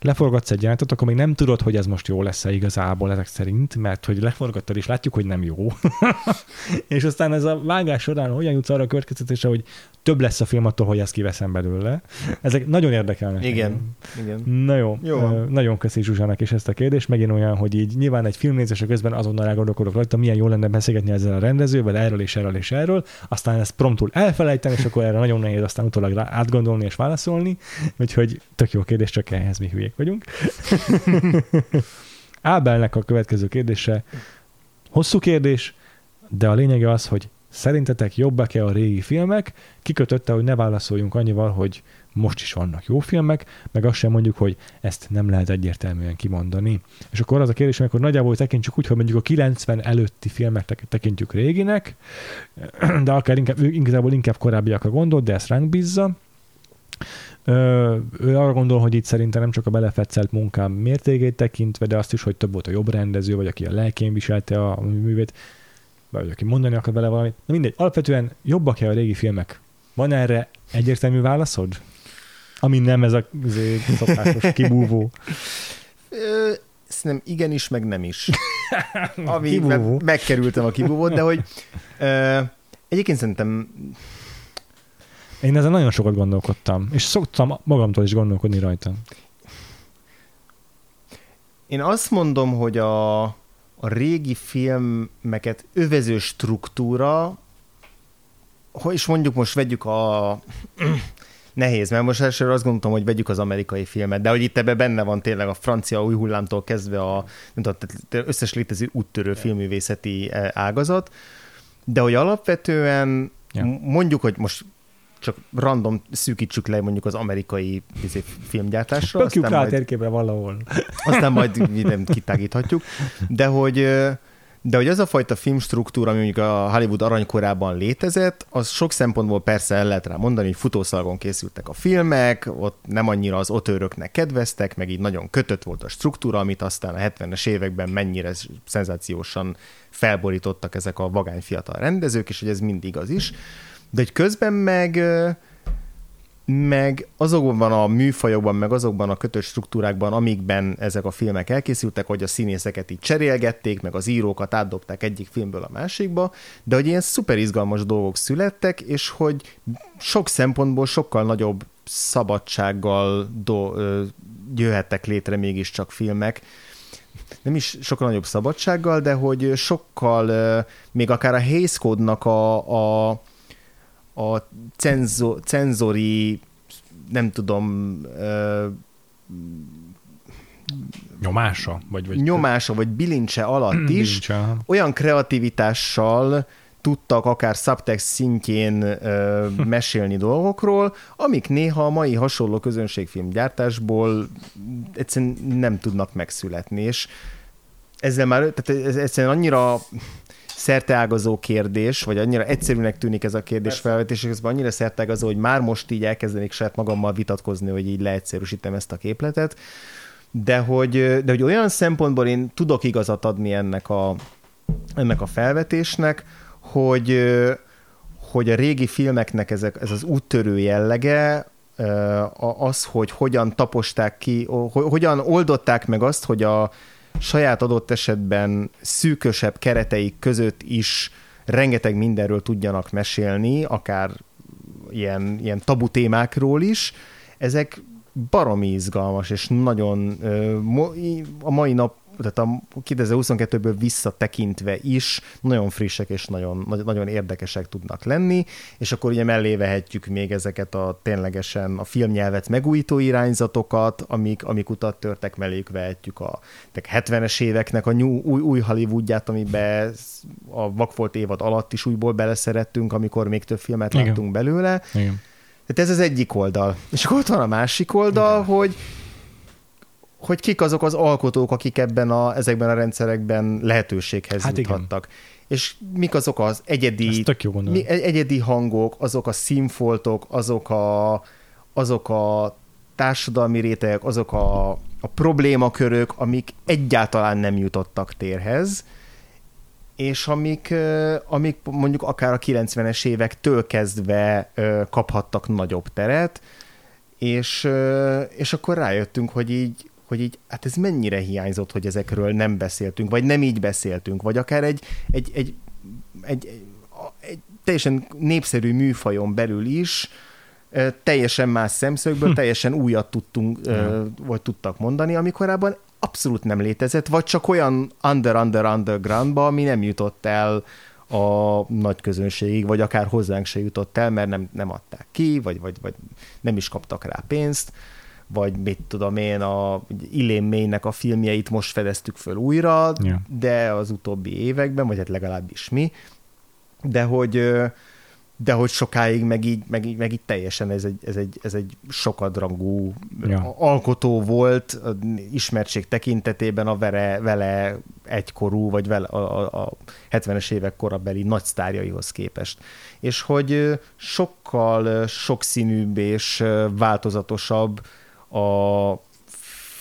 Speaker 1: leforgatsz egy jelenetet, akkor még nem tudod, hogy ez most jó lesz-e igazából ezek szerint, mert hogy leforgattad és látjuk, hogy nem jó. és aztán ez a vágás során hogyan jutsz arra a következtetésre, hogy több lesz a film attól, hogy ezt kiveszem belőle. Ezek nagyon érdekelnek.
Speaker 2: Igen, igen.
Speaker 1: Na jó,
Speaker 2: Jó
Speaker 1: nagyon köszi Zsuzsának is ezt a kérdést. Megint olyan, hogy így nyilván egy filmnézése közben azonnal elgondolkodok rajta, milyen jó lenne beszélgetni ezzel a rendezővel, erről és erről és erről, aztán ezt promptul elfelejteni, és akkor erre nagyon nehéz aztán utólag átgondolni és válaszolni. Úgyhogy tök jó kérdés, csak ehhez mi hülyék vagyunk. Ábelnek a következő kérdése. Hosszú kérdés, de a lényege az, hogy szerintetek jobbak-e a régi filmek? Kikötötte, hogy ne válaszoljunk annyival, hogy most is vannak jó filmek, meg azt sem mondjuk, hogy ezt nem lehet egyértelműen kimondani. És akkor az a kérdés, akkor nagyjából tekintsük úgy, hogy mondjuk a 90 előtti filmek tek- tekintjük réginek, de akár inkább, igazából inkább korábbiakra gondolt, de ezt ránk bízza. Ö, ő arra gondol, hogy itt szerintem nem csak a belefetszelt munkám mértékét tekintve, de azt is, hogy több volt a jobb rendező, vagy aki a lelkén viselte a, a művét, vagy aki mondani akar vele valamit. Na mindegy, alapvetően jobbak-e a régi filmek? Van erre egyértelmű válaszod? Ami nem ez a szokásos kibúvó.
Speaker 2: Ö, szerintem igenis, meg nem is. Ami
Speaker 1: Kibúvó.
Speaker 2: megkerültem a kibúvót, de hogy ö, egyébként szerintem
Speaker 1: Én ezen nagyon sokat gondolkodtam, és szoktam magamtól is gondolkodni rajta.
Speaker 2: Én azt mondom, hogy a, a régi filmeket övező struktúra, hogy és mondjuk most vegyük a... Nehéz, mert most elsőre azt gondoltam, hogy vegyük az amerikai filmet, de hogy itt ebben benne van tényleg a francia új hullámtól kezdve a nem tudom, összes létező úttörő filmművészeti eh, ágazat, de hogy alapvetően Ja. Mondjuk, hogy most csak random szűkítsük le mondjuk az amerikai izé, filmgyártásra.
Speaker 1: Pökjük rá a térképre valahol.
Speaker 2: Aztán majd nem kitágíthatjuk. De hogy de hogy az a fajta filmstruktúra, ami mondjuk a Hollywood aranykorában létezett, az sok szempontból persze el lehet rá mondani, hogy futószalgon készültek a filmek, ott nem annyira az otőröknek kedveztek, meg így nagyon kötött volt a struktúra, amit aztán a 70-es években mennyire szenzációsan felborítottak ezek a vagány fiatal rendezők, és hogy ez mindig az is. De hogy közben meg meg azokban a műfajokban, meg azokban a kötött struktúrákban, amikben ezek a filmek elkészültek, hogy a színészeket így cserélgették, meg az írókat átdobták egyik filmből a másikba, de hogy ilyen szuper izgalmas dolgok születtek, és hogy sok szempontból sokkal nagyobb szabadsággal do, jöhettek létre mégiscsak filmek, nem is sokkal nagyobb szabadsággal, de hogy sokkal, még akár a Hays Code-nak a, a a cenzo, cenzori, nem tudom, ö,
Speaker 1: nyomása? Vagy, vagy
Speaker 2: nyomása, vagy bilincse alatt is bilincse. olyan kreativitással tudtak akár subtext szintjén ö, mesélni dolgokról, amik néha a mai hasonló közönségfilm egyszerűen nem tudnak megszületni, és ezzel már, tehát ez egyszerűen annyira szerteágazó kérdés, vagy annyira egyszerűnek tűnik ez a kérdés felvetés, és annyira szerteágazó, hogy már most így elkezdenék saját magammal vitatkozni, hogy így leegyszerűsítem ezt a képletet, de hogy, de hogy olyan szempontból én tudok igazat adni ennek a, ennek a felvetésnek, hogy, hogy a régi filmeknek ezek, ez az úttörő jellege, az, hogy hogyan taposták ki, hogyan oldották meg azt, hogy a, saját adott esetben szűkösebb kereteik között is rengeteg mindenről tudjanak mesélni, akár ilyen, ilyen tabu témákról is, ezek baromi izgalmas, és nagyon a mai nap tehát a 2022-ből visszatekintve is nagyon frissek és nagyon, nagyon érdekesek tudnak lenni, és akkor ugye mellé vehetjük még ezeket a ténylegesen a filmnyelvet megújító irányzatokat, amik, amik utat törtek, melléjük vehetjük a 70-es éveknek a new, új, új Hollywoodját, amiben a Vakfolt évad alatt is újból beleszerettünk, amikor még több filmet Igen. láttunk belőle. Igen. Tehát ez az egyik oldal. És akkor ott van a másik oldal, Igen. hogy hogy kik azok az alkotók, akik ebben a, ezekben a rendszerekben lehetőséghez hát juthattak. Igen. És mik azok az egyedi, mi, egyedi hangok, azok a színfoltok, azok a, azok a társadalmi rétegek, azok a, a problémakörök, amik egyáltalán nem jutottak térhez, és amik, amik mondjuk akár a 90-es évektől kezdve kaphattak nagyobb teret, és, és akkor rájöttünk, hogy így hogy így, hát ez mennyire hiányzott, hogy ezekről nem beszéltünk, vagy nem így beszéltünk, vagy akár egy, egy, egy, egy, egy, egy teljesen népszerű műfajon belül is, teljesen más szemszögből, hm. teljesen újat tudtunk, vagy tudtak mondani, amikorában abszolút nem létezett, vagy csak olyan under-under-undergroundba, ami nem jutott el a nagy közönségig, vagy akár hozzánk se jutott el, mert nem, nem adták ki, vagy, vagy, vagy nem is kaptak rá pénzt vagy mit tudom én, a Illén Maynek a filmjeit most fedeztük föl újra, yeah. de az utóbbi években, vagy hát legalábbis mi, de hogy de hogy sokáig meg így, meg így, meg így teljesen ez egy, ez egy, ez egy sokadrangú ja. alkotó volt ismertség tekintetében a vele, vele egykorú, vagy vele a, a, a 70-es évek korabeli nagy sztárjaihoz képest. És hogy sokkal sokszínűbb és változatosabb a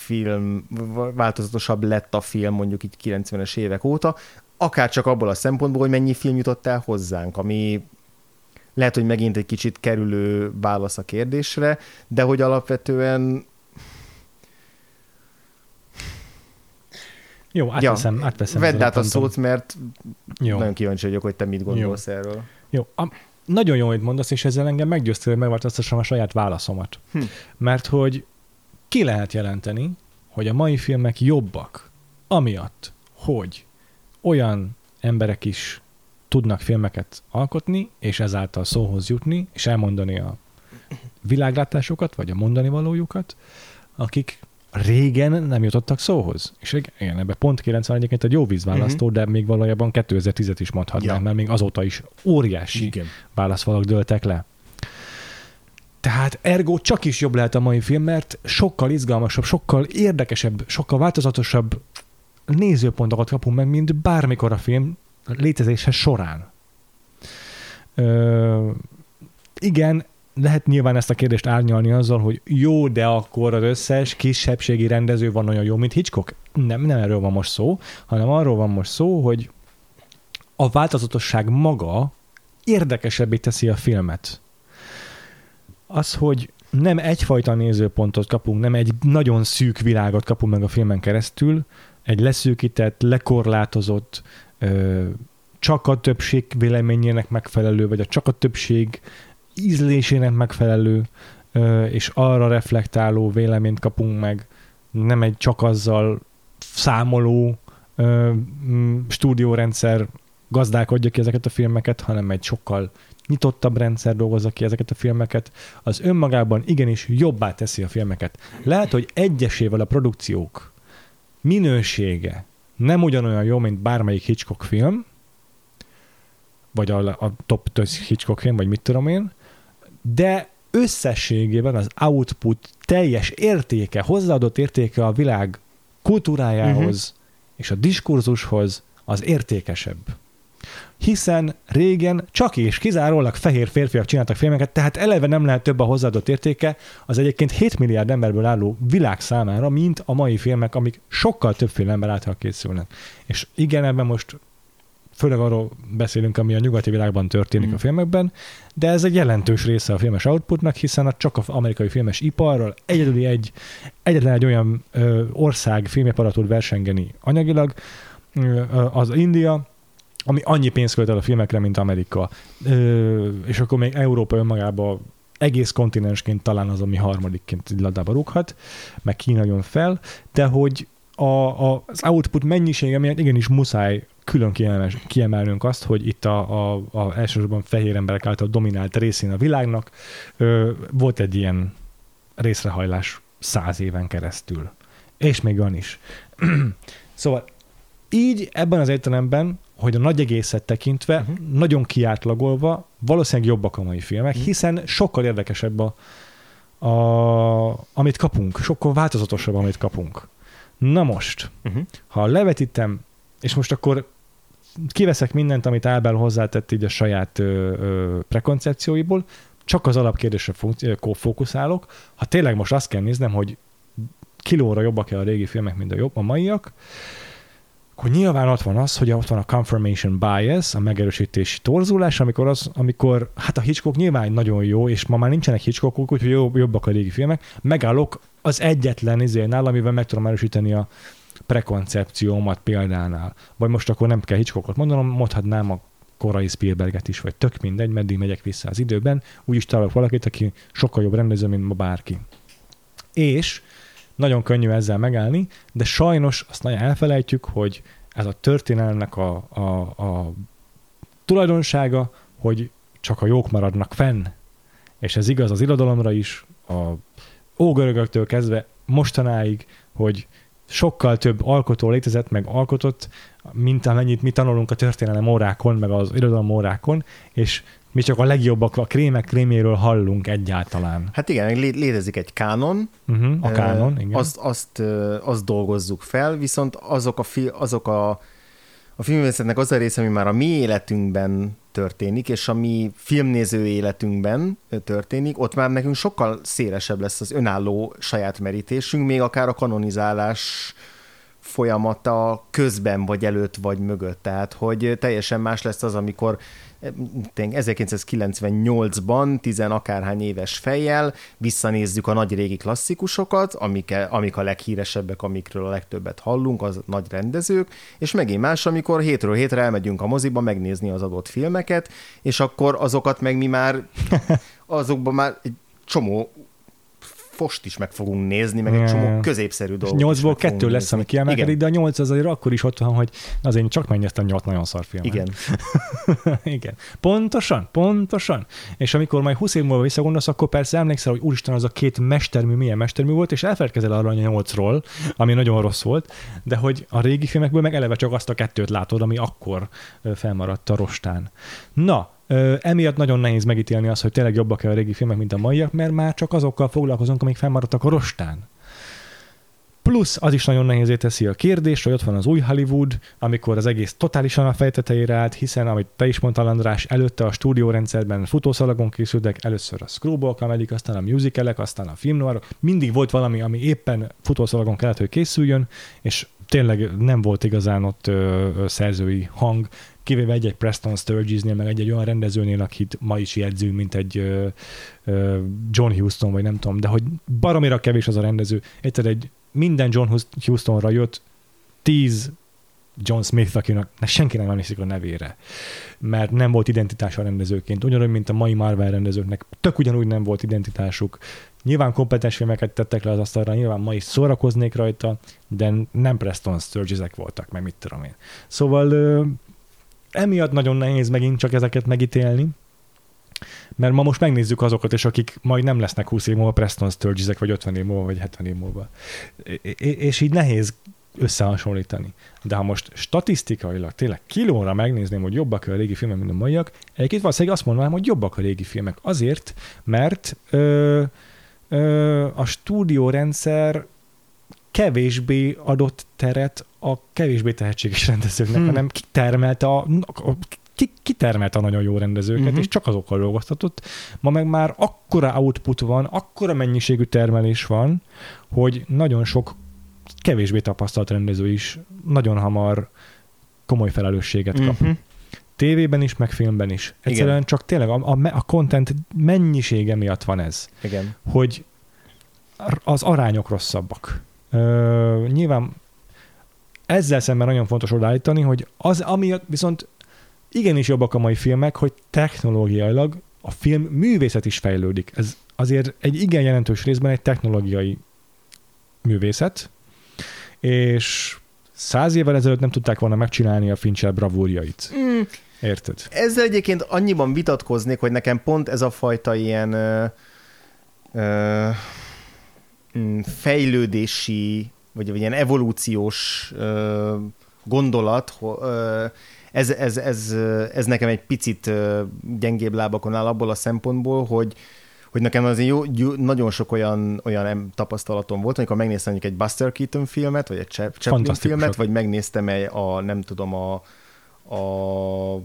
Speaker 2: film, változatosabb lett a film mondjuk így 90-es évek óta, akár csak abból a szempontból, hogy mennyi film jutott el hozzánk, ami lehet, hogy megint egy kicsit kerülő válasz a kérdésre, de hogy alapvetően
Speaker 1: Jó, átveszem, ja, átveszem.
Speaker 2: Vedd át a szót, mert Jó. nagyon kíváncsi vagyok, hogy te mit gondolsz Jó. erről.
Speaker 1: Jó, a, nagyon jó, hogy mondasz, és ezzel engem meggyőztél, hogy megváltoztassam a saját válaszomat. Hm. Mert hogy ki lehet jelenteni, hogy a mai filmek jobbak, amiatt, hogy olyan emberek is tudnak filmeket alkotni, és ezáltal szóhoz jutni, és elmondani a világlátásokat, vagy a mondani valójukat, akik régen nem jutottak szóhoz. És igen, ebben pont 90 egyébként egy jó vízválasztó, uh-huh. de még valójában 2010-et is mondhatnánk, ja. mert még azóta is óriási igen. válaszfalak dőltek le. Tehát ergo csak is jobb lehet a mai film, mert sokkal izgalmasabb, sokkal érdekesebb, sokkal változatosabb nézőpontokat kapunk meg, mint bármikor a film létezése során. Ö, igen, lehet nyilván ezt a kérdést árnyalni azzal, hogy jó, de akkor az összes kisebbségi rendező van olyan jó, mint Hitchcock. Nem, nem erről van most szó, hanem arról van most szó, hogy a változatosság maga érdekesebbé teszi a filmet. Az, hogy nem egyfajta nézőpontot kapunk, nem egy nagyon szűk világot kapunk meg a filmen keresztül, egy leszűkített, lekorlátozott, csak a többség véleményének megfelelő, vagy a csak a többség ízlésének megfelelő, és arra reflektáló véleményt kapunk meg, nem egy csak azzal számoló stúdiórendszer gazdálkodja ki ezeket a filmeket, hanem egy sokkal nyitottabb rendszer dolgozza ki ezeket a filmeket, az önmagában igenis jobbá teszi a filmeket. Lehet, hogy egyesével a produkciók minősége nem ugyanolyan jó, mint bármelyik Hitchcock film, vagy a, a top Hitchcock film, vagy mit tudom én, de összességében az output teljes értéke, hozzáadott értéke a világ kultúrájához uh-huh. és a diskurzushoz az értékesebb. Hiszen régen csak és kizárólag fehér férfiak csináltak filmeket, tehát eleve nem lehet több a hozzáadott értéke az egyébként 7 milliárd emberből álló világ számára, mint a mai filmek, amik sokkal több film ember által készülnek. És igen, ebben most főleg arról beszélünk, ami a nyugati világban történik mm. a filmekben, de ez egy jelentős része a filmes outputnak, hiszen a csak az amerikai filmes iparral egyedüli egy, egyetlen egy olyan ö, ország filmiparat tud versengeni anyagilag, ö, az India, ami annyi pénzt költ el a filmekre, mint Amerika. Ö, és akkor még Európa önmagában egész kontinensként talán az, ami harmadikként ladába rúghat, meg Kína jön fel, de hogy a, a, az output mennyisége miatt igenis muszáj külön kiemelnünk azt, hogy itt a, a, a elsősorban fehér emberek által dominált részén a világnak ö, volt egy ilyen részrehajlás száz éven keresztül. És még van is. szóval így ebben az értelemben, hogy a nagy egészet tekintve, uh-huh. nagyon kiátlagolva, valószínűleg jobbak a mai filmek, uh-huh. hiszen sokkal érdekesebb a, a, amit kapunk, sokkal változatosabb, amit kapunk. Na most, uh-huh. ha levetítem, és most akkor kiveszek mindent, amit Ábel hozzátett így a saját ö, ö, prekoncepcióiból, csak az alapkérdésre fókuszálok. Ha tényleg most azt kell néznem, hogy kilóra jobbak-e a régi filmek, mint a jobb, a maiak, akkor nyilván ott van az, hogy ott van a confirmation bias, a megerősítési torzulás, amikor, az, amikor hát a Hitchcock nyilván nagyon jó, és ma már nincsenek Hitchcockok, úgyhogy jobbak a régi filmek, megállok az egyetlen izénál, amivel meg tudom erősíteni a, prekoncepciómat példánál. Vagy most akkor nem kell Hitchcockot mondanom, mondhatnám a korai Spielberget is, vagy tök mindegy, meddig megyek vissza az időben, úgyis találok valakit, aki sokkal jobb rendező, mint ma bárki. És nagyon könnyű ezzel megállni, de sajnos azt nagyon elfelejtjük, hogy ez a történelmnek a, a, a tulajdonsága, hogy csak a jók maradnak fenn. És ez igaz az irodalomra is, a ógörögöktől kezdve mostanáig, hogy sokkal több alkotó létezett, meg alkotott, mint amennyit mi tanulunk a történelem órákon, meg az irodalom órákon, és mi csak a legjobbak, a krémek kréméről hallunk egyáltalán.
Speaker 2: Hát igen, lé- létezik egy kánon.
Speaker 1: Uh-huh, a kánon, uh, igen.
Speaker 2: Azt, azt, azt dolgozzuk fel, viszont azok a, fi- azok a a filmművészetnek az a része, ami már a mi életünkben történik, és a mi filmnéző életünkben történik, ott már nekünk sokkal szélesebb lesz az önálló saját merítésünk, még akár a kanonizálás folyamata közben, vagy előtt, vagy mögött. Tehát, hogy teljesen más lesz az, amikor 1998-ban, tizen akárhány éves fejjel visszanézzük a nagy régi klasszikusokat, amik, amik a leghíresebbek, amikről a legtöbbet hallunk, az nagy rendezők, és megint más, amikor hétről hétre elmegyünk a moziba megnézni az adott filmeket, és akkor azokat meg mi már, azokban már egy csomó fost is meg fogunk nézni, meg egy csomó középszerű dolgot.
Speaker 1: Nyolcból kettő lesz, ami kiemelkedik, de a nyolc azért akkor is ott van, hogy azért csak megnéztem nyolc nagyon szar filmet.
Speaker 2: Igen.
Speaker 1: Igen. Pontosan, pontosan. És amikor majd 20 év múlva visszagondolsz, akkor persze emlékszel, hogy úristen, az a két mestermű milyen mestermű volt, és elfelejtkezel arra a nyolcról, ami nagyon rossz volt, de hogy a régi filmekből meg eleve csak azt a kettőt látod, ami akkor felmaradt a rostán. Na, emiatt nagyon nehéz megítélni azt, hogy tényleg jobbak-e a régi filmek, mint a maiak, mert már csak azokkal foglalkozunk, amik felmaradtak a rostán. Plusz az is nagyon nehézé teszi a kérdést, hogy ott van az új Hollywood, amikor az egész totálisan a fejtetejére állt, hiszen, amit te is mondtál, András, előtte a stúdiórendszerben futószalagon készültek, először a screwball comedy, aztán a musicalek, aztán a filmnoirok. Mindig volt valami, ami éppen futószalagon kellett, hogy készüljön, és tényleg nem volt igazán ott ö, ö, szerzői hang, kivéve egy-egy Preston Sturgesnél, meg egy-egy olyan rendezőnél, akit ma is jegyzünk, mint egy ö, ö, John Huston, vagy nem tudom, de hogy baromira kevés az a rendező. Egyszer egy minden John Hustonra jött tíz John Smith, akinek senki nem emlékszik a nevére, mert nem volt identitása rendezőként. Ugyanúgy, mint a mai Marvel rendezőknek, tök ugyanúgy nem volt identitásuk. Nyilván kompetens filmeket tettek le az asztalra, nyilván ma is szórakoznék rajta, de nem Preston Sturgesek voltak, meg mit tudom én. Szóval emiatt nagyon nehéz megint csak ezeket megítélni, mert ma most megnézzük azokat, és akik majd nem lesznek 20 év múlva Preston Sturgesek, vagy 50 év múlva, vagy 70 év múlva. És így nehéz összehasonlítani. De ha most statisztikailag tényleg kilóra megnézném, hogy jobbak a régi filmek, mint a maiak, egyébként valószínűleg azt mondanám, hogy jobbak a régi filmek. Azért, mert ö, ö, a stúdiórendszer kevésbé adott teret a kevésbé tehetséges rendezőknek, hmm. hanem kitermelte a, a ki, kitermelte a nagyon jó rendezőket, uh-huh. és csak azokkal dolgoztatott. Ma meg már akkora output van, akkora mennyiségű termelés van, hogy nagyon sok kevésbé tapasztalt rendező is nagyon hamar komoly felelősséget kap. Uh-huh. Tévében is, meg filmben is. Egyszerűen Igen. csak tényleg a, a, a content mennyisége miatt van ez.
Speaker 2: Igen.
Speaker 1: Hogy az arányok rosszabbak. Ö, nyilván ezzel szemben nagyon fontos odaállítani, hogy az, ami viszont igenis jobbak a mai filmek, hogy technológiailag a film művészet is fejlődik. Ez azért egy igen jelentős részben egy technológiai művészet, és száz évvel ezelőtt nem tudták volna megcsinálni a Fincher bravúrjait. Mm. Érted?
Speaker 2: Ezzel egyébként annyiban vitatkoznék, hogy nekem pont ez a fajta ilyen ö, ö, mm, fejlődési, vagy, vagy ilyen evolúciós ö, gondolat, ö, ez, ez, ez, ez nekem egy picit gyengébb lábakon áll abból a szempontból, hogy, hogy nekem azért jó, jó, nagyon sok olyan, olyan tapasztalatom volt, amikor megnéztem egy Buster Keaton filmet, vagy egy Chaplin filmet, vagy megnéztem egy a, nem tudom, a, a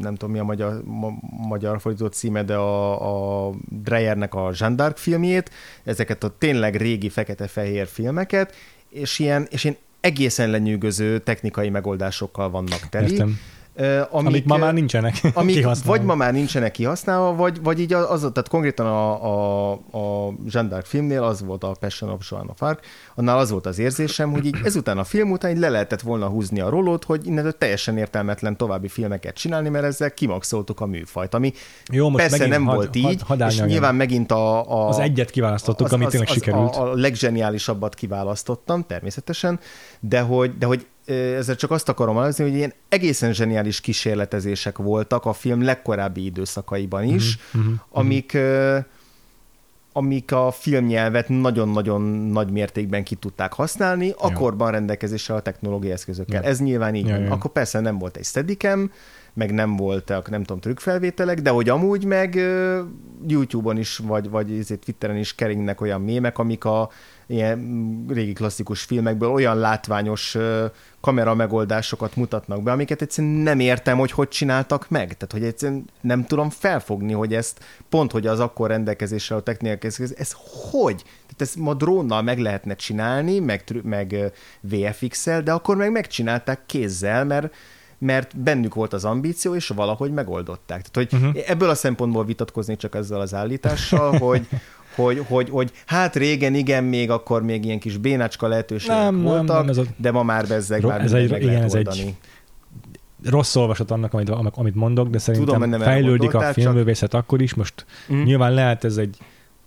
Speaker 2: nem tudom mi a magyar, ma, magyar fordított címe, de a, a Dreyernek a Jean d'Arc filmjét, ezeket a tényleg régi fekete-fehér filmeket, és, ilyen, és én egészen lenyűgöző technikai megoldásokkal vannak teli. Értem.
Speaker 1: Amik, amik ma már nincsenek
Speaker 2: amik. Vagy ma már nincsenek kihasználva, vagy, vagy így az, tehát konkrétan a, a, a Jean d'Arc filmnél az volt a Passion of Joan of Arc, annál az volt az érzésem, hogy így ezután a film után így le lehetett volna húzni a rolót, hogy innentől teljesen értelmetlen további filmeket csinálni, mert ezzel kimaxoltuk a műfajt, ami Jó, most persze nem had, volt így, had, had és nyilván megint a,
Speaker 1: a... Az egyet kiválasztottuk, az, amit tényleg az, sikerült.
Speaker 2: A, a legzseniálisabbat kiválasztottam, természetesen, de hogy, de hogy ezzel csak azt akarom alazni, hogy ilyen egészen zseniális kísérletezések voltak a film legkorábbi időszakaiban is, uh-huh, amik amik a filmnyelvet nagyon-nagyon nagy mértékben ki tudták használni, akkorban rendelkezésre a technológiai eszközökkel. Ja. Ez nyilván így ja, Ja. Akkor persze nem volt egy steadicam, meg nem voltak, nem tudom, trükkfelvételek, de hogy amúgy meg YouTube-on is, vagy, vagy izé Twitteren is keringnek olyan mémek, amik a ilyen régi klasszikus filmekből olyan látványos kamera megoldásokat mutatnak be, amiket egyszerűen nem értem, hogy hogy csináltak meg. Tehát, hogy egyszerűen nem tudom felfogni, hogy ezt pont, hogy az akkor rendelkezésre a technikai eszköz, ez hogy? Tehát ezt ma drónnal meg lehetne csinálni, meg, meg VFX-el, de akkor meg megcsinálták kézzel, mert mert bennük volt az ambíció, és valahogy megoldották. Tehát, hogy uh-huh. ebből a szempontból vitatkozni csak ezzel az állítással, hogy, hogy, hogy, hogy hát régen igen, még akkor még ilyen kis bénácska lehetőségek nem, voltak, nem, nem, ez a... de ma már bezzeg már
Speaker 1: ez egy, igen, ez egy rossz olvasat annak, amit, amit mondok, de szerintem Tudom, fejlődik a filmművészet csak... akkor is. Most mm. nyilván lehet ez egy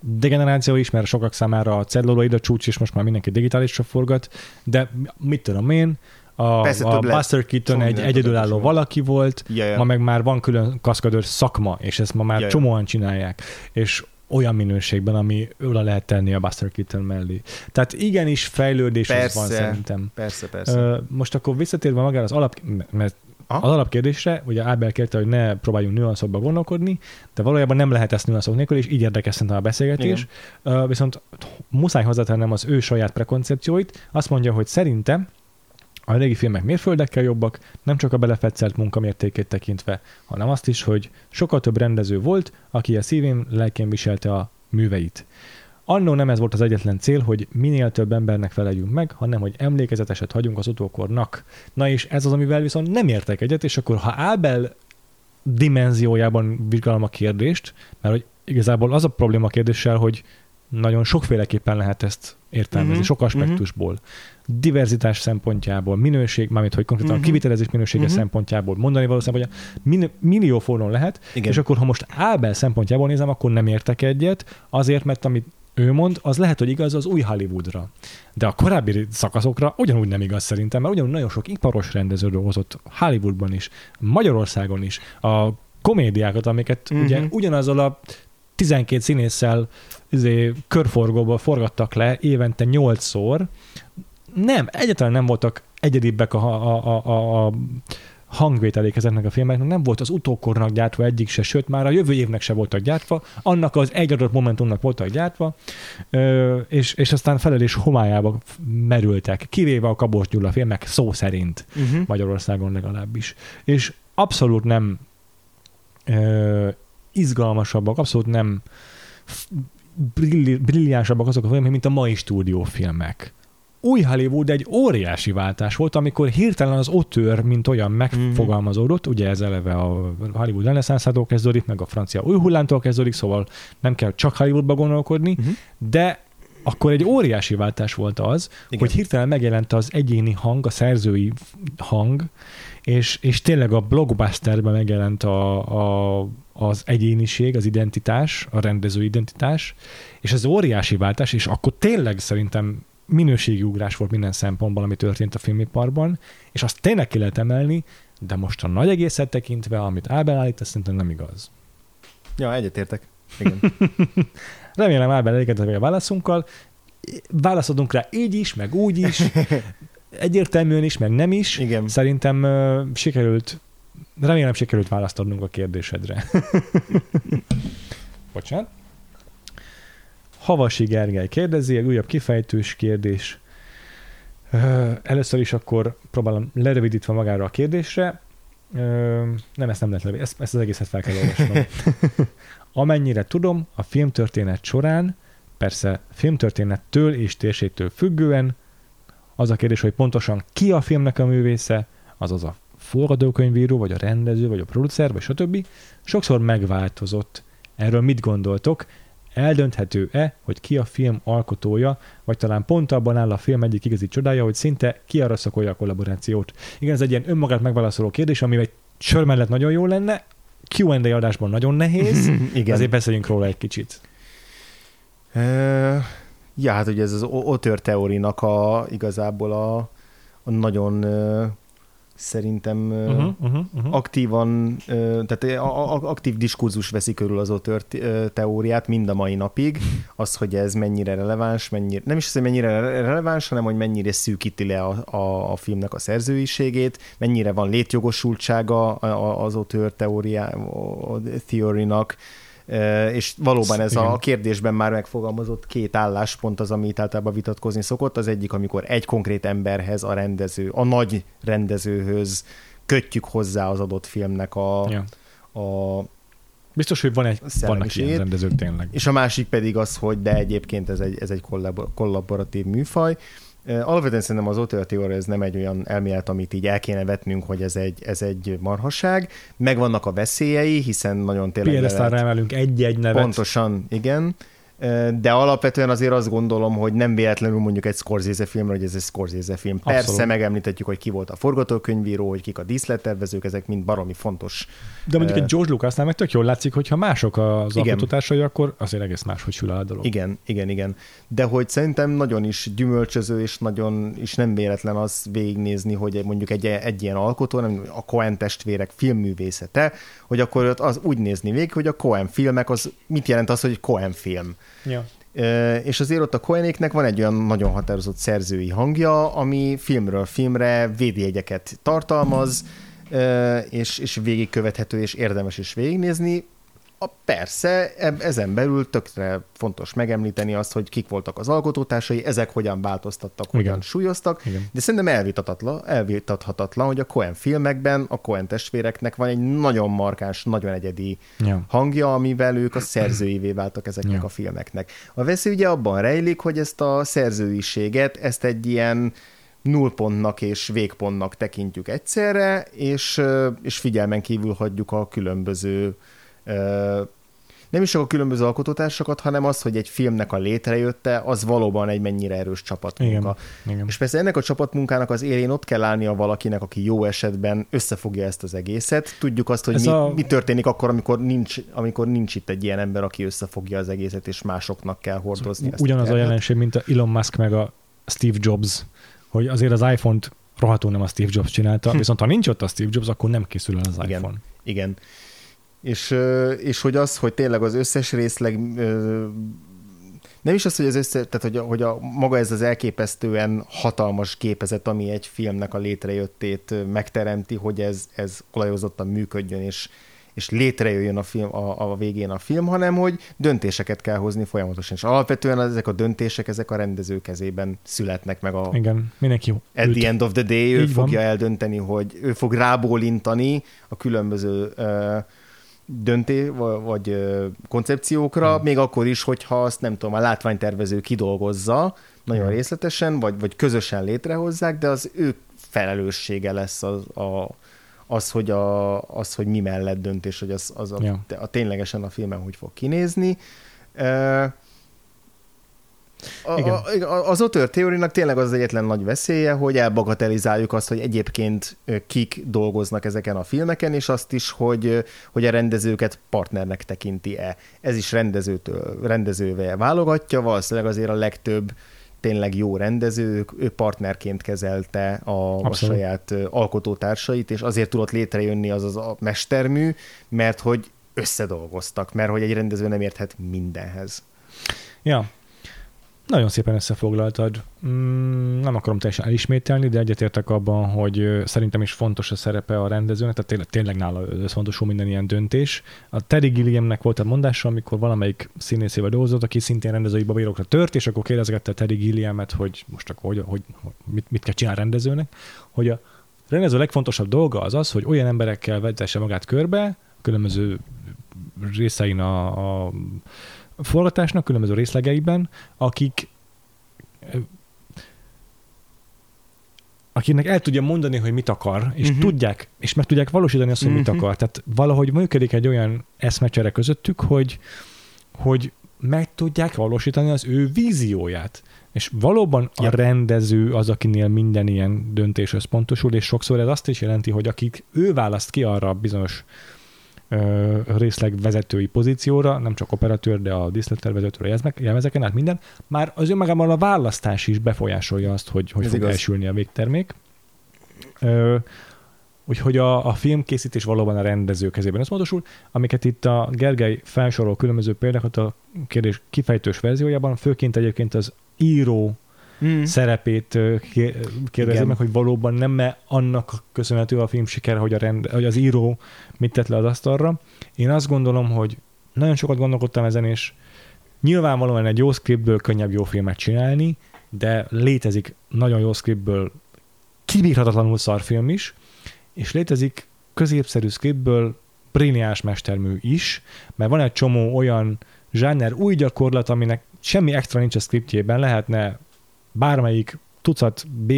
Speaker 1: degeneráció is, mert sokak számára a celluloid a csúcs, és most már mindenki digitálisra forgat, de mit tudom én, a,
Speaker 2: Persze,
Speaker 1: a. Buster Keaton
Speaker 2: Csomó
Speaker 1: egy egyedülálló valaki volt,
Speaker 2: Ja, ja.
Speaker 1: ma meg már van külön kaszkadőr szakma, és ezt ma már
Speaker 2: Ja, ja.
Speaker 1: csomóan csinálják, és olyan minőségben, ami oda lehet tenni a Buster Keaton mellé. Tehát igenis fejlődés az van
Speaker 2: Persze.
Speaker 1: szerintem.
Speaker 2: Persze, persze.
Speaker 1: Most akkor visszatérve magára az alap, mert
Speaker 2: Aha.
Speaker 1: az alapkérdésre, ugye Ábel kérte, hogy ne próbáljunk nüanszokba gondolkodni, de valójában nem lehet ezt nüanszok nélkül, és így érdekes szerintem a beszélgetés. Ö, viszont muszáj hozzátennem az ő saját prekoncepcióit. Azt mondja, hogy szerintem a régi filmek mérföldekkel jobbak, nem csak a belefetszelt munkamértékét tekintve, hanem azt is, hogy sokkal több rendező volt, aki a szívén, lelkén viselte a műveit. Annó nem ez volt az egyetlen cél, hogy minél több embernek feleljünk meg, hanem hogy emlékezeteset hagyunk az utókornak. Na és ez az, amivel viszont nem értek egyet, és akkor ha Ábel dimenziójában vizsgálom a kérdést, mert hogy igazából az a probléma a kérdéssel, hogy nagyon sokféleképpen lehet ezt értelmezni,
Speaker 2: Mhm,
Speaker 1: sok aspektusból. Diverzitás szempontjából, minőség, mármint hogy konkrétan a
Speaker 2: Mhm.
Speaker 1: kivitelezés minősége
Speaker 2: Mhm.
Speaker 1: szempontjából, mondani való szempontjából, min- millió forrón lehet,
Speaker 2: Igen.
Speaker 1: és akkor ha most Ábel szempontjából nézem, akkor nem értek egyet, azért, mert amit ő mond, az lehet, hogy igaz az új Hollywoodra. De a korábbi szakaszokra ugyanúgy nem igaz szerintem, mert ugyanúgy nagyon sok iparos rendező dolgozott Hollywoodban is, Magyarországon is. A komédiákat, amiket uh-huh. ugye ugyanazzal a 12 színésszel izé, körforgóba forgattak le évente 8-szor, nem, egyáltalán nem voltak egyedibbek a, a, a, a, a hangvételék ezeknek a filmeknek, nem volt az utókornak gyártva egyik se, sőt már a jövő évnek se voltak gyártva, annak az egy adott momentumnak voltak gyártva, és, és aztán felelés homályába merültek, kivéve a Kabos Gyula filmek szó szerint.
Speaker 2: Uh-huh.
Speaker 1: Magyarországon legalábbis. És abszolút nem ö, izgalmasabbak, abszolút nem brilli, brilliánsabbak azok a filmek, mint a mai stúdiófilmek. Új Hollywood egy óriási váltás volt, amikor hirtelen az otőr, mint olyan megfogalmazódott, ugye ez eleve a Hollywood reneszánszától kezdődik, meg a francia új hullámtól kezdődik, szóval nem kell csak Hollywoodba gondolkodni,
Speaker 2: Uh-huh.
Speaker 1: de akkor egy óriási váltás volt az.
Speaker 2: Igen.
Speaker 1: hogy hirtelen megjelent az egyéni hang, a szerzői hang, és, és tényleg a blockbusterben megjelent a, a, az egyéniség, az identitás, a rendező identitás, és ez óriási váltás, és akkor tényleg szerintem minőségi ugrás volt minden szempontból, ami történt a filmiparban, és azt tényleg ki lehet emelni, de most a nagy egészet tekintve, amit Ábel állít, ez szerintem nem igaz.
Speaker 2: Ja, egyetértek. Igen.
Speaker 1: Remélem Ábel elégedett a válaszunkkal. Válaszodunk rá így is, meg úgy is, egyértelműen is, meg nem is.
Speaker 2: Igen.
Speaker 1: Szerintem uh, sikerült, remélem sikerült választ adnunk a kérdésedre. Bocsánat. Havasi Gergely kérdezi, egy újabb kifejtős kérdés. Először is akkor próbálom lerövidítve magára a kérdésre. Nem, ezt nem lehet lerövidíteni, ezt, ezt az egészet fel kell olvasnom. Amennyire tudom, a filmtörténet során, persze filmtörténettől és térségtől függően, az a kérdés, hogy pontosan ki a filmnek a művésze, azaz a forgatókönyvíró, vagy a rendező, vagy a producer, vagy stb. sokszor megváltozott. Erről mit gondoltok? Eldönthető-e, hogy ki a film alkotója, vagy talán pont abban áll a film egyik igazi csodája, hogy szinte kiaraszakolja a kollaborációt. Igen, ez egy ilyen önmagát megválaszoló kérdés, ami egy sör mellett nagyon jó lenne, Q&A adásban nagyon nehéz,
Speaker 2: Igen.
Speaker 1: ezért beszéljünk róla egy kicsit.
Speaker 2: Ja, hát ugye ez az otör teórinak a, igazából a, a nagyon szerintem
Speaker 1: Uh-huh, uh-huh, uh-huh.
Speaker 2: aktívan, tehát a, a, aktív diskurzus veszi körül az otör te- teóriát mind a mai napig, az, hogy ez mennyire releváns, mennyire, nem is az, hogy mennyire re- releváns, hanem hogy mennyire szűkíti le a, a, a filmnek a szerzőiségét, mennyire van létjogosultsága az otör teóriá, a theory-nak, és valóban ez a kérdésben már megfogalmazott két álláspont az, amit általában vitatkozni szokott. Az egyik, amikor egy konkrét emberhez, a rendező, a nagy rendezőhöz kötjük hozzá az adott filmnek a,
Speaker 1: Ja.
Speaker 2: a
Speaker 1: Biztos, hogy van egy, vannak ilyen rendezők tényleg.
Speaker 2: és a másik pedig az, hogy de egyébként ez egy, ez egy kollab- kollaboratív műfaj. Alapvetően szerintem az Otto teória ez nem egy olyan elmélet, amit így el kéne vetnünk, hogy ez egy, ez egy marhaság. Megvannak a veszélyei, hiszen nagyon tényleg... le
Speaker 1: Piedesztálra
Speaker 2: lehet-
Speaker 1: emelünk egy-egy nevet.
Speaker 2: Pontosan, igen. De alapvetően azért azt gondolom, hogy nem véletlenül mondjuk egy Scorsese filmre, hogy ez egy Scorsese film. Abszolút. Persze megemlítetjük, hogy ki volt a forgatókönyvíró, hogy kik a díszlettervezők, ezek mind baromi fontos.
Speaker 1: De mondjuk egy George Lucasnál meg tök jól látszik, hogy ha mások az igen. alkotótársai, akkor azért egész máshogy sül a dolog.
Speaker 2: Igen, igen, igen. De hogy szerintem nagyon is gyümölcsöző, és nagyon is nem véletlen az végignézni, hogy mondjuk egy, egy ilyen alkotó, nem a Coen testvérek filmművészete, hogy akkor az úgy nézni végig, hogy a Coen filmek, az mit jelent az, hogy Coen film?
Speaker 1: Ja.
Speaker 2: És azért ott a Coenéknek van egy olyan nagyon határozott szerzői hangja, ami filmről filmre védjegyeket tartalmaz, és, és végigkövethető, és érdemes is végignézni. A, persze, ezen belül tökre fontos megemlíteni azt, hogy kik voltak az alkotótársai, ezek hogyan változtattak, hogyan Igen. súlyoztak, Igen. de szerintem elvitathatatlan, elvitathatatlan, hogy a Cohen filmekben a Cohen testvéreknek van egy nagyon markáns, nagyon egyedi ja. hangja, amivel ők a szerzőivé váltak ezeknek ja. a filmeknek. A veszély ugye abban rejlik, hogy ezt a szerzőiséget, ezt egy ilyen nullpontnak és végpontnak tekintjük egyszerre, és, és figyelmen kívül hagyjuk a különböző nem is csak a különböző alkotótársakat, hanem az, hogy egy filmnek a létrejötte, az valóban egy mennyire erős csapatmunka. Igen, igen. És persze ennek a csapatmunkának az élén ott kell állnia valakinek, aki jó esetben összefogja ezt az egészet. Tudjuk azt, hogy mi, a... mi történik akkor, amikor nincs, amikor nincs itt egy ilyen ember, aki összefogja az egészet, és másoknak kell hordozni.
Speaker 1: Ezt Ugyanaz a, jelenség, mint a Elon Musk meg a Steve Jobs, hogy azért az iPhone-t rohadtul nem a Steve Jobs csinálta, viszont ha nincs ott a Steve Jobs, akkor nem készül el az
Speaker 2: igen,
Speaker 1: iPhone.
Speaker 2: Igen és, és hogy az, hogy tényleg az összes részleg nem is az, hogy az össze, tehát hogy, a, hogy a, maga ez az elképesztően hatalmas képezet, ami egy filmnek a létrejöttét megteremti, hogy ez, ez olajozottan működjön, és, és létrejöjjön a, film, a, a végén a film, hanem hogy döntéseket kell hozni folyamatosan. És alapvetően ezek a döntések, ezek a rendező kezében születnek meg a...
Speaker 1: Igen, mindenki jó.
Speaker 2: At the end of the day ő Így fogja van. eldönteni, hogy ő fog rábólintani a különböző uh, dönté, vagy koncepciókra, hmm. még akkor is, hogyha azt nem tudom, a látványtervező kidolgozza nagyon hmm. részletesen, vagy, vagy közösen létrehozzák, de az ő felelőssége lesz az, a, az, hogy, a, az, hogy mi mellett döntés, hogy az, az a, ja. a, ténylegesen a filmen hogy fog kinézni. A, Igen. A, az otör teórinak tényleg az, az egyetlen nagy veszélye, hogy elbagatelizáljuk azt, hogy egyébként kik dolgoznak ezeken a filmeken, és azt is, hogy, hogy a rendezőket partnernek tekinti-e. Ez is rendezőtől, rendezővel válogatja, valószínűleg azért a legtöbb tényleg jó rendező, ő partnerként kezelte a, a saját alkotótársait, és azért tudott létrejönni az az a mestermű, mert hogy összedolgoztak, mert hogy egy rendező nem érthet mindenhez.
Speaker 1: Ja, nagyon szépen összefoglaltad. Mm, nem akarom teljesen elismételni, de egyetértek abban, hogy szerintem is fontos a szerepe a rendezőnek, tehát tényleg, tényleg nála összfontosul minden ilyen döntés. A Terry Gilliamnek volt a mondása, amikor valamelyik színészével dolgozott, aki szintén rendezői babírokra tört, és akkor kérdezgette Terry Gilliamet, hogy most akkor hogy, hogy, hogy mit, mit kell csinálni rendezőnek, hogy a rendező legfontosabb dolga az az, hogy olyan emberekkel vezesse magát körbe, különböző részein a, a forgatásnak különböző részlegeiben, akik akinek el tudja mondani, hogy mit akar, és uh-huh. tudják, és meg tudják valósítani azt, hogy uh-huh. mit mhm. akar. Tehát valahogy működik egy olyan eszmecsere közöttük, hogy, hogy meg tudják valósítani az ő vízióját. És valóban ja. a rendező az, akinél minden ilyen döntés összpontosul, és sokszor ez azt is jelenti, hogy akik ő választ ki arra bizonyos részleg vezetői pozícióra, nem csak operatőr, de a díszlettervezőtől a jelmezeken át minden, már az önmagában a választás is befolyásolja azt, hogy hogy Ez fog igaz. elsülni a végtermék. úgyhogy a, a filmkészítés valóban a rendező kezében összpontosul, amiket itt a Gergely felsorol különböző példákat a kérdés kifejtős verziójában, főként egyébként az író mm. szerepét kérdezem meg, hogy valóban nem -e annak köszönhető a film siker, hogy, a rend, hogy az író mit tett le az asztalra. Én azt gondolom, hogy nagyon sokat gondolkodtam ezen, és nyilvánvalóan egy jó scriptből könnyebb jó filmet csinálni, de létezik nagyon jó scriptből kibírhatatlanul szarfilm is, és létezik középszerű scriptből brilliáns mestermű is, mert van egy csomó olyan zsáner új gyakorlat, aminek semmi extra nincs a scriptjében, lehetne bármelyik tucat B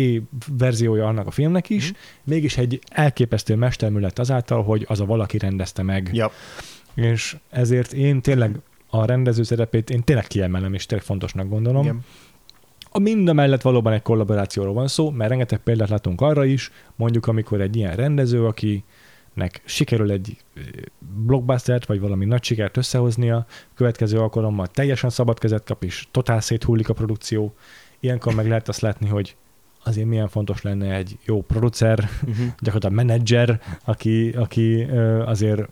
Speaker 1: verziója annak a filmnek is, mm. mégis egy elképesztő mestermű lett azáltal, hogy az a valaki rendezte meg.
Speaker 2: Yep.
Speaker 1: És ezért én tényleg a rendező szerepét én tényleg kiemelem, és tényleg fontosnak gondolom.
Speaker 2: Igen.
Speaker 1: A mind a mellett valóban egy kollaborációról van szó, mert rengeteg példát látunk arra is, mondjuk amikor egy ilyen rendező, akinek sikerül egy blockbustert, vagy valami nagy sikert összehoznia, következő alkalommal teljesen szabad kezet kap, és totál széthullik a produkció. Ilyenkor meg lehet azt látni, hogy azért milyen fontos lenne egy jó producer,
Speaker 2: Uh-huh.
Speaker 1: gyakorlatilag menedzser, aki, aki azért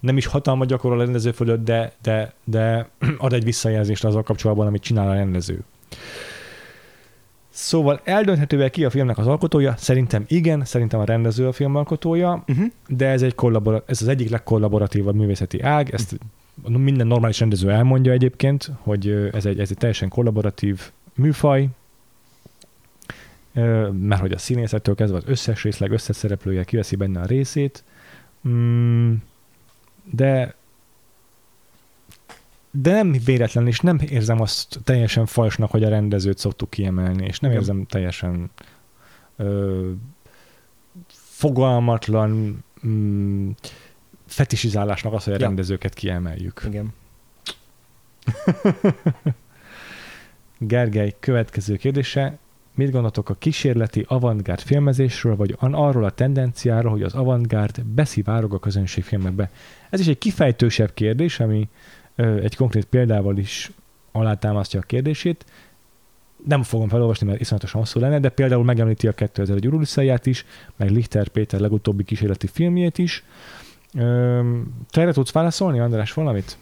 Speaker 1: nem is hatalmat gyakorol a rendező fölött, de, de, de ad egy visszajelzést azzal kapcsolatban, amit csinál a rendező. Szóval eldönthető ki a filmnek az alkotója? Szerintem igen, szerintem a rendező a film alkotója,
Speaker 2: Uh-huh.
Speaker 1: de ez, egy kollabora- ez az egyik legkollaboratívabb művészeti ág, ezt minden normális rendező elmondja egyébként, hogy ez egy, ez egy teljesen kollaboratív műfaj, mert hogy a színészettől kezdve az összes részleg összeszereplője kiveszi benne a részét, Mm, de de nem véletlen, és nem érzem azt teljesen falsnak, hogy a rendezőt szoktuk kiemelni, és nem érzem teljesen ö, fogalmatlan mm, fetisizálásnak azt, hogy a
Speaker 2: Ja.
Speaker 1: rendezőket kiemeljük.
Speaker 2: Igen.
Speaker 1: Gergely következő kérdése. Mit gondoltok a kísérleti avantgárd filmezésről, vagy arról a tendenciáról, hogy az avantgárd beszivárog a közönségfilmekbe? Ez is egy kifejtősebb kérdés, ami ö, egy konkrét példával is alátámasztja a kérdését. Nem fogom felolvasni, mert iszonyatosan hosszú lenne, de például megemlíti a 2001 Urulisszáját is, meg Lichter Péter legutóbbi kísérleti filmjét is. Te erre tudsz válaszolni, András, valamit?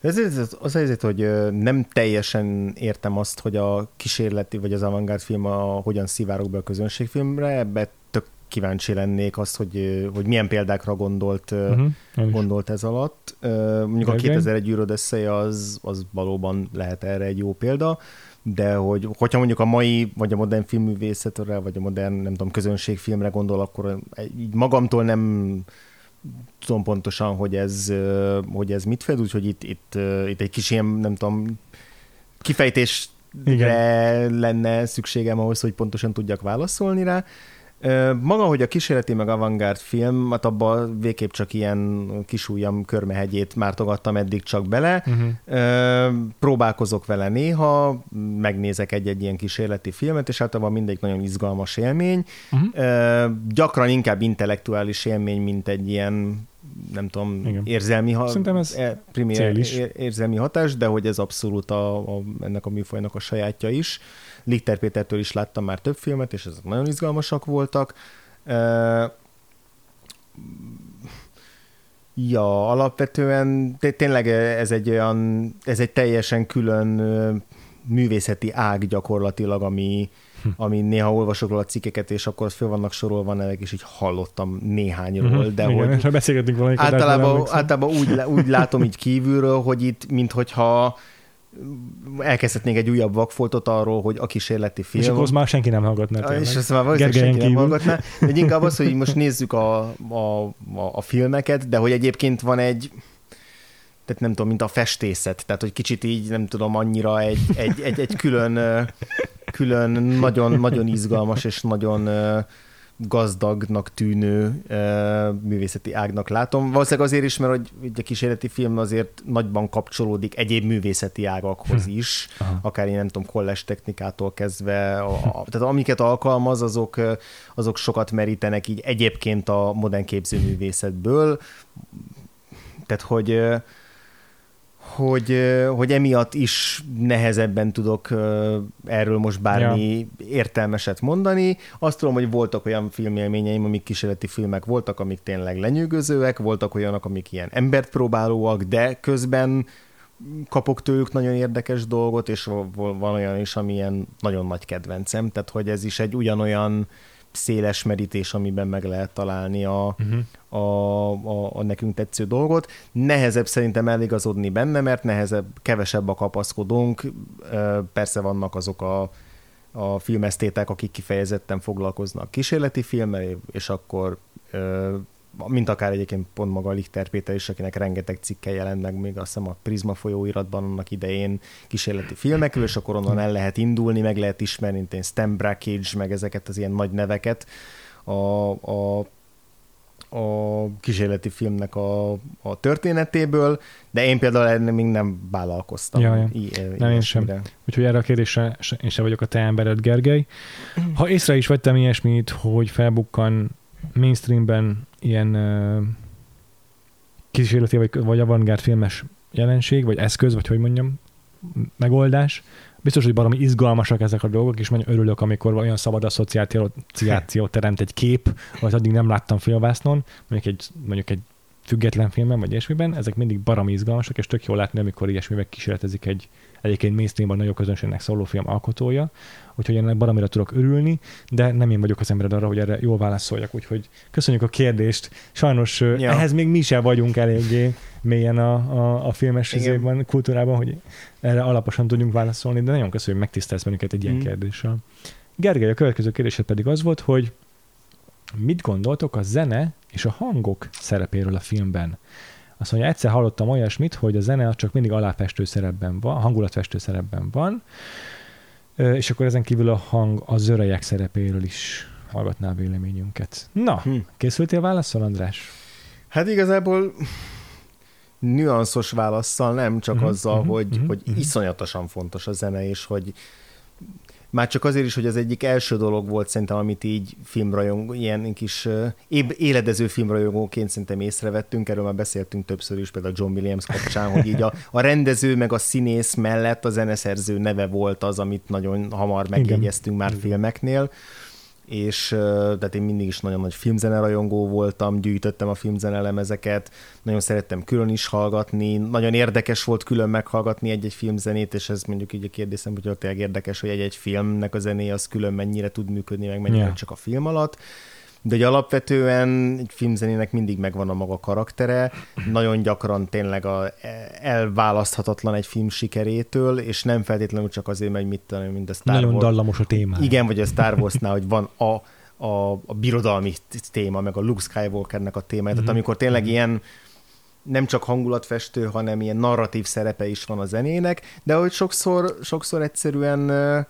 Speaker 2: Ez az, az helyzet, hogy nem teljesen értem azt, hogy a kísérleti vagy az avantgárd film a, hogyan szivárog be a közönségfilmre, ebbe tök kíváncsi lennék azt, hogy, hogy milyen példákra gondolt, uh-huh. Gondolt ez alatt. Mondjuk a
Speaker 1: Gergely?
Speaker 2: 2001 űröd összeje az, az valóban lehet erre egy jó példa, de hogy, hogyha mondjuk a mai, vagy a modern filmművészetre, vagy a modern, nem tudom, közönségfilmre gondol, akkor így magamtól nem tudom pontosan, hogy ez, hogy ez mit fed, úgyhogy itt, itt, itt egy kis ilyen, nem tudom, kifejtésre
Speaker 1: Igen.
Speaker 2: lenne szükségem ahhoz, hogy pontosan tudjak válaszolni rá. Maga, hogy a kísérleti meg avantgárd film, hát abba végképp csak ilyen kis ujjam körmehegyét mártogattam eddig csak bele.
Speaker 1: Uh-huh.
Speaker 2: Próbálkozok vele néha, megnézek egy-egy ilyen kísérleti filmet, és általában mindegy nagyon izgalmas élmény.
Speaker 1: Uh-huh.
Speaker 2: Gyakran inkább intellektuális élmény, mint egy ilyen nem tudom,
Speaker 1: Igen.
Speaker 2: érzelmi, ha,
Speaker 1: Szerintem ez
Speaker 2: e- primér
Speaker 1: is.
Speaker 2: ér- érzelmi hatás, de hogy ez abszolút a, a, ennek a műfajnak a sajátja is. Lichter Pétertől is láttam már több filmet, és ezek nagyon izgalmasak voltak. Ja, alapvetően té- tényleg ez egy olyan, ez egy teljesen külön művészeti ág gyakorlatilag, ami,
Speaker 1: Hm.
Speaker 2: ami néha olvasok róla cikkeket, és akkor föl vannak sorolva nevek, és így hallottam néhányról,
Speaker 1: Mhm.
Speaker 2: de
Speaker 1: Igen,
Speaker 2: hogy
Speaker 1: beszélgetünk valamikor.
Speaker 2: általában, általában úgy, úgy látom így kívülről, hogy itt, minthogyha elkezdhetnénk egy újabb vakfoltot arról, hogy a kísérleti film.
Speaker 1: És akkor az már senki nem hallgatná.
Speaker 2: Ja,
Speaker 1: tényleg.
Speaker 2: és azt már valószínűleg
Speaker 1: Gergelyen
Speaker 2: senki nem
Speaker 1: kívül.
Speaker 2: hallgatná. De inkább az, hogy most nézzük a, a, a, a filmeket, de hogy egyébként van egy, tehát nem tudom, mint a festészet, tehát hogy kicsit így, nem tudom, annyira egy, egy, egy, egy külön, külön nagyon, nagyon izgalmas és nagyon gazdagnak tűnő ö, művészeti ágnak látom. Valószínűleg azért is, mert hogy a kísérleti film azért nagyban kapcsolódik egyéb művészeti ágakhoz is,
Speaker 1: Aha.
Speaker 2: akár én nem tudom, kollás technikától kezdve, a, a, tehát amiket alkalmaz, azok, ö, azok sokat merítenek így egyébként a modern képzőművészetből, tehát hogy ö, hogy, hogy emiatt is nehezebben tudok erről most bármi ja. értelmeset mondani. Azt tudom, hogy voltak olyan filmélményeim, amik kísérleti filmek voltak, amik tényleg lenyűgözőek, voltak olyanok, amik ilyen embert próbálóak, de közben kapok tőlük nagyon érdekes dolgot, és van olyan is, ami ilyen nagyon nagy kedvencem, tehát hogy ez is egy ugyanolyan széles merítés, amiben meg lehet találni a,
Speaker 1: Uh-huh.
Speaker 2: a, a, a nekünk tetsző dolgot. Nehezebb szerintem eligazodni benne, mert nehezebb, kevesebb a kapaszkodónk. Persze vannak azok a, a filmesztétek, akik kifejezetten foglalkoznak kísérleti filmmel, és akkor mint akár egyébként pont maga Lichter Péter is, akinek rengeteg cikke jelent meg még azt hiszem a Prisma folyóiratban annak idején kísérleti filmekről, és akkor onnan el lehet indulni, meg lehet ismerni, mint én Stan Brakhage, meg ezeket az ilyen nagy neveket a, a a kísérleti filmnek a, a történetéből, de én például ennél még nem vállalkoztam.
Speaker 1: Ja, ja.
Speaker 2: I-
Speaker 1: Nem, én sem. Úgyhogy erre a kérdésre én sem vagyok a te embered, Gergely. Ha észre is vettem ilyesmit, hogy felbukkan mainstreamben ilyen uh, kísérleti vagy, vagy avantgárd filmes jelenség, vagy eszköz, vagy hogy mondjam, megoldás, biztos, hogy baromi izgalmasak ezek a dolgok, és nagyon örülök, amikor olyan szabad asszociációt teremt egy kép, vagy addig nem láttam filmvásznon, mondjuk egy, mondjuk egy független filmben, vagy ilyesmiben, ezek mindig baromi izgalmasak, és tök jó látni, amikor ilyesmivel kísérletezik egy egyébként mainstreamban nagyobb közönségnek szóló film alkotója, úgyhogy ennek baromira tudok örülni, de nem én vagyok az embered arra, hogy erre jól válaszoljak, úgyhogy köszönjük a kérdést. Sajnos ja. Ehhez még mi sem vagyunk eléggé mélyen a, a, a filmes izében, kultúrában, hogy erre alaposan tudjunk válaszolni, de nagyon köszönjük, hogy megtisztelsz bennünket egy ilyen
Speaker 2: Mhm.
Speaker 1: kérdéssel. Gergely, a következő kérdésed pedig az volt, hogy mit gondoltok a zene és a hangok szerepéről a filmben? Azt mondja, egyszer hallottam olyasmit, hogy a zene csak mindig aláfestő szerepben van, hangulatfestő szerepben van, és akkor ezen kívül a hang a zörejek szerepéről is hallgatná véleményünket. Na,
Speaker 2: Hm.
Speaker 1: készültél válaszol, András?
Speaker 2: Hát igazából nüanszos válaszsal nem, csak
Speaker 1: Mhm,
Speaker 2: uh-huh, azzal,
Speaker 1: mhm,
Speaker 2: uh-huh, hogy,
Speaker 1: mhm,
Speaker 2: uh-huh, hogy
Speaker 1: mhm.
Speaker 2: iszonyatosan fontos a zene, és hogy már csak azért is, hogy az egyik első dolog volt szerintem, amit így filmrajongó, ilyen kis éledező filmrajongóként szerintem észrevettünk, erről már beszéltünk többször is, például John Williams kapcsán, hogy így a, a rendező meg a színész mellett a zeneszerző neve volt az, amit nagyon hamar megjegyeztünk már
Speaker 1: Igen.
Speaker 2: filmeknél és tehát én mindig is nagyon nagy filmzene rajongó voltam, gyűjtöttem a filmzene lemezeket, nagyon szerettem külön is hallgatni, nagyon érdekes volt külön meghallgatni egy-egy filmzenét, és ez mondjuk így a kérdésem, hogy tényleg érdekes, hogy egy-egy filmnek a zenéje az külön mennyire tud működni, meg mennyire yeah. csak a film alatt. De hogy alapvetően egy filmzenének mindig megvan a maga karaktere, nagyon gyakran tényleg a, elválaszthatatlan egy film sikerétől, és nem feltétlenül csak azért, mert mit tudom, mint a Star
Speaker 1: Nagyon
Speaker 2: Wars.
Speaker 1: dallamos a téma.
Speaker 2: Igen, vagy a Star Warsnál, hogy van a, a, a birodalmi téma, meg a Luke Skywalkernek a témája. Tehát
Speaker 1: Mhm.
Speaker 2: amikor tényleg ilyen nem csak hangulatfestő, hanem ilyen narratív szerepe is van a zenének, de hogy sokszor, sokszor egyszerűen ö,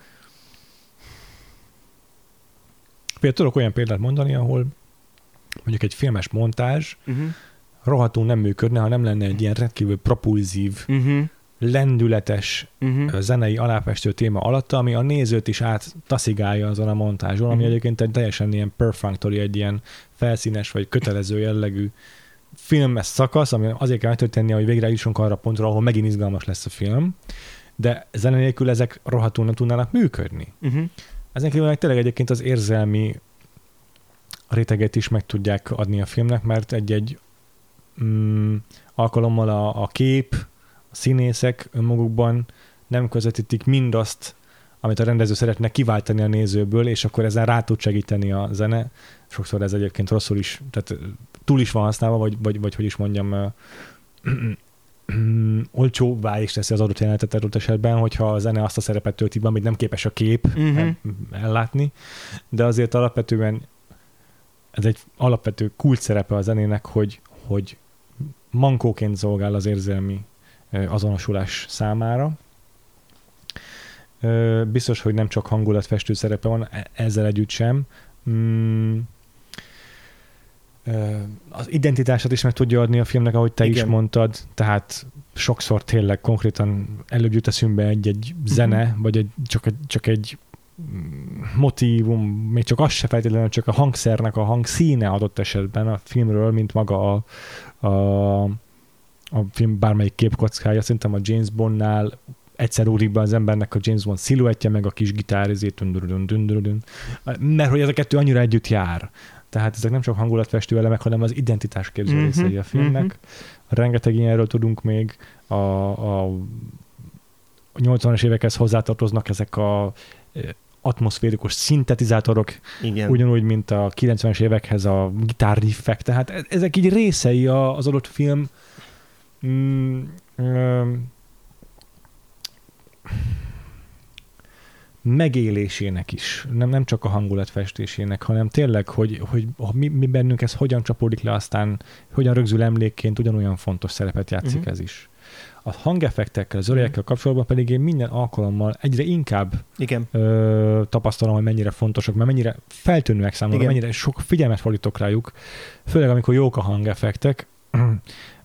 Speaker 1: Például tudok olyan példát mondani, ahol mondjuk egy filmes montázs
Speaker 2: uh-huh.
Speaker 1: rohadtul nem működne, ha nem lenne egy ilyen rendkívül propulzív,
Speaker 2: Uh-huh.
Speaker 1: lendületes
Speaker 2: Uh-huh.
Speaker 1: zenei aláfestő téma alatta, ami a nézőt is áttaszigálja azon a montázson, ami
Speaker 2: Mhm.
Speaker 1: egyébként egy teljesen ilyen perfunctory, egy ilyen felszínes vagy kötelező jellegű filmes szakasz, ami azért kell megtörténnie, hogy végre jussunk arra pontra, ahol megint izgalmas lesz a film, de zene nélkül ezek rohadtul nem tudnának működni.
Speaker 2: Uh-huh.
Speaker 1: Ezen kívül meg tényleg egyébként az érzelmi réteget is meg tudják adni a filmnek, mert egy-egy mm, alkalommal a, a kép, a színészek önmagukban nem közvetítik mindazt, amit a rendező szeretne kiváltani a nézőből, és akkor ezzel rá tud segíteni a zene. Sokszor ez egyébként rosszul is, tehát túl is van használva, vagy, vagy, vagy hogy is mondjam, ö, olcsóbbá is teszi az adott jelenetet adott esetben, hogyha a zene azt a szerepet tölti be, amit nem képes a kép
Speaker 2: Mhm.
Speaker 1: el- ellátni, de azért alapvetően ez egy alapvető kult szerepe a zenének, hogy, hogy mankóként szolgál az érzelmi azonosulás számára. Biztos, hogy nem csak hangulatfestő szerepe van, e- ezzel együtt sem. Az identitását is meg tudja adni a filmnek, ahogy te Igen. is mondtad, tehát sokszor tényleg konkrétan előbb jut eszünkbe egy-egy zene,
Speaker 2: Mhm.
Speaker 1: vagy egy, csak, egy, csak egy motívum, még csak az se feltétlenül, csak a hangszernek a hangszíne adott esetben a filmről, mint maga a, a, a film bármelyik képkockája. Szerintem a James Bondnál egyszer úrik be az embernek a James Bond sziluettje, meg a kis gitár, ezért mert hogy ez a kettő annyira együtt jár. Tehát ezek nem csak hangulatfestő elemek, hanem az identitásképző
Speaker 2: Mhm,
Speaker 1: részei a filmnek. Rengeteg ilyenről tudunk még. A, a 80-as évekhez hozzátartoznak ezek a atmoszférikus szintetizátorok,
Speaker 2: Igen.
Speaker 1: ugyanúgy, mint a 90-es évekhez a gitárriffek, tehát e- ezek így részei az adott film mm, öm, megélésének is, nem, nem csak a hangulat festésének, hanem tényleg, hogy, hogy, hogy mi, mi bennünk ez hogyan csapódik le, aztán hogyan rögzül emlékként, ugyanolyan fontos szerepet játszik
Speaker 2: Mhm.
Speaker 1: ez is. A hangeffektekkel, az öregekkel kapcsolatban pedig én minden alkalommal egyre inkább
Speaker 2: Igen.
Speaker 1: ö, tapasztalom, hogy mennyire fontosak, mert mennyire feltűnőek számomra,
Speaker 2: Igen.
Speaker 1: mennyire sok figyelmet fordítok rájuk, főleg amikor jók a hangeffektek,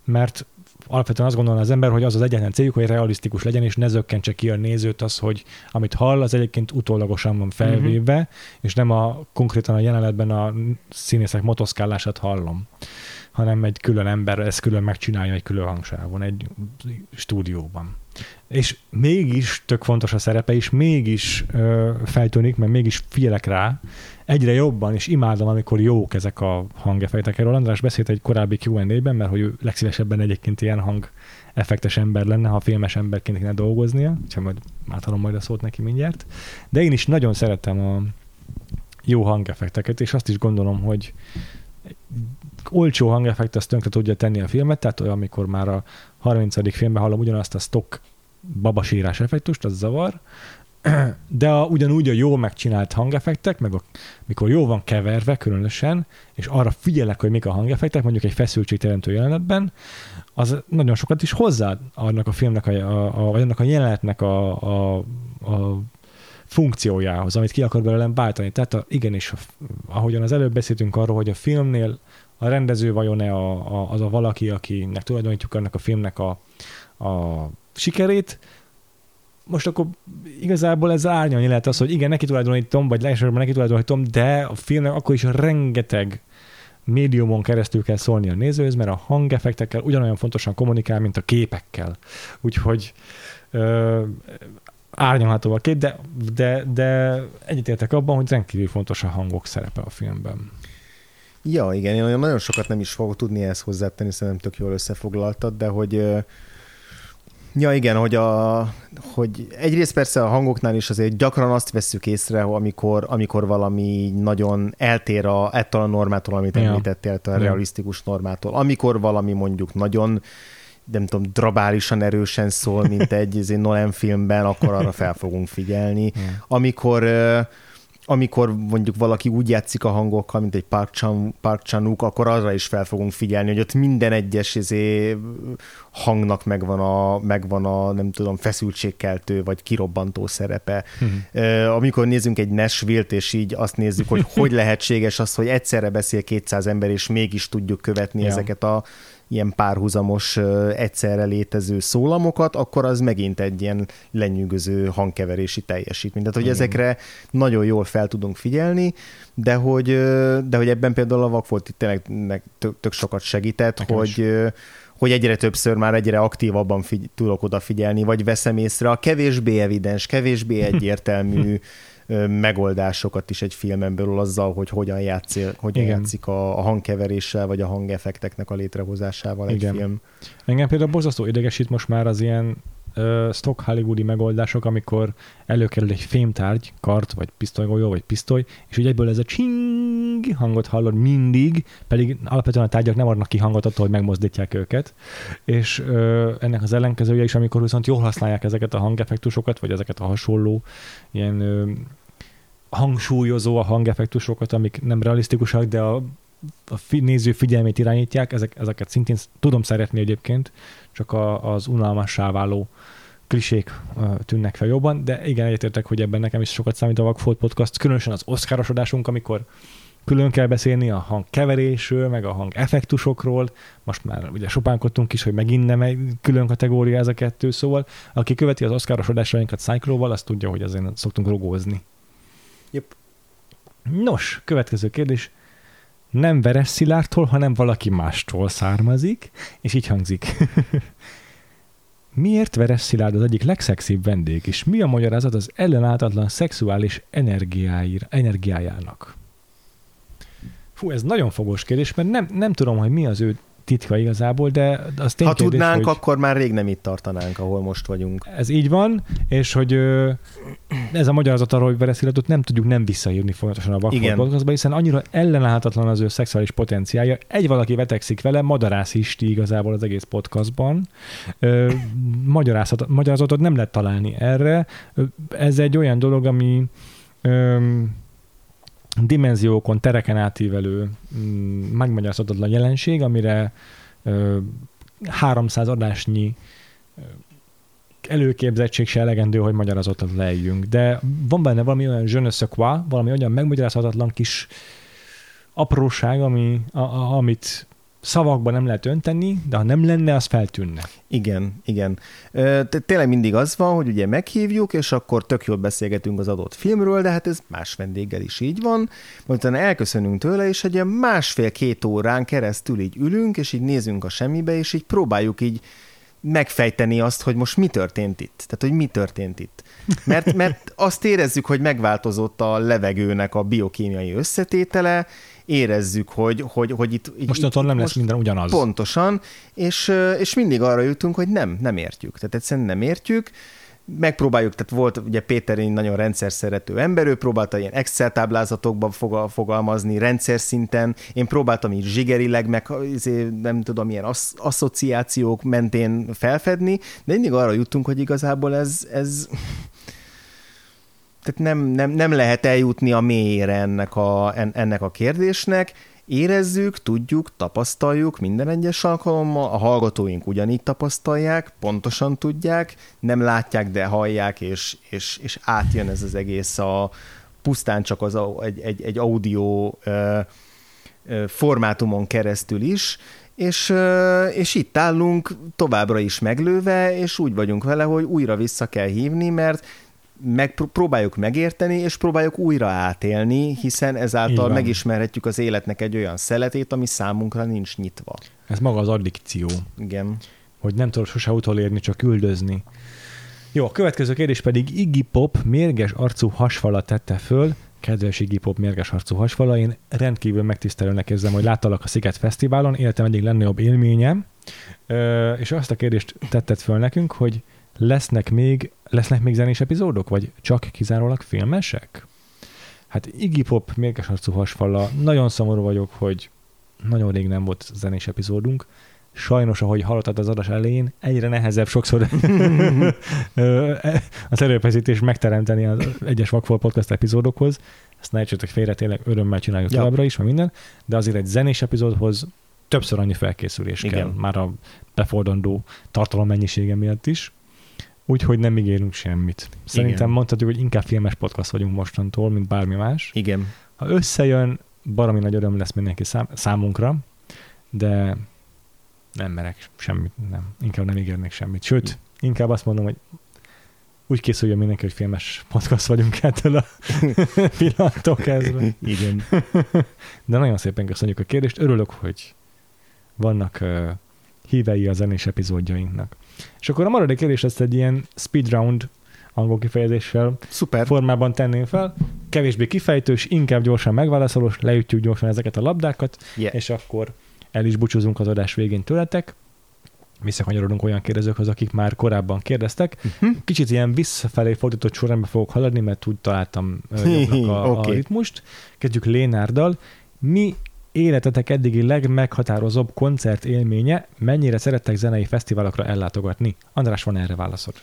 Speaker 1: mert alapvetően azt gondolna az ember, hogy az az egyetlen céljuk, hogy realisztikus legyen, és ne zökkentse ki a nézőt az, hogy amit hall, az egyébként utólagosan van felvéve, uh-huh. és nem a konkrétan a jelenetben a színészek motoszkálását hallom hanem egy külön ember ezt külön megcsinálja egy külön hangsávon, egy stúdióban. És mégis tök fontos a szerepe, és mégis ö, feltűnik, mert mégis figyelek rá, egyre jobban, és imádom, amikor jók ezek a hangeffektek. Erről András beszélt egy korábbi Q&A-ben, mert hogy ő legszívesebben egyébként ilyen hang effektes ember lenne, ha filmes emberként kéne dolgoznia, úgyhogy majd átadom majd a szót neki mindjárt. De én is nagyon szeretem a jó hangeffekteket, és azt is gondolom, hogy olcsó hangeffekt azt tönkre tudja tenni a filmet, tehát olyan, amikor már a 30. filmben hallom ugyanazt a stock babasírás effektust, az zavar, de a, ugyanúgy a jó megcsinált hangeffektek, meg a, mikor jó van keverve különösen, és arra figyelek, hogy mik a hangeffektek, mondjuk egy feszültségteremtő jelenetben, az nagyon sokat is hozzá annak a filmnek, a, a, a, annak a jelenetnek a, a, a funkciójához, amit ki akar belőlem váltani. Tehát a, igenis, ahogyan az előbb beszéltünk arról, hogy a filmnél a rendező vajon-e a, a, az a valaki, akinek tulajdonítjuk annak a filmnek a, a sikerét, most akkor igazából ez árnyalni lehet az, hogy igen, neki tulajdonítom, vagy legesebben neki tulajdonítom, de a filmnek akkor is rengeteg médiumon keresztül kell szólni a nézőhöz, mert a hangeffektekkel ugyanolyan fontosan kommunikál, mint a képekkel. Úgyhogy ö, árnyalható a két, de, de, de egyetértek abban, hogy rendkívül fontos a hangok szerepe a filmben.
Speaker 2: Ja, igen, én nagyon sokat nem is fogok tudni ezt hozzátenni, szerintem tök jól összefoglaltad, de hogy Ja, igen, hogy, a, hogy egyrészt persze a hangoknál is azért gyakran azt vesszük észre, amikor, amikor valami nagyon eltér a, ettől a normától, amit ja. említettél, a realisztikus normától. Amikor valami mondjuk nagyon nem tudom, drabálisan erősen szól, mint egy Nolan filmben, akkor arra fel fogunk figyelni. Ja. Amikor amikor mondjuk valaki úgy játszik a hangokkal, mint egy Park, Chan, Park Chan-wook, akkor arra is fel fogunk figyelni, hogy ott minden egyes izé, hangnak megvan a, megvan a, nem tudom, feszültségkeltő vagy kirobbantó szerepe. Uh-huh. Amikor nézzünk egy Nashville-t, és így azt nézzük, hogy hogy lehetséges az, hogy egyszerre beszél 200 ember, és mégis tudjuk követni ja. ezeket a ilyen párhuzamos, egyszerre létező szólamokat, akkor az megint egy ilyen lenyűgöző hangkeverési teljesítmény. Tehát, hogy Igen. ezekre nagyon jól fel tudunk figyelni, de hogy, de hogy ebben például a vakfolt itt tényleg tök, tök sokat segített, Nekem hogy is hogy egyre többször már egyre aktívabban figy- tudok odafigyelni, vagy veszem észre a kevésbé evidens, kevésbé egyértelmű megoldásokat is egy filmen belül azzal, hogy hogyan, játszél, hogyan Igen. játszik a, a hangkeveréssel, vagy a hangeffekteknek a létrehozásával egy Igen. film.
Speaker 1: Engem például borzasztó idegesít most már az ilyen stock hollywoodi megoldások, amikor előkerül egy fémtárgy, kart, vagy pisztolygolyó, vagy pisztoly, és ugye egyből ez a csing hangot hallod mindig, pedig alapvetően a tárgyak nem adnak ki hangot attól, hogy megmozdítják őket, és uh, ennek az ellenkezője is, amikor viszont jól használják ezeket a hangeffektusokat, vagy ezeket a hasonló ilyen uh, hangsúlyozó a hangeffektusokat, amik nem realisztikusak, de a, a néző figyelmét irányítják, ezek, ezeket szintén tudom szeretni egyébként, csak a, az unalmassá váló klisék tűnnek fel jobban, de igen, egyetértek, hogy ebben nekem is sokat számít a Vagfolt Podcast, különösen az oszkárosodásunk, amikor külön kell beszélni a hangkeverésről, meg a hang effektusokról. Most már ugye sopánkodtunk is, hogy megint nem egy külön kategória ez a kettő, szóval aki követi az oszkárosodásainkat Cyclóval, azt tudja, hogy azért szoktunk rogózni.
Speaker 2: Yep.
Speaker 1: Nos, következő kérdés. Nem Veres Szilárdtól, hanem valaki mástól származik, és így hangzik. Miért Veres Szilárd az egyik legszexibb vendég, és mi a magyarázat az ellenáltatlan szexuális energiájának? Fú, ez nagyon fogós kérdés, mert nem, nem tudom, hogy mi az ő titka igazából, de az
Speaker 2: Ha tudnánk, hogy akkor már rég nem itt tartanánk, ahol most vagyunk.
Speaker 1: Ez így van, és hogy ez a magyarázat arról, hogy Vereszilatot nem tudjuk nem visszaírni folyamatosan a Vakfolt podcastba, hiszen annyira ellenállhatatlan az ő szexuális potenciája. Egy valaki vetekszik vele, madarász is igazából az egész podcastban. Magyarázatot nem lehet találni erre. Ez egy olyan dolog, ami dimenziókon, tereken átívelő mm, megmagyarázhatatlan jelenség, amire ö, 300 adásnyi előképzettség se elegendő, hogy magyarázatlan lejjünk, de van benne valami olyan je ne valami olyan megmagyarázhatatlan kis apróság, ami, a, a, amit szavakban nem lehet önteni, de ha nem lenne, az feltűnne.
Speaker 2: Igen, igen. Tényleg mindig az van, hogy ugye meghívjuk, és akkor tök jól beszélgetünk az adott filmről, de hát ez más vendéggel is így van. Majd utána elköszönünk tőle, és egy másfél-két órán keresztül így ülünk, és így nézünk a semmibe, és így próbáljuk így megfejteni azt, hogy most mi történt itt. Tehát, hogy mi történt itt. Mert, mert azt érezzük, hogy megváltozott a levegőnek a biokémiai összetétele, érezzük, hogy, hogy, hogy itt...
Speaker 1: Mostantól nem lesz minden ugyanaz.
Speaker 2: Pontosan, és, és mindig arra jutunk, hogy nem, nem értjük. Tehát egyszerűen nem értjük, megpróbáljuk, tehát volt ugye Péter egy nagyon rendszer szerető ember, ő próbálta ilyen Excel táblázatokban fogalmazni rendszer szinten, én próbáltam így zsigerileg, meg izé, nem tudom, milyen asz- asszociációk mentén felfedni, de mindig arra jutunk, hogy igazából ez, ez tehát nem, nem, nem lehet eljutni a mélyére ennek a, ennek a kérdésnek, érezzük, tudjuk, tapasztaljuk minden egyes alkalommal, a hallgatóink ugyanígy tapasztalják, pontosan tudják, nem látják, de hallják, és, és, és átjön ez az egész a pusztán csak az egy, egy, egy audio ö, ö, formátumon keresztül is, és, és itt állunk továbbra is meglőve, és úgy vagyunk vele, hogy újra vissza kell hívni, mert meg, próbáljuk megérteni, és próbáljuk újra átélni, hiszen ezáltal megismerhetjük az életnek egy olyan szeletét, ami számunkra nincs nyitva.
Speaker 1: Ez maga az addikció.
Speaker 2: Igen.
Speaker 1: Hogy nem tudod sose utolérni, csak üldözni. Jó, a következő kérdés pedig Iggy Pop mérges arcú hasfala tette föl. Kedves Iggy Pop mérges arcú hasfala, én rendkívül megtisztelőnek érzem, hogy láttalak a Sziget Fesztiválon, életem egyik legnagyobb élményem, és azt a kérdést tetted föl nekünk, hogy lesznek még, lesznek még zenés epizódok, vagy csak kizárólag filmesek? Hát Iggy Pop mérges arcú hasfalla, nagyon szomorú vagyok, hogy nagyon rég nem volt zenés epizódunk. Sajnos, ahogy hallottad az adás elején, egyre nehezebb sokszor az erőfeszítés megteremteni az egyes Vakfol Podcast epizódokhoz. Ezt ne értsétek félre, tényleg örömmel csináljuk ja. továbbra is, meg minden, de azért egy zenés epizódhoz többször annyi felkészülés Igen. kell, már a befordandó tartalom mennyisége miatt is. Úgyhogy nem ígérünk semmit. Szerintem Igen. mondhatjuk, hogy inkább filmes podcast vagyunk mostantól, mint bármi más.
Speaker 2: Igen.
Speaker 1: Ha összejön, barami nagy öröm lesz mindenki szám, számunkra, de nem merek semmit, nem. Inkább nem ígérnék semmit. Sőt, inkább azt mondom, hogy úgy készüljön mindenki, hogy filmes podcast vagyunk ettől a pillanattól kezdve.
Speaker 2: Igen.
Speaker 1: De nagyon szépen köszönjük a kérdést. Örülök, hogy vannak uh, hívei a zenés epizódjainknak. És akkor a maradék kérdés ezt egy ilyen speed round angol kifejezéssel
Speaker 2: Szuper.
Speaker 1: formában tenném fel. Kevésbé kifejtős, inkább gyorsan megválaszolós, leütjük gyorsan ezeket a labdákat, yeah. és akkor el is búcsúzunk az adás végén tőletek. Visszakanyarodunk olyan kérdezőkhöz, akik már korábban kérdeztek. Uh-huh. Kicsit ilyen visszafelé fordított sorrendben fogok haladni, mert úgy találtam a, okay. a ritmust. Kezdjük Lénárdal. Mi életetek eddigi legmeghatározóbb koncert élménye, mennyire szerettek zenei fesztiválokra ellátogatni? András, van erre válaszod?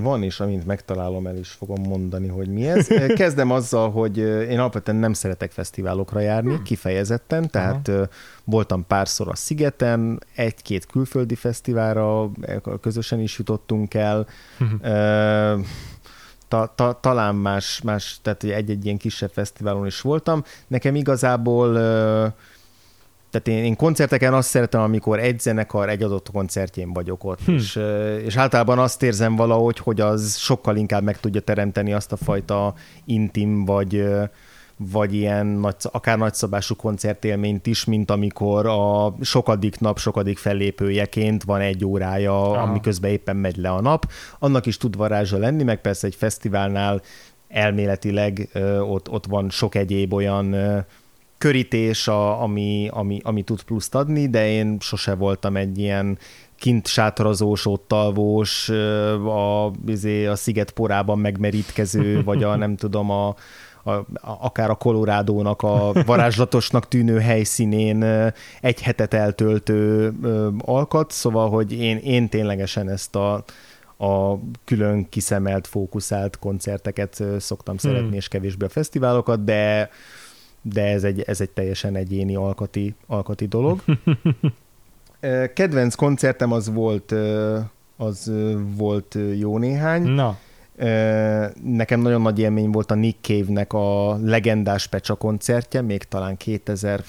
Speaker 2: Van is, amint megtalálom, el is fogom mondani, hogy mi ez. Kezdem azzal, hogy én alapvetően nem szeretek fesztiválokra járni, hmm. kifejezetten, tehát Aha. voltam párszor a Szigeten, egy-két külföldi fesztiválra közösen is jutottunk el. Hmm ta, ta, talán más, más, tehát egy-egy ilyen kisebb fesztiválon is voltam. Nekem igazából tehát én, én koncerteken azt szeretem, amikor egy zenekar egy adott koncertjén vagyok ott, hm. és, és általában azt érzem valahogy, hogy az sokkal inkább meg tudja teremteni azt a fajta intim, vagy, vagy ilyen nagy, akár nagyszabású koncertélményt is, mint amikor a sokadik nap sokadik fellépőjeként van egy órája, Aha. amiközben éppen megy le a nap. Annak is tud varázsa lenni, meg persze egy fesztiválnál elméletileg ott, ott van sok egyéb olyan körítés, a, ami, ami, ami tud pluszt adni, de én sose voltam egy ilyen kint sátorazós, ott alvós, a, izé, a sziget porában megmerítkező, vagy a nem tudom, a, a, a, akár a Kolorádónak a varázslatosnak tűnő helyszínén egy hetet eltöltő alkat, szóval, hogy én, én ténylegesen ezt a, a külön kiszemelt, fókuszált koncerteket szoktam hmm. szeretni, és kevésbé a fesztiválokat, de de ez egy, ez egy teljesen egyéni alkati, alkati dolog. Kedvenc koncertem az volt az volt jó néhány.
Speaker 1: Na.
Speaker 2: Nekem nagyon nagy élmény volt a Nick Cave-nek a legendás Pecsa koncertje, még talán 2000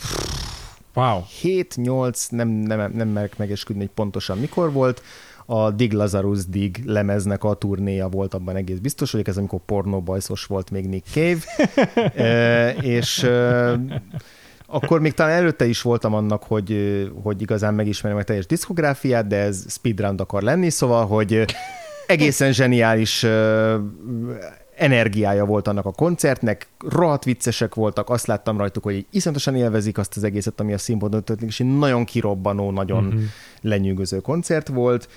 Speaker 1: wow.
Speaker 2: 7-8, nem, nem, nem merek megesküdni, hogy pontosan mikor volt. A Dig Lazarus Dig lemeznek a turnéja volt abban egész biztos, hogy ez amikor pornóbajszos volt még Nick Cave. e, és e, akkor még talán előtte is voltam annak, hogy, hogy igazán megismerem a teljes diszkográfiát, de ez speedrun akar lenni, szóval, hogy egészen zseniális energiája volt annak a koncertnek, rohadt viccesek voltak, azt láttam rajtuk, hogy iszonyatosan élvezik azt az egészet, ami a színpadon történik, és egy nagyon kirobbanó, nagyon mm-hmm. lenyűgöző koncert volt.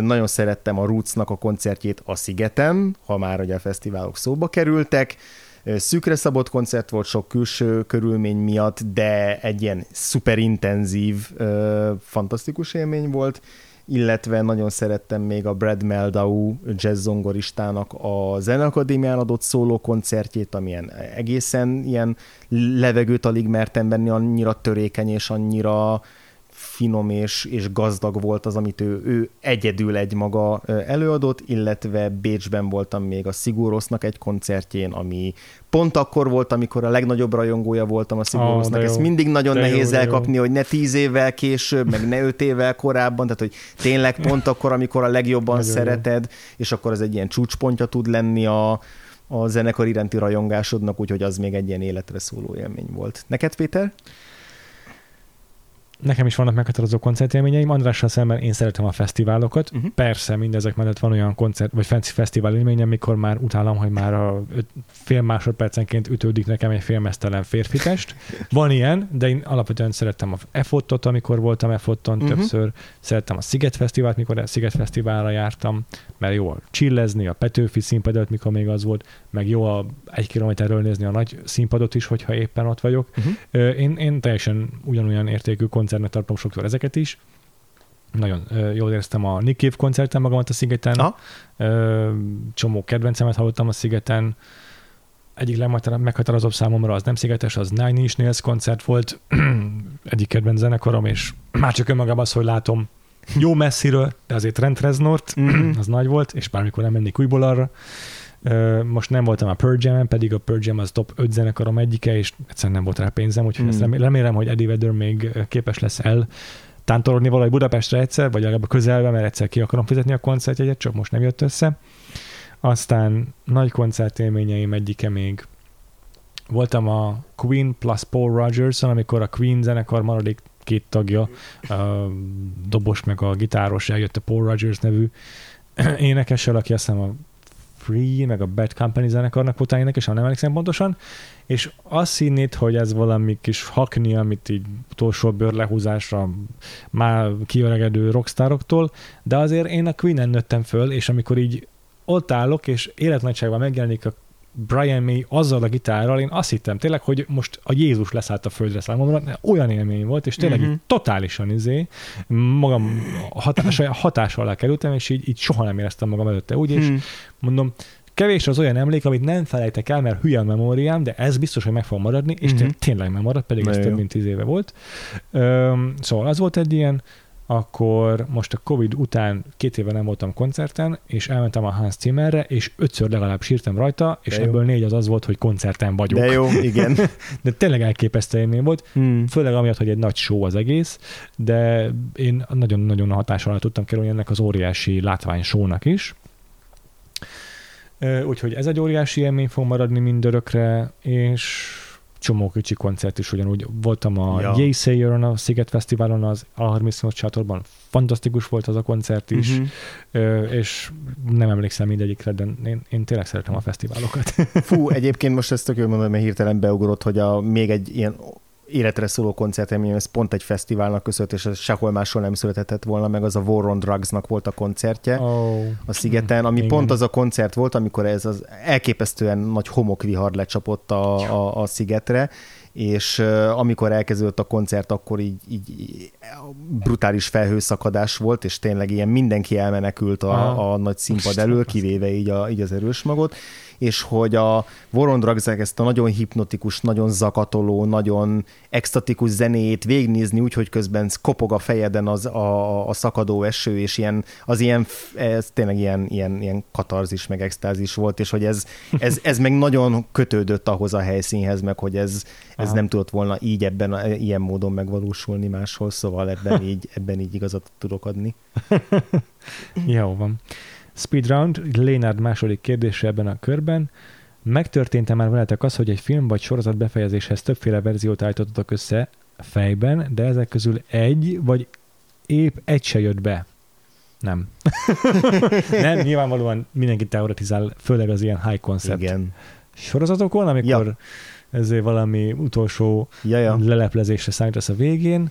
Speaker 2: Nagyon szerettem a Rootsnak a koncertjét a Szigeten, ha már ugye a fesztiválok szóba kerültek. Szűkre szabott koncert volt sok külső körülmény miatt, de egy ilyen szuperintenzív, fantasztikus élmény volt illetve nagyon szerettem még a Brad Meldau jazz zongoristának a Zeneakadémián adott szóló koncertjét, amilyen egészen ilyen levegőt alig mertem venni, annyira törékeny és annyira finom és, és gazdag volt az, amit ő, ő egyedül egy maga előadott, illetve Bécsben voltam még a Szigúrosznak egy koncertjén, ami pont akkor volt, amikor a legnagyobb rajongója voltam a Szigúrosznak. Oh, Ezt mindig nagyon de nehéz jó, elkapni, jó. hogy ne tíz évvel később, meg ne öt évvel korábban, tehát hogy tényleg pont akkor, amikor a legjobban nagyon szereted, jó. és akkor ez egy ilyen csúcspontja tud lenni a, a zenekar iránti rajongásodnak, úgyhogy az még egy ilyen életre szóló élmény volt. Neked, Péter?
Speaker 1: Nekem is vannak meghatározó koncertélményeim. Andrással szemben én szeretem a fesztiválokat. Uh-huh. Persze, mindezek mellett van olyan koncert, vagy fancy fesztivál élményem, amikor már utálom, hogy már a fél másodpercenként ütődik nekem egy félmeztelen férfitest. Van ilyen, de én alapvetően szerettem a EFOT-ot, amikor voltam EFOT-on uh-huh. többször. Szerettem a Sziget Fesztivált, mikor a Sziget Fesztiválra jártam, mert jó a chillezni, a Petőfi színpadot, mikor még az volt, meg jó a egy kilométerről nézni a nagy színpadot is, hogyha éppen ott vagyok. Uh-huh. Én, én teljesen ugyanolyan értékű koncertnek tartom sokszor ezeket is. Nagyon jól éreztem a Nick Cave koncerten magamat a szigeten. Aha. Csomó kedvencemet hallottam a szigeten. Egyik legmeghatározóbb számomra az nem szigetes, az Nine Inch Nails koncert volt. Egyik kedvenc zenekarom, és már csak önmagában az, hogy látom jó messziről, de azért Trent Reznort, mm-hmm. az nagy volt, és bármikor nem mennék újból arra. Most nem voltam a Pearl jam pedig a Pearl Jam az top 5 zenekarom egyike, és egyszerűen nem volt rá pénzem, úgyhogy mm. ezt remélem, hogy Eddie Vedder még képes lesz el tántorogni valahogy Budapestre egyszer, vagy legalább a közelbe, mert egyszer ki akarom fizetni a koncertjegyet, csak most nem jött össze. Aztán nagy koncertélményeim egyike még voltam a Queen plus Paul Rogers, amikor a Queen zenekar maradék két tagja, a dobos meg a gitáros eljött a Paul Rogers nevű énekessel, aki azt hiszem a Free, meg a Bad Company zenekarnak volt énekes, ha nem emlékszem pontosan, és azt hinnét, hogy ez valami kis hakni, amit így utolsó bőrlehúzásra már kiöregedő rockstaroktól, de azért én a Queen-en nőttem föl, és amikor így ott állok, és életnagyságban megjelenik a Brian May azzal a gitárral, én azt hittem tényleg, hogy most a Jézus leszállt a földre számomra, olyan élmény volt, és tényleg uh-huh. így totálisan izé, magam hatás, hatás alá kerültem, és így, így soha nem éreztem magam előtte úgy, és uh-huh. mondom, kevés az olyan emlék, amit nem felejtek el, mert hülye a memóriám, de ez biztos, hogy meg fog maradni, és uh-huh. tényleg megmaradt, pedig ez több mint tíz éve volt. Üm, szóval az volt egy ilyen, akkor most a Covid után két éve nem voltam koncerten, és elmentem a Hans Zimmerre, és ötször legalább sírtam rajta, és De ebből jó. négy az az volt, hogy koncerten vagyok.
Speaker 2: De jó, igen.
Speaker 1: de tényleg elképesztő élmény volt, hmm. főleg amiatt, hogy egy nagy show az egész, de én nagyon-nagyon hatás alá tudtam kerülni ennek az óriási látvány show-nak is. Úgyhogy ez egy óriási élmény fog maradni mindörökre, és csomó kicsi koncert is ugyanúgy. Voltam a ja. Yay Sayer-on, a Sziget Fesztiválon, az A38 sátorban. Fantasztikus volt az a koncert is, uh-huh. és nem emlékszem mindegyikre, de én, én tényleg szeretem a fesztiválokat.
Speaker 2: Fú, egyébként most ezt tök jól mondom, mert hirtelen beugrott, hogy a, még egy ilyen életre szóló koncertélmény, ez pont egy fesztiválnak köszönhet, és ez sehol máshol nem született volna, meg az a War on Drugs-nak volt a koncertje oh. a szigeten, ami Igen. pont az a koncert volt, amikor ez az elképesztően nagy homokvihar lecsapott a, a, a szigetre, és amikor elkezdődött a koncert, akkor így, így, így brutális felhőszakadás volt, és tényleg ilyen mindenki elmenekült a, a nagy színpad elől, kivéve így, a, így az erős magot, és hogy a Vorondragzák ezt a nagyon hipnotikus, nagyon zakatoló, nagyon extatikus zenéjét végignézni, úgyhogy közben kopog a fejeden az a, a szakadó eső, és ilyen, az ilyen, ez tényleg ilyen, ilyen, ilyen katarzis, meg extázis volt, és hogy ez, ez, ez meg nagyon kötődött ahhoz a helyszínhez, meg hogy ez, ez nem tudott volna így ebben, ilyen módon megvalósulni máshol, szóval ebben így, ebben így igazat tudok adni.
Speaker 1: Jó van. Speedround, Lénárd második kérdése ebben a körben. Megtörtént-e már veletek az, hogy egy film vagy sorozat befejezéshez többféle verziót állítottatok össze fejben, de ezek közül egy, vagy épp egy se jött be? Nem. nem, nyilvánvalóan mindenki teoretizál, főleg az ilyen high concept
Speaker 2: Igen.
Speaker 1: sorozatokon, amikor ja. ezért valami utolsó
Speaker 2: ja, ja.
Speaker 1: leleplezésre számítasz a végén,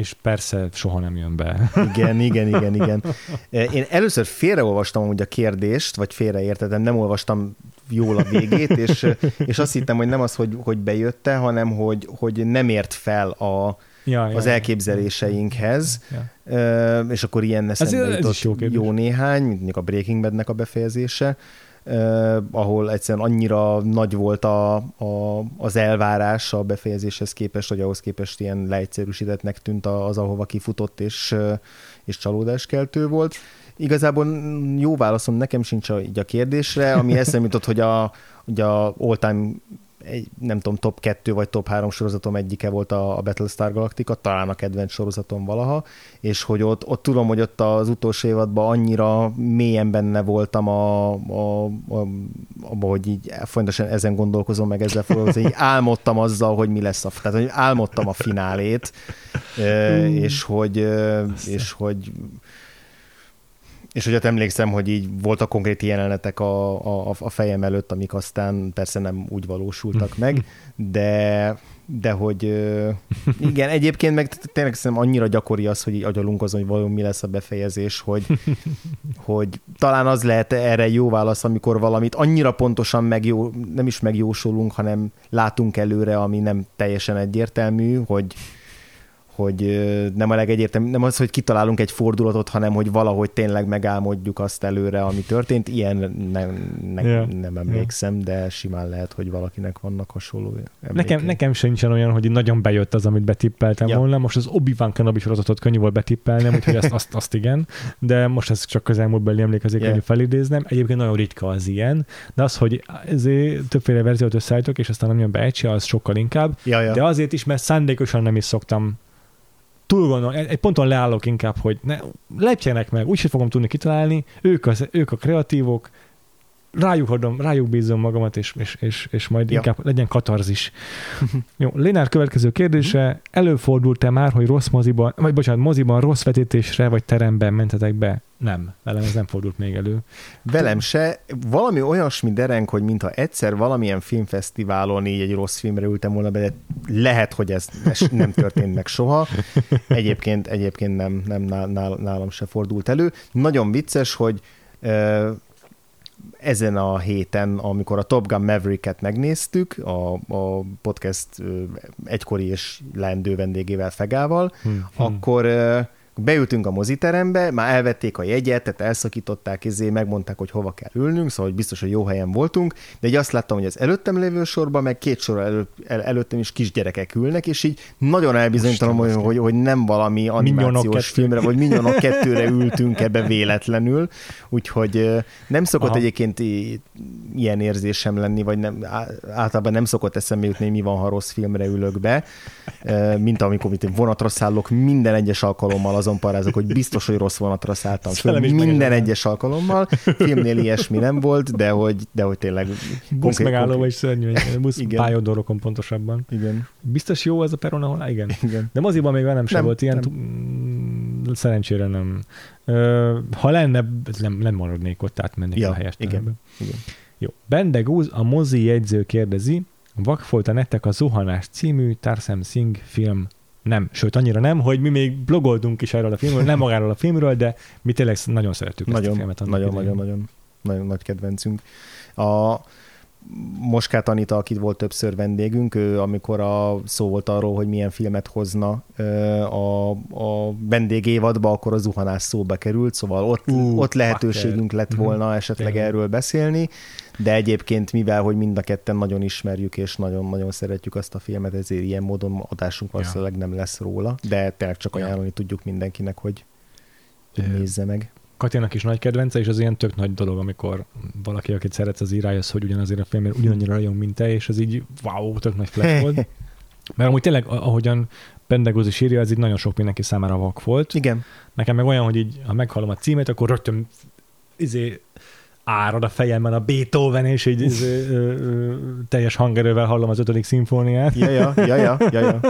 Speaker 1: és persze soha nem jön be.
Speaker 2: Igen, igen, igen, igen. Én először félreolvastam úgy a kérdést, vagy félreértettem, nem olvastam jól a végét, és, és azt hittem, hogy nem az, hogy, hogy bejötte, hanem hogy, hogy nem ért fel a, ja, az ja, elképzeléseinkhez, ja. és akkor ilyen eszembe ez, ez jó, jó néhány, mint a Breaking Badnek a befejezése, Uh, ahol egyszerűen annyira nagy volt a, a, az elvárás a befejezéshez képest, hogy ahhoz képest ilyen leegyszerűsítettnek tűnt az, ahova kifutott, és, és csalódáskeltő volt. Igazából jó válaszom nekem sincs a, így a kérdésre, ami eszembe jutott, hogy a, hogy a all-time egy, nem tudom, top 2 vagy top 3 sorozatom egyike volt a, a Battlestar Galactica, talán a kedvenc sorozatom valaha, és hogy ott, ott tudom, hogy ott az utolsó évadban annyira mélyen benne voltam a, a, a, abba, hogy így folyamatosan ezen gondolkozom, meg ezzel foglalkozom, hogy álmodtam azzal, hogy mi lesz a, tehát hogy álmodtam a finálét, és hogy, és hogy és hogy ott emlékszem, hogy így voltak konkrét jelenetek a, a, a fejem előtt, amik aztán persze nem úgy valósultak meg, de, de hogy igen, egyébként meg tényleg szerintem annyira gyakori az, hogy így agyalunk azon, hogy valami mi lesz a befejezés, hogy, hogy talán az lehet erre jó válasz, amikor valamit annyira pontosan megjó, nem is megjósolunk, hanem látunk előre, ami nem teljesen egyértelmű, hogy, hogy nem a legegyértelmű, nem az, hogy kitalálunk egy fordulatot, hanem hogy valahogy tényleg megálmodjuk azt előre, ami történt. Ilyen nem, nem, yeah. nem emlékszem, yeah. de simán lehet, hogy valakinek vannak hasonló
Speaker 1: Nekem, nekem sincsen olyan, hogy nagyon bejött az, amit betippeltem yeah. volna. Most az Obi-Wan Kenobi sorozatot könnyű volt betippelnem, úgyhogy azt, azt, azt igen, de most ez csak közelmúltbeli emlékezik, yeah. felidéznem. Egyébként nagyon ritka az ilyen, de az, hogy ezért többféle verziót összeállítok, és aztán nem jön be egy az sokkal inkább.
Speaker 2: Ja, ja.
Speaker 1: De azért is, mert szándékosan nem is szoktam túl gondolom, egy ponton leállok inkább, hogy ne, lepjenek meg, úgyse fogom tudni kitalálni, ők, az, ők a kreatívok, rájuk adom, rájuk bízom magamat, és, és, és, és majd ja. inkább legyen katarzis. Jó, Lénár következő kérdése, előfordult-e már, hogy rossz moziban, vagy bocsánat, moziban rossz vetítésre, vagy teremben mentetek be? Nem, velem ez nem fordult még elő.
Speaker 2: Velem se. Valami olyasmi dereng, hogy mintha egyszer valamilyen filmfesztiválon így egy rossz filmre ültem volna be, de lehet, hogy ez nem történt meg soha. Egyébként, egyébként nem, nem nálam se fordult elő. Nagyon vicces, hogy ezen a héten, amikor a Top Gun Maverick-et megnéztük, a, a podcast egykori és leendő vendégével Fegával, hmm. akkor beültünk a moziterembe, már elvették a jegyet, tehát elszakították, izé, megmondták, hogy hova kell ülnünk, szóval hogy biztos, hogy jó helyen voltunk, de így azt láttam, hogy az előttem lévő sorban, meg két sor elő, el, előttem is kisgyerekek ülnek, és így nagyon elbizonytalom, hogy, hogy, hogy nem valami animációs filmre, vagy Minyonok kettőre ültünk ebbe véletlenül, úgyhogy nem szokott Aha. egyébként ilyen érzésem lenni, vagy nem, általában nem szokott eszembe jutni, mi van, ha rossz filmre ülök be, mint amikor itt vonatra szállok minden egyes alkalommal azon parázok, hogy biztos, hogy rossz vonatra szálltam föl minden egyes alkalommal. Filmnél ilyesmi nem volt, de hogy, de hogy tényleg...
Speaker 1: Busz megállóba is szörnyű, busz pályodorokon pontosabban.
Speaker 2: Igen.
Speaker 1: Biztos jó ez a peron, ahol? Igen.
Speaker 2: Igen.
Speaker 1: De moziban még velem sem nem, volt ilyen. Nem. Mm, szerencsére nem. Ha lenne, nem, nem maradnék ott, átmennék ja, a helyes
Speaker 2: igen. igen.
Speaker 1: Jó. Bendegúz, a mozi jegyző kérdezi, Vakfolta nektek a Zuhanás című Tarsem Singh film nem, sőt annyira nem, hogy mi még blogoltunk is erről a filmről, nem magáról a filmről, de mi tényleg nagyon szeretjük
Speaker 2: nagyon,
Speaker 1: ezt a filmet.
Speaker 2: Nagyon, nagyon, nagyon, nagyon nagy kedvencünk. A, Moskát Anita, akit volt többször vendégünk, ő amikor a szó volt arról, hogy milyen filmet hozna a, a vendégévadba, akkor a zuhanás szóba került, szóval ott, uh, ott lehetőségünk lett mhm. volna esetleg erről beszélni, de egyébként mivel, hogy mind a ketten nagyon ismerjük és nagyon-nagyon szeretjük azt a filmet, ezért ilyen módon adásunk valószínűleg nem lesz róla, de tényleg csak ajánlani ja. tudjuk mindenkinek, hogy, hogy nézze meg.
Speaker 1: Katyának is nagy kedvence, és az ilyen tök nagy dolog, amikor valaki, akit szeretsz, az írás, hogy ugyanazért a filmért ugyanannyira rajong, mint te, és az így wow, tök nagy flash volt. Mert amúgy tényleg, ahogyan Pendegóz is írja, ez így nagyon sok mindenki számára vak volt.
Speaker 2: Igen.
Speaker 1: Nekem meg olyan, hogy így, ha meghallom a címét, akkor rögtön izé, árad a fejemben a Beethoven, és így izé, ö, ö, teljes hangerővel hallom az ötödik szimfóniát.
Speaker 2: Ja, ja, ja, ja, ja, ja.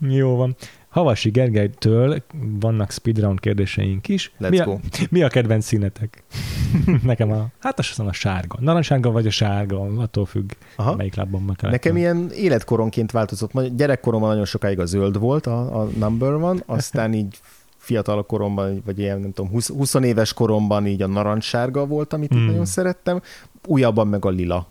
Speaker 1: Jó van. Havasi Gergelytől vannak speedround kérdéseink is.
Speaker 2: Let's
Speaker 1: mi,
Speaker 2: a,
Speaker 1: go. mi a kedvenc színetek? Nekem a, hát azt hiszem a sárga. Narancssárga vagy a sárga, attól függ, Aha. melyik lábban kell.
Speaker 2: Nekem ilyen életkoronként változott. Gyerekkoromban nagyon sokáig a zöld volt a, a number one, aztán így fiatal koromban, vagy ilyen, nem tudom, 20, 20 éves koromban így a narancssárga volt, amit mm. nagyon szerettem, újabban meg a lila.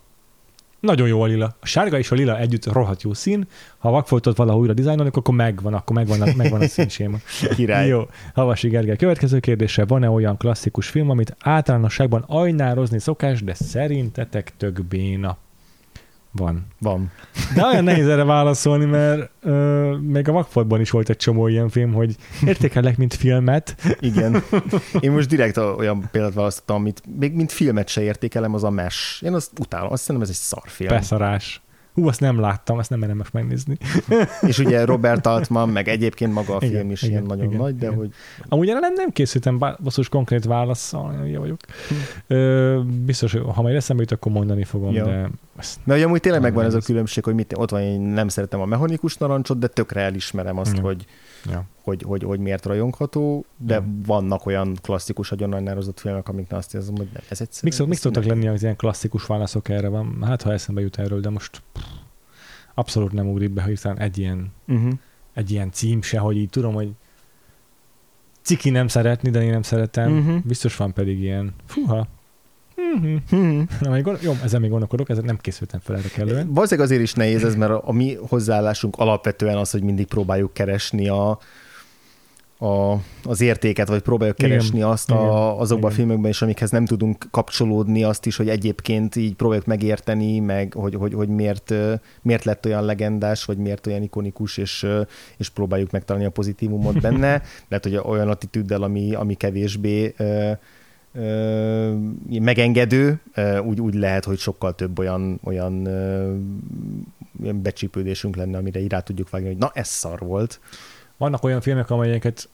Speaker 1: Nagyon jó a lila. A sárga és a lila együtt rohadt jó szín. Ha vakfoltot valahogy újra dizájnolni, akkor megvan, akkor megvan, a, megvan a színséma.
Speaker 2: Király.
Speaker 1: Jó. Havasi Gergely következő kérdése. Van-e olyan klasszikus film, amit általánosságban ajnározni szokás, de szerintetek tök béna? Van.
Speaker 2: Van.
Speaker 1: De olyan nehéz erre válaszolni, mert ö, még a Vakfoltban is volt egy csomó ilyen film, hogy értékelek, mint filmet.
Speaker 2: Igen. Én most direkt olyan példát választottam, amit még mint filmet se értékelem, az a MES. Én azt utálom, azt szerintem ez egy szarfilm.
Speaker 1: Beszarás. Hú, azt nem láttam, azt nem merem most megnézni.
Speaker 2: és ugye Robert Altman, meg egyébként maga a igen, film is igen, ilyen nagyon igen, nagy, de igen. hogy...
Speaker 1: Amúgy erre nem, nem készültem basszus konkrét válaszsal, jó vagyok. Ö, biztos, hogy ha majd eszembe jut, akkor mondani fogom, jó. de...
Speaker 2: Mert amúgy tényleg megvan ez a különbség, hogy mit, ott van, én nem szeretem a mechanikus narancsot, de tökre elismerem azt, hogy ja. hogy, hogy, hogy miért rajongható, de ja. vannak olyan klasszikus, agyonajnározott filmek, amik azt érzem, hogy ez egyszerűen...
Speaker 1: Mik, mik szoktak lenni az ilyen klasszikus válaszok erre van? Hát, ha eszembe jut erről, de most pff, abszolút nem ugrik be, hiszen egy ilyen, uh-huh. egy ilyen cím se, hogy így tudom, hogy ciki nem szeretni, de én nem szeretem. Uh-huh. Biztos van pedig ilyen. Fúha. Mm-hmm. Na, jó, ezen még gondolkodok, ezzel nem készültem fel erre kellően.
Speaker 2: Valószínűleg azért is nehéz ez, mert a, a mi hozzáállásunk alapvetően az, hogy mindig próbáljuk keresni a, a, az értéket, vagy próbáljuk keresni igen, azt a, azokban igen. a filmekben is, amikhez nem tudunk kapcsolódni, azt is, hogy egyébként így próbáljuk megérteni, meg hogy, hogy, hogy miért, miért lett olyan legendás, vagy miért olyan ikonikus, és, és próbáljuk megtalálni a pozitívumot benne. Lehet, hogy olyan attitűddel, ami, ami kevésbé megengedő, úgy, úgy lehet, hogy sokkal több olyan, olyan becsípődésünk lenne, amire így rá tudjuk vágni, hogy na, ez szar volt.
Speaker 1: Vannak olyan filmek, amelyeket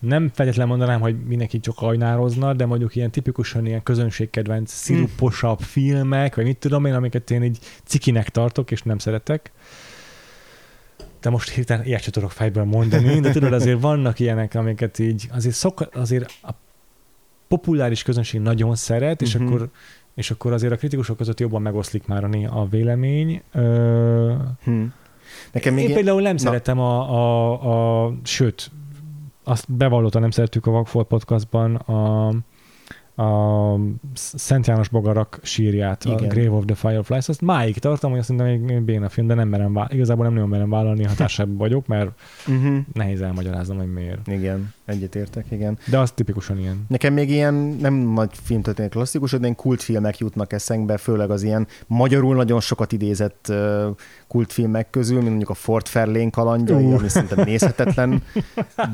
Speaker 1: nem feltétlenül mondanám, hogy mindenki csak ajnározna, de mondjuk ilyen tipikusan ilyen közönségkedvenc, sziruposabb hmm. filmek, vagy mit tudom én, amiket én így cikinek tartok, és nem szeretek. De most hirtelen ilyet sem tudok fejből mondani, de tudod, azért vannak ilyenek, amiket így, azért, szok, azért a populáris közönség nagyon szeret, és, uh-huh. akkor, és akkor azért a kritikusok között jobban megoszlik már a, a vélemény. Ö, hmm. Nekem még én például nem Na. szeretem a, a, a, sőt, azt bevallottan nem szerettük a Vagfolt podcastban a, a Szent János Bogarak sírját, Igen. a Grave of the Fireflies, azt máig tartom, hogy azt mondom, hogy béna film, de nem merem vá- igazából nem nagyon merem vállalni, ha társaságban vagyok, mert uh-huh. nehéz elmagyaráznom, hogy miért.
Speaker 2: Igen, egyetértek, igen.
Speaker 1: De az tipikusan ilyen.
Speaker 2: Nekem még ilyen nem nagy filmtörténet klasszikus, de kultfilmek jutnak eszembe, főleg az ilyen magyarul nagyon sokat idézett uh, kultfilmek közül, mint mondjuk a Fort Fairlane kalandjai, uh. ami szerintem nézhetetlen,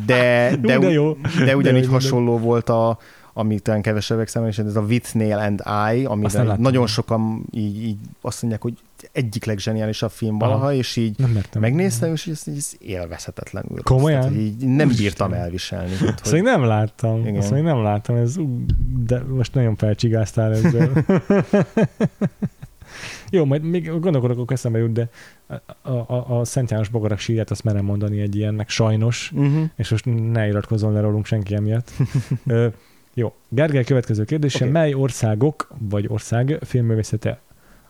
Speaker 2: de, de, de, jó. de ugyanígy de hasonló volt a, ami talán kevesebbek számára, és ez a With Nail and I, ami nagyon sokan így, így azt mondják, hogy egyik legzseniálisabb film valaha, Aha. és így nem megnéztem, és ez, ez élvezhetetlenül.
Speaker 1: Komolyan?
Speaker 2: Tehát, így nem bírtam elviselni.
Speaker 1: Hogy... Szóval nem láttam. Igen. Azt még nem láttam, ez, de most nagyon felcsigáztál ezzel. Jó, majd még gondolkodok, akkor eszembe jut, de a, a, a Szent János Bogarak sírját azt merem mondani egy ilyennek, sajnos, uh-huh. és most ne iratkozzon le rólunk senki emiatt. Jó. Gergely következő kérdése. Okay. Mely országok vagy ország filmművészete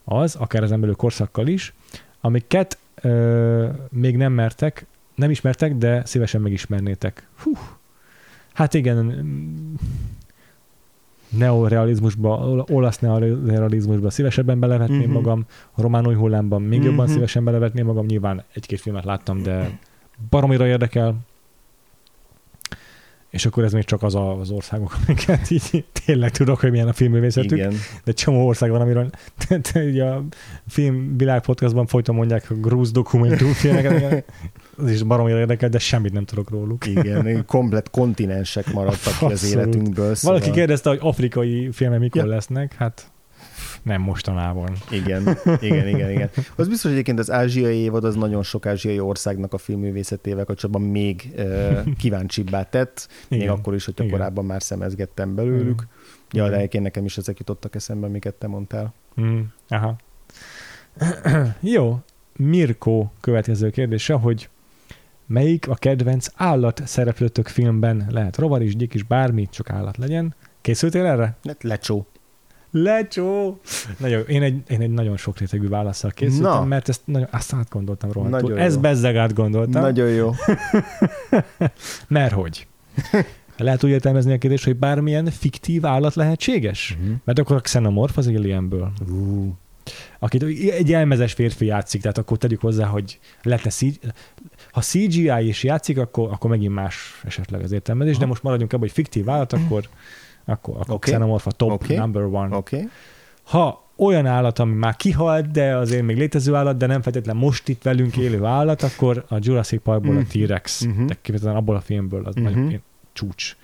Speaker 1: az, akár az emberő korszakkal is, amiket ö, még nem mertek, nem ismertek, de szívesen megismernétek. Hú. Hát igen. neorealizmusba, olasz neorealizmusba szívesebben belevetném
Speaker 2: Mhm.
Speaker 1: magam, a román új hullámban még jobban
Speaker 2: Mhm.
Speaker 1: szívesen belevetném magam, nyilván egy-két filmet láttam, de baromira érdekel. És akkor ez még csak az a, az országok, amiket így tényleg tudok, hogy milyen a filmművészetük,
Speaker 2: Igen.
Speaker 1: de csomó ország van, amiről te, te, ugye a filmvilág podcastban folyton mondják a grúz dokumentumfilmeket, az is baromira érdekel, de semmit nem tudok róluk.
Speaker 2: Igen, komplet kontinensek maradtak ki az életünkből. Szóval...
Speaker 1: Valaki kérdezte, hogy afrikai filmek mikor
Speaker 2: Ja.
Speaker 1: lesznek, hát nem mostanában.
Speaker 2: Igen, igen, igen, igen. Az biztos, hogy egyébként az ázsiai évad az nagyon sok ázsiai országnak a filmművészetével kapcsolatban még uh, kíváncsibbá tett, még
Speaker 1: Igen.
Speaker 2: akkor is, hogyha
Speaker 1: Igen.
Speaker 2: korábban már szemezgettem belőlük. Ja, de egyébként nekem is ezek jutottak eszembe, amiket te mondtál.
Speaker 1: Mm, aha. Jó, Mirko következő kérdése, hogy melyik a kedvenc állat szereplőtök filmben? Lehet rovar is, gyik is, bármi, csak állat legyen. Készültél erre?
Speaker 2: Lecsó.
Speaker 1: Lecsó! Nagyon, én, egy, én egy nagyon sok rétegű válaszsal készültem,
Speaker 2: Na.
Speaker 1: mert ezt nagyon, azt átgondoltam róla.
Speaker 2: Nagyon
Speaker 1: Ez
Speaker 2: jó.
Speaker 1: bezzeg átgondoltam.
Speaker 2: Nagyon jó.
Speaker 1: Mert hogy? Lehet úgy értelmezni a kérdést, hogy bármilyen fiktív állat lehetséges?
Speaker 2: Mhm.
Speaker 1: Mert akkor a xenomorf az Alienből.
Speaker 2: Uh,
Speaker 1: Akit egy elmezes férfi játszik, tehát akkor tegyük hozzá, hogy lehetne CGI, ha CGI is játszik, akkor, akkor megint más esetleg az értelmezés, de
Speaker 2: Aha.
Speaker 1: most maradjunk abban, hogy fiktív állat, akkor, akkor, akkor xenomorf a top
Speaker 2: Oké.
Speaker 1: number one.
Speaker 2: Okay.
Speaker 1: Ha olyan állat, ami már kihalt, de azért még létező állat, de nem feltétlenül most itt velünk élő állat, akkor a Jurassic Parkból a
Speaker 2: Mhm.
Speaker 1: T-Rex,
Speaker 2: Mhm.
Speaker 1: de kifejezetten abból a filmből az
Speaker 2: Mhm.
Speaker 1: nagyon csúcs.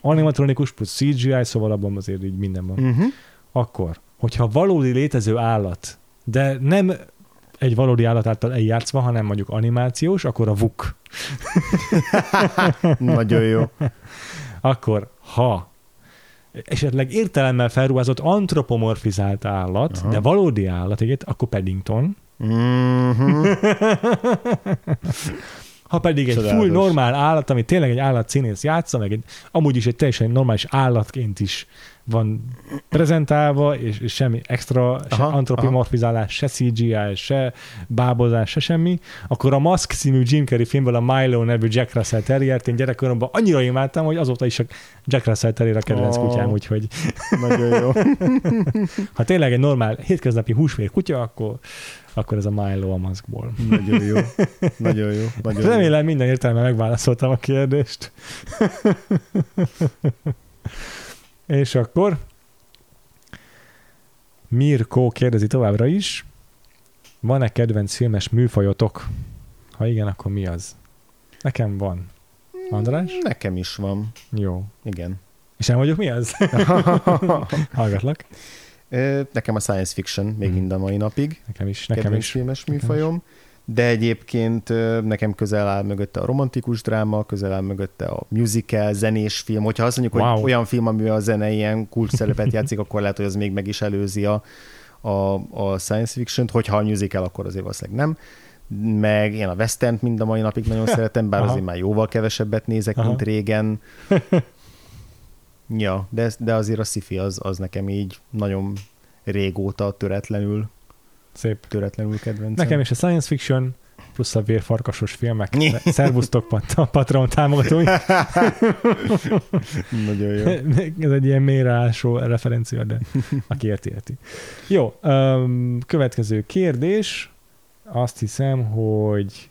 Speaker 1: Animatronikus plusz CGI, szóval abban azért így minden van.
Speaker 2: Uh-huh.
Speaker 1: Akkor, hogyha valódi létező állat, de nem egy valódi állat által eljátszva, hanem mondjuk animációs, akkor a VUK.
Speaker 2: Nagyon jó.
Speaker 1: Akkor, ha esetleg értelemmel felruházott antropomorfizált állat,
Speaker 2: Aha.
Speaker 1: de valódi állat, igen, akkor Paddington.
Speaker 2: Uh-huh.
Speaker 1: Ha pedig egy
Speaker 2: Csodálatos.
Speaker 1: full normál állat, ami tényleg egy állatszínész játsza, meg egy, amúgy is egy teljesen normális állatként is van prezentálva, és, és semmi extra, se
Speaker 2: Aha,
Speaker 1: antropomorfizálás, se CGI, se bábozás, se semmi, akkor a Mask című Jim Carrey filmből a Milo nevű Jack Russell Terriert én gyerekkoromban annyira imádtam, hogy azóta is a Jack Russell Terrier a kedvenc
Speaker 2: Ó.
Speaker 1: kutyám, úgyhogy
Speaker 2: Nagyon jó.
Speaker 1: ha tényleg egy normál hétköznapi húsvér kutya, akkor, akkor ez a Milo a Maskból.
Speaker 2: Nagyon jó. Nagyon jó. Nagyon jó.
Speaker 1: Remélem minden értelemben megválaszoltam a kérdést. És akkor Mirko kérdezi továbbra is, van-e kedvenc filmes műfajotok? Ha igen, akkor mi az? Nekem van. András?
Speaker 2: Nekem is van.
Speaker 1: Jó.
Speaker 2: Igen.
Speaker 1: És nem vagyok mi az? Hallgatlak.
Speaker 2: Nekem a science fiction még
Speaker 1: Mhm.
Speaker 2: mind a mai napig.
Speaker 1: Nekem is, nekem
Speaker 2: kedvenc
Speaker 1: is.
Speaker 2: filmes
Speaker 1: Nekem
Speaker 2: műfajom. De egyébként nekem közel áll mögötte a romantikus dráma, közel áll mögötte a musical, zenés film. Hogyha azt mondjuk,
Speaker 1: Wow.
Speaker 2: hogy olyan film, amiben a zene ilyen kult szerepet játszik, akkor lehet, hogy az még meg is előzi a, a, a science fiction-t. Hogyha a musical, akkor azért valószínűleg nem. Meg én a western mind a mai napig nagyon szeretem, bár
Speaker 1: Aha.
Speaker 2: azért már jóval kevesebbet nézek,
Speaker 1: Aha.
Speaker 2: mint régen. Ja, de, de azért a sci az, az nekem így nagyon régóta töretlenül,
Speaker 1: Szép.
Speaker 2: töretlenül kedvencem.
Speaker 1: Nekem is a science fiction, plusz a vérfarkasos filmek. Szervusztok, pat- Patreon támogatói.
Speaker 2: Nagyon jó.
Speaker 1: Ez egy ilyen mélyreásó referencia, de aki érti, érti. Jó, következő kérdés. Azt hiszem, hogy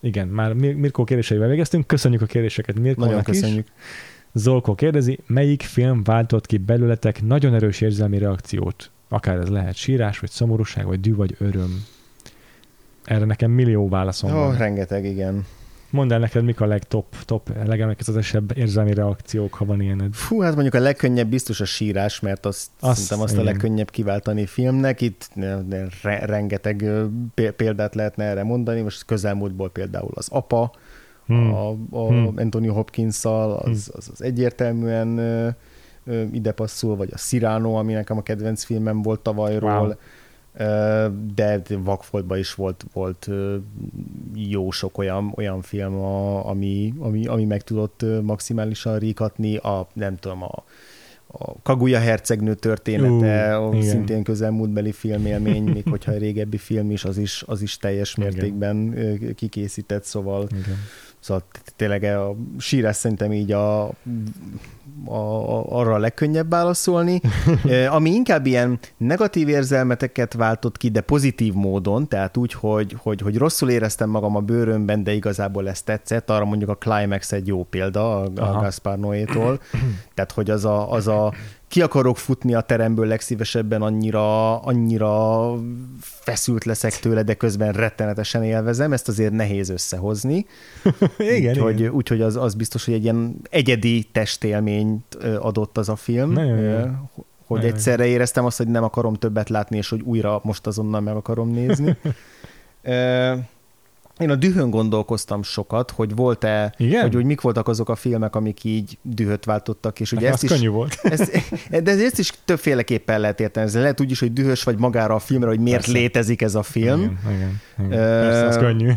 Speaker 1: igen, már Mir- Mirko kérdéseivel végeztünk. Köszönjük a kérdéseket
Speaker 2: Nagyon
Speaker 1: Mirkónak is.
Speaker 2: köszönjük.
Speaker 1: Zolko kérdezi, melyik film váltott ki belőletek nagyon erős érzelmi reakciót? Akár ez lehet sírás, vagy szomorúság, vagy dű, vagy öröm. Erre nekem millió válaszom
Speaker 2: Ó,
Speaker 1: van.
Speaker 2: rengeteg, igen.
Speaker 1: Mondd el neked, mik a legtop, top, legemlékezetesebb érzelmi reakciók, ha van ilyened.
Speaker 2: Fú, hát mondjuk a legkönnyebb biztos a sírás, mert azt,
Speaker 1: Azt,
Speaker 2: szerintem azt
Speaker 1: igen.
Speaker 2: a legkönnyebb kiváltani filmnek. Itt re- rengeteg példát lehetne erre mondani. Most közelmúltból például az apa,
Speaker 1: Hmm.
Speaker 2: a, a
Speaker 1: Hmm.
Speaker 2: Anthony Hopkins-szal, az, az, az egyértelműen ide passzol, vagy a Cyrano, ami nekem a kedvenc filmem volt tavalyról.
Speaker 1: Wow.
Speaker 2: De Vakfoltban is volt, volt jó sok olyan, olyan film, ami, ami, ami meg tudott maximálisan ríkatni, a, nem tudom, a, a Kaguya hercegnő története,
Speaker 1: Ú,
Speaker 2: uh,
Speaker 1: igen.
Speaker 2: szintén közelmúltbeli filmélmény, még hogyha régebbi film is, az is, az is teljes
Speaker 1: Igen.
Speaker 2: mértékben ö, kikészített, szóval,
Speaker 1: Igen.
Speaker 2: szóval tényleg a sírás szerintem így a, a, a, arra a legkönnyebb válaszolni. Ami inkább ilyen negatív érzelmeteket váltott ki, de pozitív módon, tehát úgy, hogy, hogy, hogy rosszul éreztem magam a bőrömben, de igazából ez tetszett, arra mondjuk a Climax egy jó példa a, a. Gaspar Noé-tól, tehát hogy az a, az a ki akarok futni a teremből legszívesebben, annyira, annyira feszült leszek tőle, de közben rettenetesen élvezem, ezt azért nehéz összehozni.
Speaker 1: igen,
Speaker 2: Úgyhogy,
Speaker 1: igen.
Speaker 2: úgyhogy az, az biztos, hogy egy ilyen egyedi testélményt adott az a film.
Speaker 1: Nagyon jó.
Speaker 2: Hogy
Speaker 1: Nagyon jó.
Speaker 2: egyszerre éreztem azt, hogy nem akarom többet látni, és hogy újra most azonnal meg akarom nézni. Én a dühön gondolkoztam sokat, hogy volt-e,
Speaker 1: Igen?
Speaker 2: hogy, hogy mik voltak azok a filmek, amik így dühöt váltottak, és ugye
Speaker 1: Nekem
Speaker 2: ezt is,
Speaker 1: könnyű volt.
Speaker 2: ezt, de ezt is többféleképpen lehet érteni. Lehet úgy is, hogy dühös vagy magára a filmre, hogy miért
Speaker 1: Persze.
Speaker 2: létezik ez a film.
Speaker 1: Igen, igen, igen. Persze, az könnyű.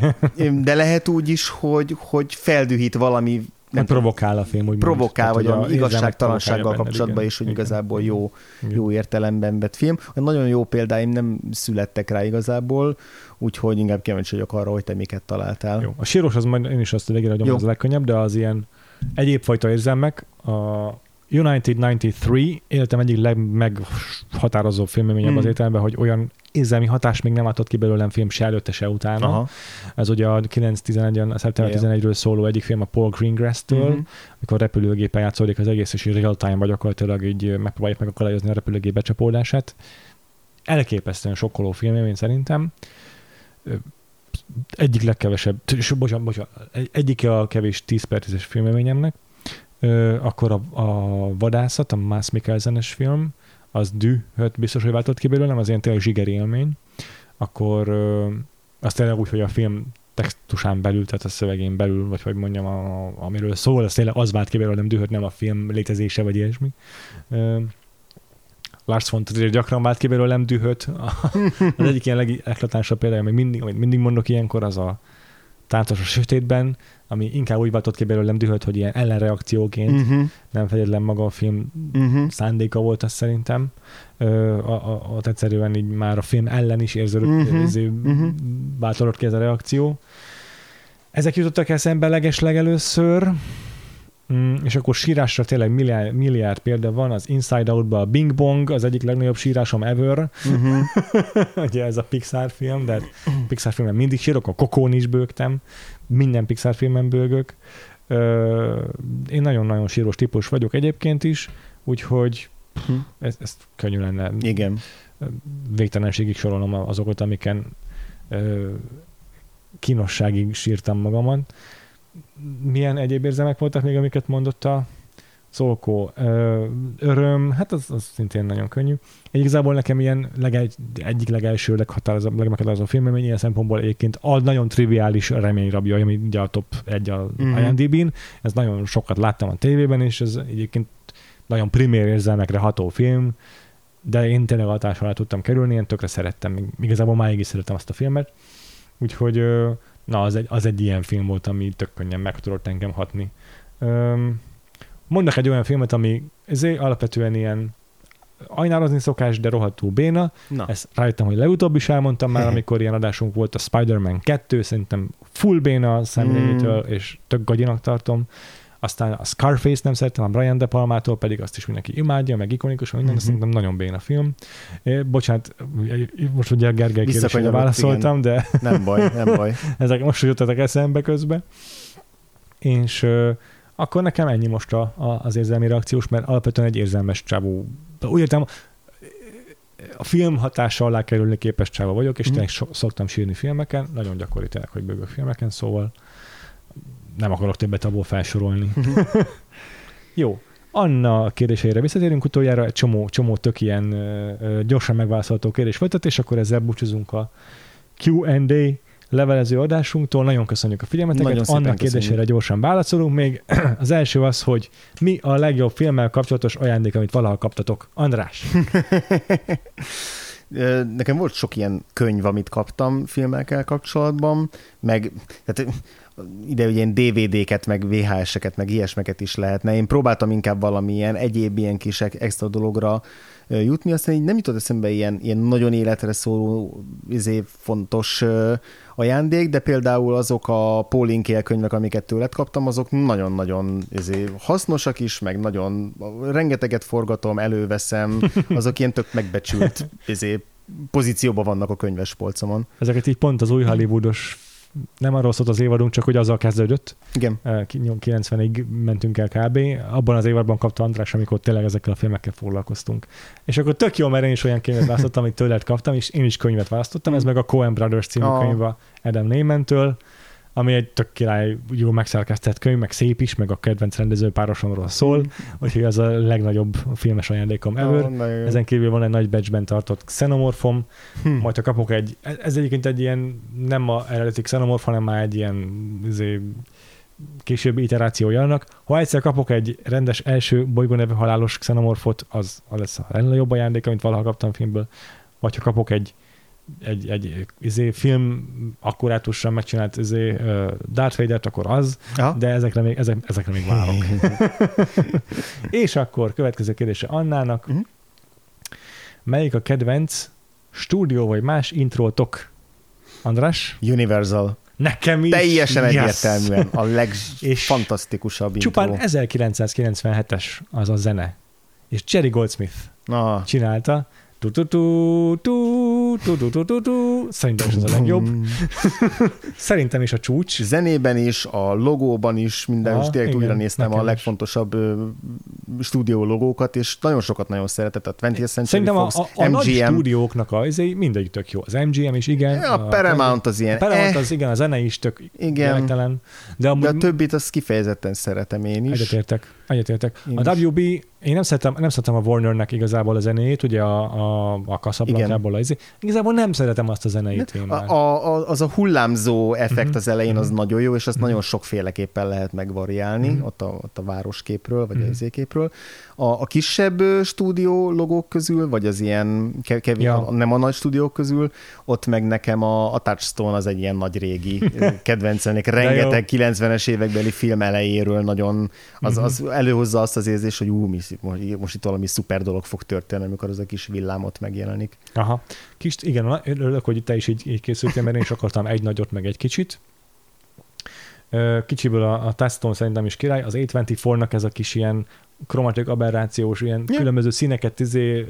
Speaker 2: De lehet úgy is, hogy, hogy feldühít valami
Speaker 1: Nem provokál a film, úgy
Speaker 2: provokál, vagy a igazságtalansággal kapcsolatban is, hogy
Speaker 1: igen.
Speaker 2: igazából jó,
Speaker 1: Igen.
Speaker 2: jó értelemben vett film. Nagyon jó példáim nem születtek rá igazából, úgyhogy inkább kíváncsi vagyok arra, hogy te miket találtál.
Speaker 1: Jó. A sírós az majd én is azt végére
Speaker 2: Jó.
Speaker 1: az a legkönnyebb, de az ilyen egyéb fajta érzelmek. A United 93 életem egyik legmeghatározóbb filmélményebb
Speaker 2: Hmm.
Speaker 1: az értelemben, hogy olyan érzelmi hatás még nem látott ki belőlem film se előtte, se utána.
Speaker 2: Aha.
Speaker 1: Ez ugye a 9-11, a szeptember
Speaker 2: Igen.
Speaker 1: 11-ről szóló egyik film a Paul Greengrass-től,
Speaker 2: Mhm.
Speaker 1: amikor repülőgépen játszódik az egész, és real time gyakorlatilag így megpróbálják megakadályozni a repülőgép becsapódását. Elképesztően sokkoló film, szerintem. Egyik legkevesebb, bocsánat, bocsánat, egy- egyik a kevés 10 per 10-es filmélményemnek. Ö, Akkor a, a vadászat, a Mass Mikkelsenes film, az dühöt biztos, hogy váltott ki belőlem, az ilyen tényleg zsigeri élmény. Akkor az tényleg úgy, hogy a film textusán belül, tehát a szövegén belül, vagy hogy mondjam, a, amiről szól, az tényleg az vált ki belőlem dühöt, nem a film létezése, vagy ilyesmi. Lars von Trier gyakran vált ki belőlem dühöt. Az egyik ilyen legeklatánsabb példája, amit mindig, amit mindig mondok ilyenkor, az a táncos a sötétben, ami inkább úgy váltott ki belőlem dühöt, hogy ilyen ellenreakcióként,
Speaker 2: Mhm.
Speaker 1: nem fegyetlen maga a film
Speaker 2: Mhm.
Speaker 1: szándéka volt az szerintem. Ö, a, a, ott egyszerűen így már a film ellen is
Speaker 2: Mhm,
Speaker 1: uh-huh,
Speaker 2: mhm.
Speaker 1: bátorodott ki ez a reakció. Ezek jutottak eszembe legesleg először, Mm, és akkor sírásra tényleg milliárd, milliárd példa van, az Inside Out-ban a Bing Bong, az egyik legnagyobb sírásom ever,
Speaker 2: Mhm.
Speaker 1: ugye ez a Pixar film, de Pixar filmben mindig sírok, a Kokón is bőgtem, minden Pixar filmben bőgök. Én nagyon-nagyon sírós típus vagyok egyébként is, úgyhogy
Speaker 2: Hm.
Speaker 1: ez, ez könnyű lenne
Speaker 2: Igen.
Speaker 1: végtelenségig sorolnom azokat, amiken kínosságig sírtam magamat. Milyen egyéb érzelmek voltak még, amiket mondott a Szolkó? Öröm, hát az, az szintén nagyon könnyű. Igazából nekem ilyen legegy, egyik legelső, leghatározóbb, legmeghatározóbb film, ilyen szempontból egyébként a nagyon triviális reményrabja, ami ugye a top egy a
Speaker 2: Mhm.
Speaker 1: mm-hmm. IMDb-n. Ez nagyon sokat láttam a tévében, és ez egyébként nagyon primér érzelmekre ható film, de én tényleg hatás alá tudtam kerülni, én tökre szerettem, igazából máig is szeretem azt a filmet, úgyhogy na, az egy, az egy ilyen film volt, ami tök könnyen meg tudott engem hatni. Öm, mondok egy olyan filmet, ami ezért alapvetően ilyen ajnározni szokás, de rohadtul béna.
Speaker 2: Na.
Speaker 1: Ezt rájöttem, hogy legutóbb is elmondtam már, amikor ilyen adásunk volt a Spider-Man 2, szerintem full béna a Sam
Speaker 2: Mm.
Speaker 1: És tök gagyinak tartom. Aztán a Scarface nem szeretem, a Brian De Palmától pedig azt is mindenki imádja, meg ikonikus, minden, mm-hmm. szerintem nagyon béna film. É, bocsánat, most ugye a Gergely kérdésére válaszoltam, de
Speaker 2: Nem baj, nem baj.
Speaker 1: ezek most jutottak eszembe közben. És akkor nekem ennyi most a, a, az érzelmi reakciós, mert alapvetően egy érzelmes csávó. Úgy értem, a film hatása alá kerülni képes csávó vagyok, és
Speaker 2: Mhm.
Speaker 1: tényleg so, szoktam sírni filmeken, nagyon gyakori tényleg, hogy bőgök filmeken, szóval nem akarok többet abból felsorolni. Jó. Anna kérdéseire visszatérünk utoljára, egy csomó, csomó tök ilyen ö, gyorsan megválaszolható kérdés folytat, és akkor ezzel búcsúzunk a Q&A levelező adásunktól. Nagyon köszönjük a figyelmeteket.
Speaker 2: Nagyon
Speaker 1: Annak kérdésére
Speaker 2: köszönjük.
Speaker 1: gyorsan válaszolunk még. Az első az, hogy mi a legjobb filmmel kapcsolatos ajándék, amit valaha kaptatok? András.
Speaker 2: Nekem volt sok ilyen könyv, amit kaptam filmekkel kapcsolatban, meg tehát ide ugye ilyen DVD-ket, meg VHS-eket, meg ilyesmeket is lehetne. Én próbáltam inkább valamilyen egyéb ilyen kis extra dologra jutni, aztán így nem jutott eszembe ilyen, ilyen nagyon életre szóló izé, fontos ajándék, de például azok a Pauline könyvek, amiket tőled kaptam, azok nagyon-nagyon izé, hasznosak is, meg nagyon rengeteget forgatom, előveszem, azok ilyen tök megbecsült izé, pozícióban vannak a könyves polcomon.
Speaker 1: Ezeket így pont az új Hollywoodos nem arról szólt az évadunk, csak hogy azzal kezdődött.
Speaker 2: Igen.
Speaker 1: 90-ig mentünk el kb. Abban az évadban kapta András, amikor tényleg ezekkel a filmekkel foglalkoztunk. És akkor tök jó, mert én is olyan könyvet választottam, amit tőled kaptam, és én is könyvet választottam. Ez meg a Coen Brothers című oh. könyv Adam Neyman-től ami egy tök király, jó megszerkesztett könyv, meg szép is, meg a kedvenc rendező párosomról szól, úgyhogy az a legnagyobb filmes ajándékom ever. Oh, Ezen kívül van egy nagy batchben tartott xenomorfom, hmm. majd ha kapok egy, ez egyébként egy ilyen, nem a eredeti xenomorf, hanem már egy ilyen azért, későbbi iterációja annak. Ha egyszer kapok egy rendes első bolygó nevű halálos xenomorfot, az, az lesz a jobb ajándék, amit valaha kaptam filmből. Vagy ha kapok egy egy, egy izé, film akkurátusan megcsinált izé, uh, Darth vader akkor az, Aha. de ezekre még, ezek, ezekre még várok. és akkor következő kérdése Annának. Uh-huh. Melyik a kedvenc stúdió vagy más intrótok? András?
Speaker 2: Universal.
Speaker 1: Nekem is.
Speaker 2: Teljesen yes. egyértelműen a legfantasztikusabb
Speaker 1: Csupán 1997-es az a zene. És Jerry Goldsmith ah. csinálta, tu tu tu tu tu tu tu tu Szerintem is ez a legjobb. Szerintem is a csúcs.
Speaker 2: Zenében is, a logóban is, minden, is direkt újra néztem a legfontosabb ö, stúdió logókat, és nagyon sokat nagyon szeretett a 20th Century
Speaker 1: Szerintem Fox, a, a, a MGM. nagy stúdióknak a, ez mindegyik tök jó. Az MGM is igen.
Speaker 2: A, a Paramount az ilyen.
Speaker 1: A Paramount eh, az igen, a zene is tök igen.
Speaker 2: De, amúgy, de a többit azt kifejezetten szeretem én is.
Speaker 1: Egyetértek. Egyetértek. A WB, én nem szeretem, nem szeretem a Warnernek igazából a zenéjét, ugye a, a, a kaszablankából. Az, igazából nem szeretem azt a zenét én
Speaker 2: a, a, az a hullámzó effekt uh-huh. az elején az uh-huh. nagyon jó, és azt uh-huh. nagyon sokféleképpen lehet megvariálni, uh-huh. ott, a, ott a városképről, vagy uh-huh. a izéképről. A, a kisebb stúdió logók közül, vagy az ilyen kevés, ja. nem a nagy stúdiók közül, ott meg nekem a, a Touchstone az egy ilyen nagy régi kedvencenek. Rengeteg 90-es évekbeli film elejéről nagyon, az, az előhozza azt az érzést, hogy ú, most itt valami szuper dolog fog történni, amikor az a kis villámot megjelenik.
Speaker 1: Aha. Kis, igen, örülök, hogy te is így, így készültél, mert én is akartam egy nagyot, meg egy kicsit. Kicsiből a, a Touchstone szerintem is király, az A24-nak ez a kis ilyen kromatik aberrációs, ilyen yeah. különböző színeket, izé,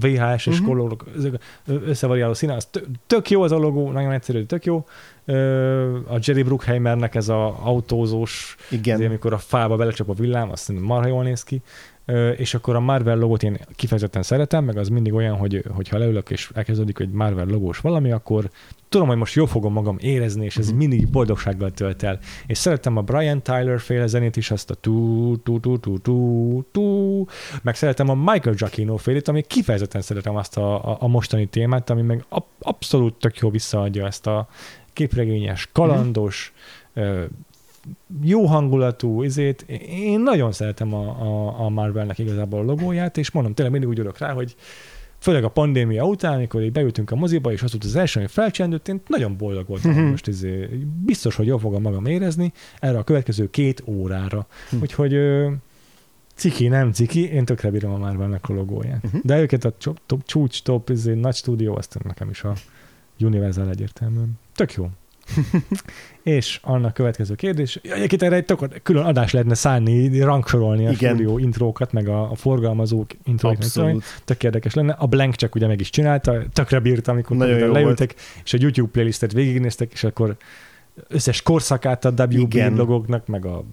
Speaker 1: VHS-es uh-huh. kolorok, összevariáló színe, az tök jó az a logó, nagyon egyszerű, tök jó. A Jerry Bruckheimernek ez a autózós, Igen. Azért, amikor a fába belecsap a villám, azt marha jól néz ki és akkor a Marvel logót én kifejezetten szeretem, meg az mindig olyan, hogy hogyha leülök és elkezdődik egy Marvel logós valami, akkor tudom, hogy most jól fogom magam érezni, és ez uh-huh. mindig boldogsággal tölt el. És szeretem a Brian Tyler féle zenét is, azt a tú, tú, tú, tú, tú, tú, meg szeretem a Michael Giacchino félét, ami kifejezetten szeretem azt a, a, a mostani témát, ami meg ab, abszolút tök jó visszaadja ezt a képregényes, kalandos, uh-huh jó hangulatú izét. Én nagyon szeretem a, a, a Marvelnek igazából a logóját, és mondom, tényleg mindig úgy örök rá, hogy főleg a pandémia után, amikor így beültünk a moziba, és az volt az első, ami felcsendült, én nagyon boldog voltam mm-hmm. most, izé, biztos, hogy jól fogom magam érezni erre a következő két órára. Mm. Úgyhogy ciki, nem ciki, én tökre bírom a Marvelnek a logóját. Mm-hmm. De őket a csúcs, top, izé, nagy stúdió, azt nekem is a Universal egyértelműen. Tök jó. és annak következő kérdés, egyébként erre egy tök, külön adás lehetne szállni, rangsorolni a Igen. stúdió intrókat, meg a, a forgalmazók intrókat. Abszolút. Tök érdekes lenne. A Blank csak ugye meg is csinálta, tökre bírta, amikor leültek, volt. és a YouTube playlistet végignéztek, és akkor összes korszakát a WB Igen. logoknak, meg a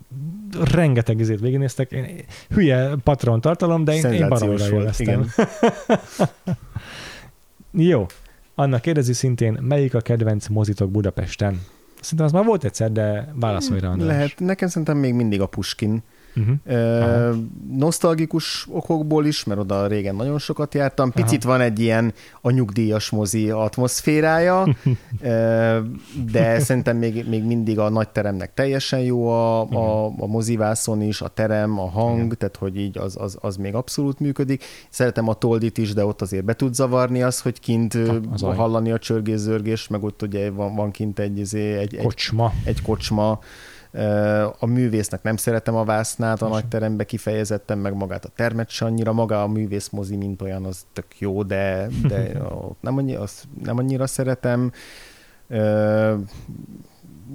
Speaker 1: rengeteg izét végignéztek. Én, hülye patron tartalom, de én, én baromra jól Jó, annak kérdezi szintén, melyik a kedvenc mozitok Budapesten? Szerintem az már volt egyszer, de válaszolj rá,
Speaker 2: Lehet. Nekem szerintem még mindig a Puskin.
Speaker 1: Uh-huh.
Speaker 2: Ö, nosztalgikus okokból is, mert oda régen nagyon sokat jártam. Picit Aha. van egy ilyen a nyugdíjas mozi atmoszférája, ö, de szerintem még, még mindig a nagy teremnek teljesen jó a, a, a mozivászon is, a terem, a hang, Igen. tehát hogy így az, az, az még abszolút működik. Szeretem a toldit is, de ott azért be tud zavarni az, hogy kint az hallani a csörgés-zörgés, meg ott ugye van, van kint egy, izé, egy, egy,
Speaker 1: kocsma.
Speaker 2: egy, egy kocsma, a művésznek nem szeretem a vásznát a nagy terembe kifejezetten, meg magát a termet se annyira, maga a művész mozi, mint olyan, az tök jó, de, de nem, annyira, azt nem annyira szeretem.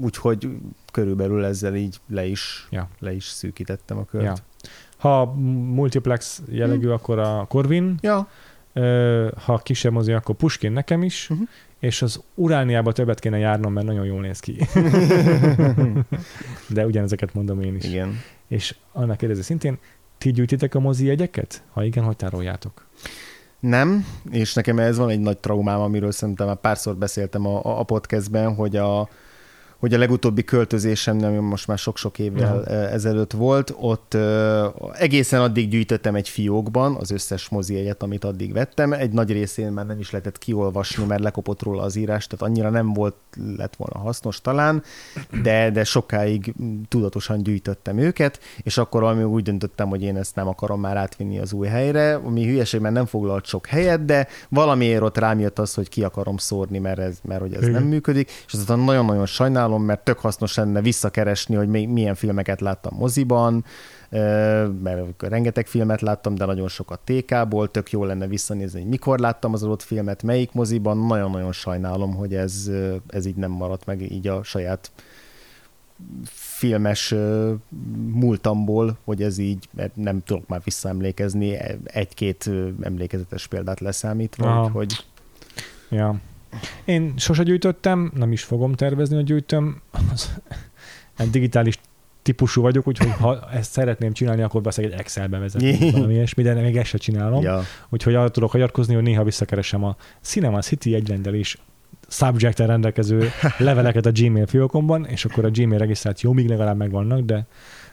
Speaker 2: Úgyhogy körülbelül ezzel így le is, ja. le is szűkítettem a kört. Ja.
Speaker 1: Ha multiplex jellegű, hmm. akkor a Corvin.
Speaker 2: Ja.
Speaker 1: Ha kisebb mozi, akkor Puskin nekem is. Uh-huh és az Urániába többet kéne járnom, mert nagyon jól néz ki. De ugyanezeket mondom én is.
Speaker 2: Igen.
Speaker 1: És annak kérdezi szintén, ti gyűjtitek a mozi jegyeket? Ha igen, hogy tároljátok?
Speaker 2: Nem, és nekem ez van egy nagy traumám, amiről szerintem már párszor beszéltem a, a podcastben, hogy a, hogy a legutóbbi költözésem, nem most már sok-sok évvel uh-huh. ezelőtt volt, ott uh, egészen addig gyűjtöttem egy fiókban az összes mozi egyet, amit addig vettem. Egy nagy részén már nem is lehetett kiolvasni, mert lekopott róla az írás, tehát annyira nem volt, lett volna hasznos talán, de, de sokáig tudatosan gyűjtöttem őket, és akkor valami úgy döntöttem, hogy én ezt nem akarom már átvinni az új helyre, ami hülyeség, mert nem foglalt sok helyet, de valamiért ott rám jött az, hogy ki akarom szórni, mert, ez, mert hogy ez nem működik, és aztán nagyon-nagyon sajnálom, sajnálom, mert tök hasznos lenne visszakeresni, hogy milyen filmeket láttam moziban, mert rengeteg filmet láttam, de nagyon sokat TK-ból, tök jó lenne visszanézni, hogy mikor láttam az adott filmet, melyik moziban, nagyon-nagyon sajnálom, hogy ez, ez így nem maradt meg így a saját filmes múltamból, hogy ez így, nem tudok már visszaemlékezni, egy-két emlékezetes példát leszámítva, hogy
Speaker 1: Ja. Én sose gyűjtöttem, nem is fogom tervezni, hogy gyűjtöm. egy digitális típusú vagyok, úgyhogy ha ezt szeretném csinálni, akkor beszélek egy Excelbe vezetni, valami ilyesmi, de még ezt se csinálom. Ja. Úgyhogy arra tudok hagyatkozni, hogy néha visszakeresem a Cinema City egyrendelés subject rendelkező leveleket a Gmail fiókomban, és akkor a Gmail regisztráció még legalább megvannak, de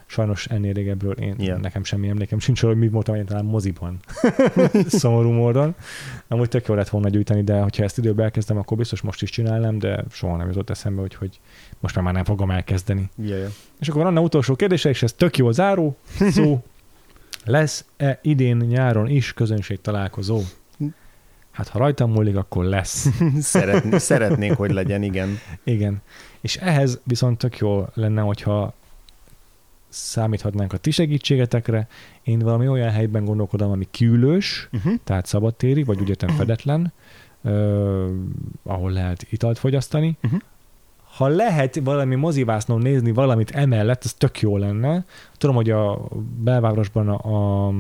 Speaker 1: sajnos ennél régebről én, yeah. nekem semmi emlékem sincs, hogy mi voltam én talán moziban. Szomorú módon. Amúgy tök jó lett volna gyűjteni, de hogyha ezt időben elkezdem, akkor biztos most is csinálnám, de soha nem jutott eszembe, hogy most már, már nem fogom elkezdeni.
Speaker 2: Yeah, yeah.
Speaker 1: És akkor Anna utolsó kérdése, és ez tök jó záró szó. Lesz-e idén nyáron is közönség találkozó? Hát ha rajtam múlik, akkor lesz.
Speaker 2: Szeretné, szeretnék, hogy legyen, igen.
Speaker 1: Igen. És ehhez viszont tök jó lenne, hogyha számíthatnánk a ti segítségetekre. Én valami olyan helyben gondolkodom, ami küllős, uh-huh. tehát szabadtéri, vagy úgy értem fedetlen, uh, ahol lehet italt fogyasztani. Uh-huh. Ha lehet valami mozivásznon nézni valamit emellett, ez tök jó lenne. Tudom, hogy a belvárosban a, a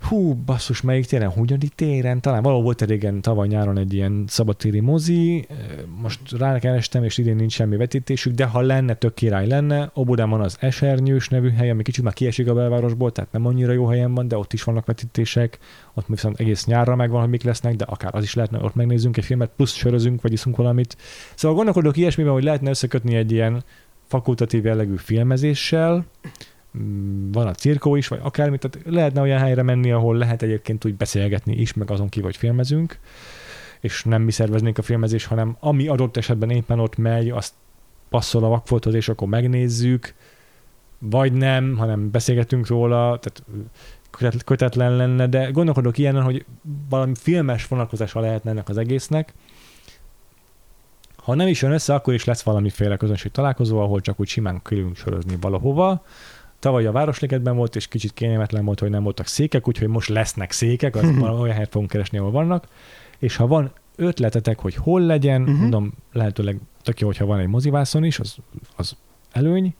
Speaker 1: hú, basszus, melyik téren, Hunyadi téren, talán valahol volt régen tavaly nyáron egy ilyen szabadtéri mozi, most rákerestem, és idén nincs semmi vetítésük, de ha lenne, tök király lenne. Obudán van az Esernyős nevű hely, ami kicsit már kiesik a belvárosból, tehát nem annyira jó helyen van, de ott is vannak vetítések, ott viszont egész nyárra megvan, hogy mik lesznek, de akár az is lehetne, ott megnézzünk egy filmet, plusz sörözünk, vagy iszunk valamit. Szóval gondolkodok ilyesmiben, hogy lehetne összekötni egy ilyen fakultatív jellegű filmezéssel, van a cirkó is, vagy akármi, tehát lehetne olyan helyre menni, ahol lehet egyébként úgy beszélgetni is, meg azon ki, hogy filmezünk, és nem mi szerveznénk a filmezés, hanem ami adott esetben éppen ott megy, azt passzol a vakfolthoz, és akkor megnézzük, vagy nem, hanem beszélgetünk róla, tehát kötetlen lenne, de gondolkodok ilyen, hogy valami filmes vonatkozása lehetne ennek az egésznek. Ha nem is jön össze, akkor is lesz valamiféle közönség találkozó, ahol csak úgy simán sörözni valahova, Tavaly a Városligetben volt, és kicsit kényelmetlen volt, hogy nem voltak székek, úgyhogy most lesznek székek, az olyan helyet fogunk keresni, ahol vannak. És ha van ötletetek, hogy hol legyen, uh-huh. mondom, lehetőleg tök jó, hogyha van egy mozivászon is, az, az előny.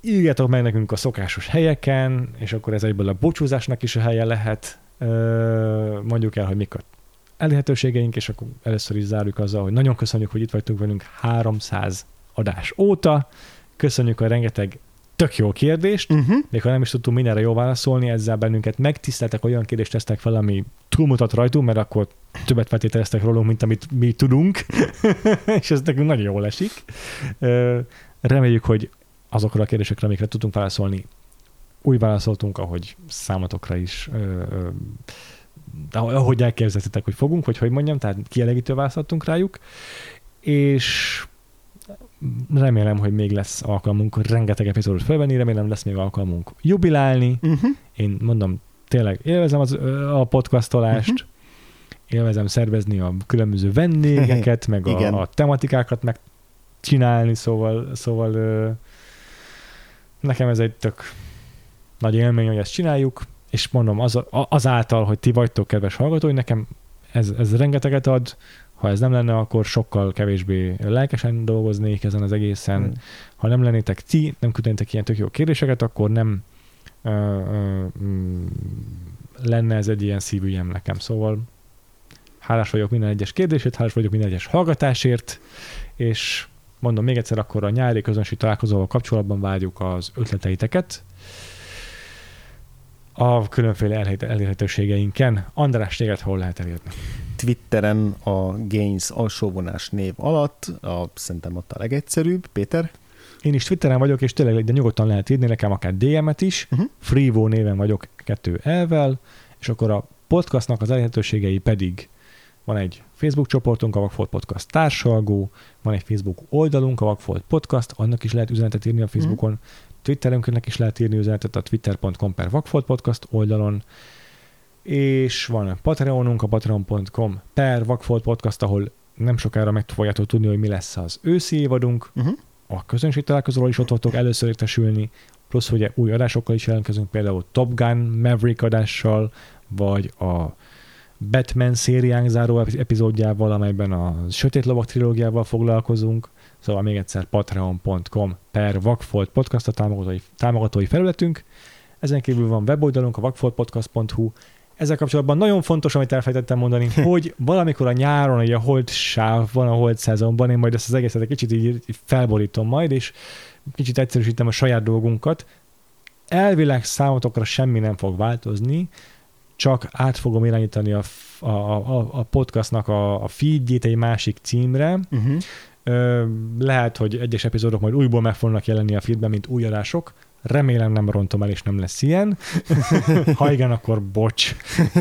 Speaker 1: Írjátok meg nekünk a szokásos helyeken, és akkor ez egyből a bocsúzásnak is a helye lehet. mondjuk el, hogy mik a elérhetőségeink, és akkor először is zárjuk azzal, hogy nagyon köszönjük, hogy itt vagytok velünk 300 adás óta. Köszönjük a rengeteg tök jó kérdést, uh-huh. még ha nem is tudtunk mindenre jól válaszolni, ezzel bennünket megtiszteltek, olyan kérdést tesztek fel, ami túlmutat rajtunk, mert akkor többet feltételeztek rólunk, mint amit mi tudunk, és ez nekünk nagyon jól esik. Reméljük, hogy azokra a kérdésekre, amikre tudtunk válaszolni, úgy válaszoltunk, ahogy számotokra is, ahogy elképzeltétek, hogy fogunk, vagy hogy mondjam, tehát kielégítő válaszoltunk rájuk, és remélem, hogy még lesz alkalmunk rengeteg epizódot felvenni, remélem lesz még alkalmunk jubilálni.
Speaker 2: Uh-huh.
Speaker 1: Én mondom, tényleg élvezem az, a podcastolást,
Speaker 2: Mhm.
Speaker 1: élvezem szervezni a különböző vendégeket, meg
Speaker 2: Igen.
Speaker 1: a, a tematikákat megcsinálni, szóval, szóval ö, nekem ez egy tök nagy élmény, hogy ezt csináljuk, és mondom, az, azáltal, hogy ti vagytok kedves hallgatói, nekem ez, ez rengeteget ad, ha ez nem lenne, akkor sokkal kevésbé lelkesen dolgoznék ezen az egészen.
Speaker 2: Mm.
Speaker 1: Ha nem lennétek ti, nem küldenétek ilyen tök jó kérdéseket, akkor nem ö, ö, mm, lenne ez egy ilyen szívügyem nekem. Szóval hálás vagyok minden egyes kérdésért, hálás vagyok minden egyes hallgatásért, és mondom még egyszer, akkor a nyári közönség találkozóval kapcsolatban várjuk az ötleteiteket a különféle elérhetőségeinken. András, téged hol lehet elérni?
Speaker 2: Twitteren a Gains alsóvonás név alatt, a, szerintem ott a legegyszerűbb. Péter?
Speaker 1: Én is Twitteren vagyok, és tényleg de nyugodtan lehet írni nekem akár DM-et is.
Speaker 2: Uh-huh.
Speaker 1: Freevo néven vagyok kettő elvel, és akkor a podcastnak az elérhetőségei pedig van egy Facebook csoportunk, a Vagfolt Podcast társalgó, van egy Facebook oldalunk, a Vagfolt Podcast, annak is lehet üzenetet írni a Facebookon, Twitterünknek is lehet írni üzenetet a twitter.com per Vagfolt Podcast oldalon, és van Patreonunk, a patreon.com per Vagfolt Podcast, ahol nem sokára meg fogjátok tudni, hogy mi lesz az őszi évadunk,
Speaker 2: Uh-huh.
Speaker 1: a közönség találkozóról is ott fogtok először értesülni, plusz ugye új adásokkal is jelentkezünk, például Top Gun Maverick adással, vagy a Batman szériánk záró epizódjával, amelyben a Sötét Lovak trilógiával foglalkozunk. Szóval még egyszer patreon.com per Vagfolt Podcast a támogatói, támogatói felületünk. Ezen kívül van weboldalunk, a vagfoltpodcast.hu. Ezzel kapcsolatban nagyon fontos, amit elfelejtettem mondani, hogy valamikor a nyáron, ugye a holt sáv van a holt szezonban, én majd ezt az egészet egy kicsit így felborítom majd, és kicsit egyszerűsítem a saját dolgunkat. Elvileg számotokra semmi nem fog változni, csak át fogom irányítani a, a, a, a podcastnak a, a feedjét egy másik címre.
Speaker 2: Uh-huh.
Speaker 1: Lehet, hogy egyes epizódok majd újból meg fognak jelenni a feedben, mint új adások. Remélem nem rontom el, és nem lesz ilyen. ha igen, akkor bocs.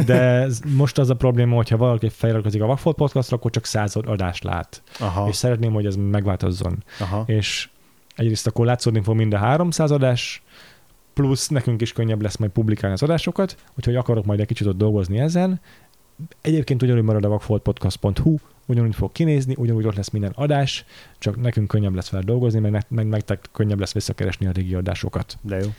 Speaker 1: De most az a probléma, hogyha valaki feliratkozik a Vagfolt podcastra, akkor csak század adást lát.
Speaker 2: Aha.
Speaker 1: És szeretném, hogy ez megváltozzon.
Speaker 2: Aha.
Speaker 1: És egyrészt akkor látszódni fog mind a 300 adás, plusz nekünk is könnyebb lesz majd publikálni az adásokat, úgyhogy akarok majd egy kicsit ott dolgozni ezen. Egyébként ugyanúgy marad a vagfoltpodcast.hu, ugyanúgy fog kinézni, ugyanúgy ott lesz minden adás, csak nekünk könnyebb lesz fel dolgozni, meg, meg nektek könnyebb lesz visszakeresni a régi adásokat.
Speaker 2: De jó.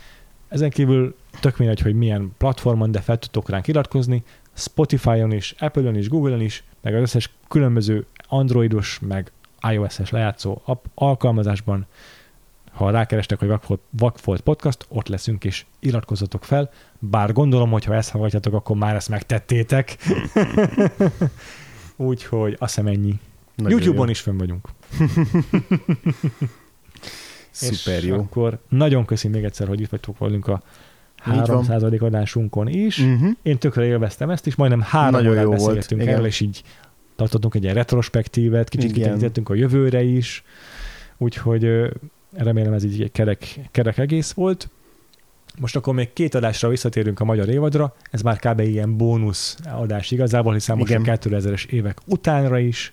Speaker 1: Ezen kívül tök mindegy, hogy milyen platformon, de fel tudtok ránk iratkozni, Spotify-on is, Apple-on is, Google-on is, meg az összes különböző androidos, meg iOS-es lejátszó app alkalmazásban, ha rákerestek, hogy Vagfolt, Vagfolt Podcast, ott leszünk, és iratkozzatok fel, bár gondolom, hogy ha ezt hallgatjátok, akkor már ezt megtettétek. Úgyhogy azt hiszem ennyi.
Speaker 2: Nagyon
Speaker 1: YouTube-on
Speaker 2: jó.
Speaker 1: is fönn vagyunk.
Speaker 2: Szuper jó.
Speaker 1: akkor nagyon köszi még egyszer, hogy itt vagytok velünk a
Speaker 2: van.
Speaker 1: 300. adásunkon is.
Speaker 2: Uh-huh.
Speaker 1: Én tökre élveztem ezt is, majdnem három
Speaker 2: Nagyon
Speaker 1: órát
Speaker 2: jó volt,
Speaker 1: beszélgettünk
Speaker 2: igen.
Speaker 1: erről, és így tartottunk egy ilyen retrospektívet, kicsit kitekintettünk a jövőre is, úgyhogy remélem ez így egy kerek, kerek egész volt. Most akkor még két adásra visszatérünk a magyar évadra, ez már kb. ilyen bónusz adás igazából, hiszen most a
Speaker 2: Igen.
Speaker 1: 2000-es évek utánra is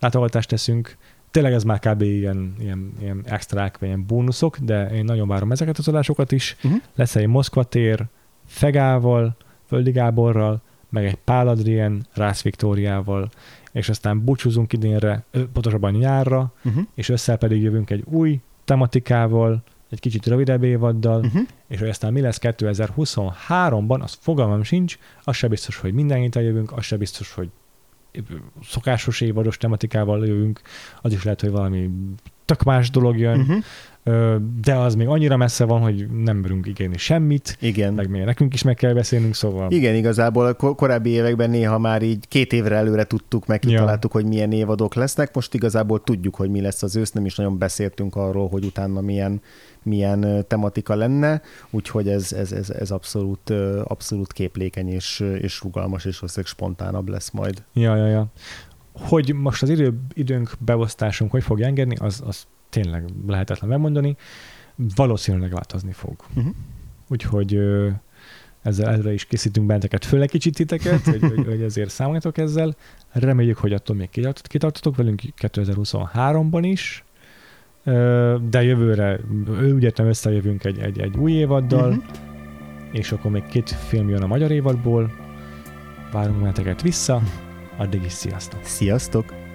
Speaker 1: látogatást teszünk. Tényleg ez már kb. ilyen, ilyen, ilyen extrák, vagy ilyen bónuszok, de én nagyon várom ezeket az adásokat is.
Speaker 2: Uh-huh.
Speaker 1: Lesz egy Moszkva tér Fegával, Földi Gáborral, meg egy Pál Adrien, Rász Viktóriával, és aztán búcsúzunk idénre, pontosabban nyárra,
Speaker 2: Uh-huh.
Speaker 1: és össze pedig jövünk egy új tematikával, egy kicsit rövidebb évaddal,
Speaker 2: Uh-huh.
Speaker 1: és hogy aztán mi lesz 2023-ban, az fogalmam sincs, az se biztos, hogy mindenkit eljövünk, az se biztos, hogy szokásos évados tematikával jövünk, az is lehet, hogy valami tök más dolog jön,
Speaker 2: Uh-huh.
Speaker 1: De az még annyira messze van, hogy nem merünk ígérni semmit,
Speaker 2: Igen.
Speaker 1: meg még nekünk is meg kell beszélnünk, szóval
Speaker 2: Igen, igazából a kor- korábbi években néha már így két évre előre tudtuk, meg
Speaker 1: Ja.
Speaker 2: kitaláltuk, hogy milyen évadok lesznek. Most igazából tudjuk, hogy mi lesz az ősz, nem is nagyon beszéltünk arról, hogy utána milyen, milyen tematika lenne, úgyhogy ez, ez, ez, ez abszolút, abszolút képlékeny és, és rugalmas, és valószínűleg spontánabb lesz majd.
Speaker 1: Ja, ja, ja. Hogy most az idő, időnk beosztásunk hogy fog engedni, az, az tényleg lehetetlen megmondani. valószínűleg változni fog.
Speaker 2: Uh-huh.
Speaker 1: Úgyhogy ezzel előre is készítünk benneteket, főleg kicsit titeket, hogy, hogy, hogy ezért számoljatok ezzel. Reméljük, hogy attól még kitart- kitartotok velünk 2023-ban is, de jövőre ügyetlen összejövünk egy, egy, egy új évaddal,
Speaker 2: Mhm.
Speaker 1: és akkor még két film jön a magyar évadból. Várunk benneteket vissza, addig is sziasztok!
Speaker 2: Sziasztok!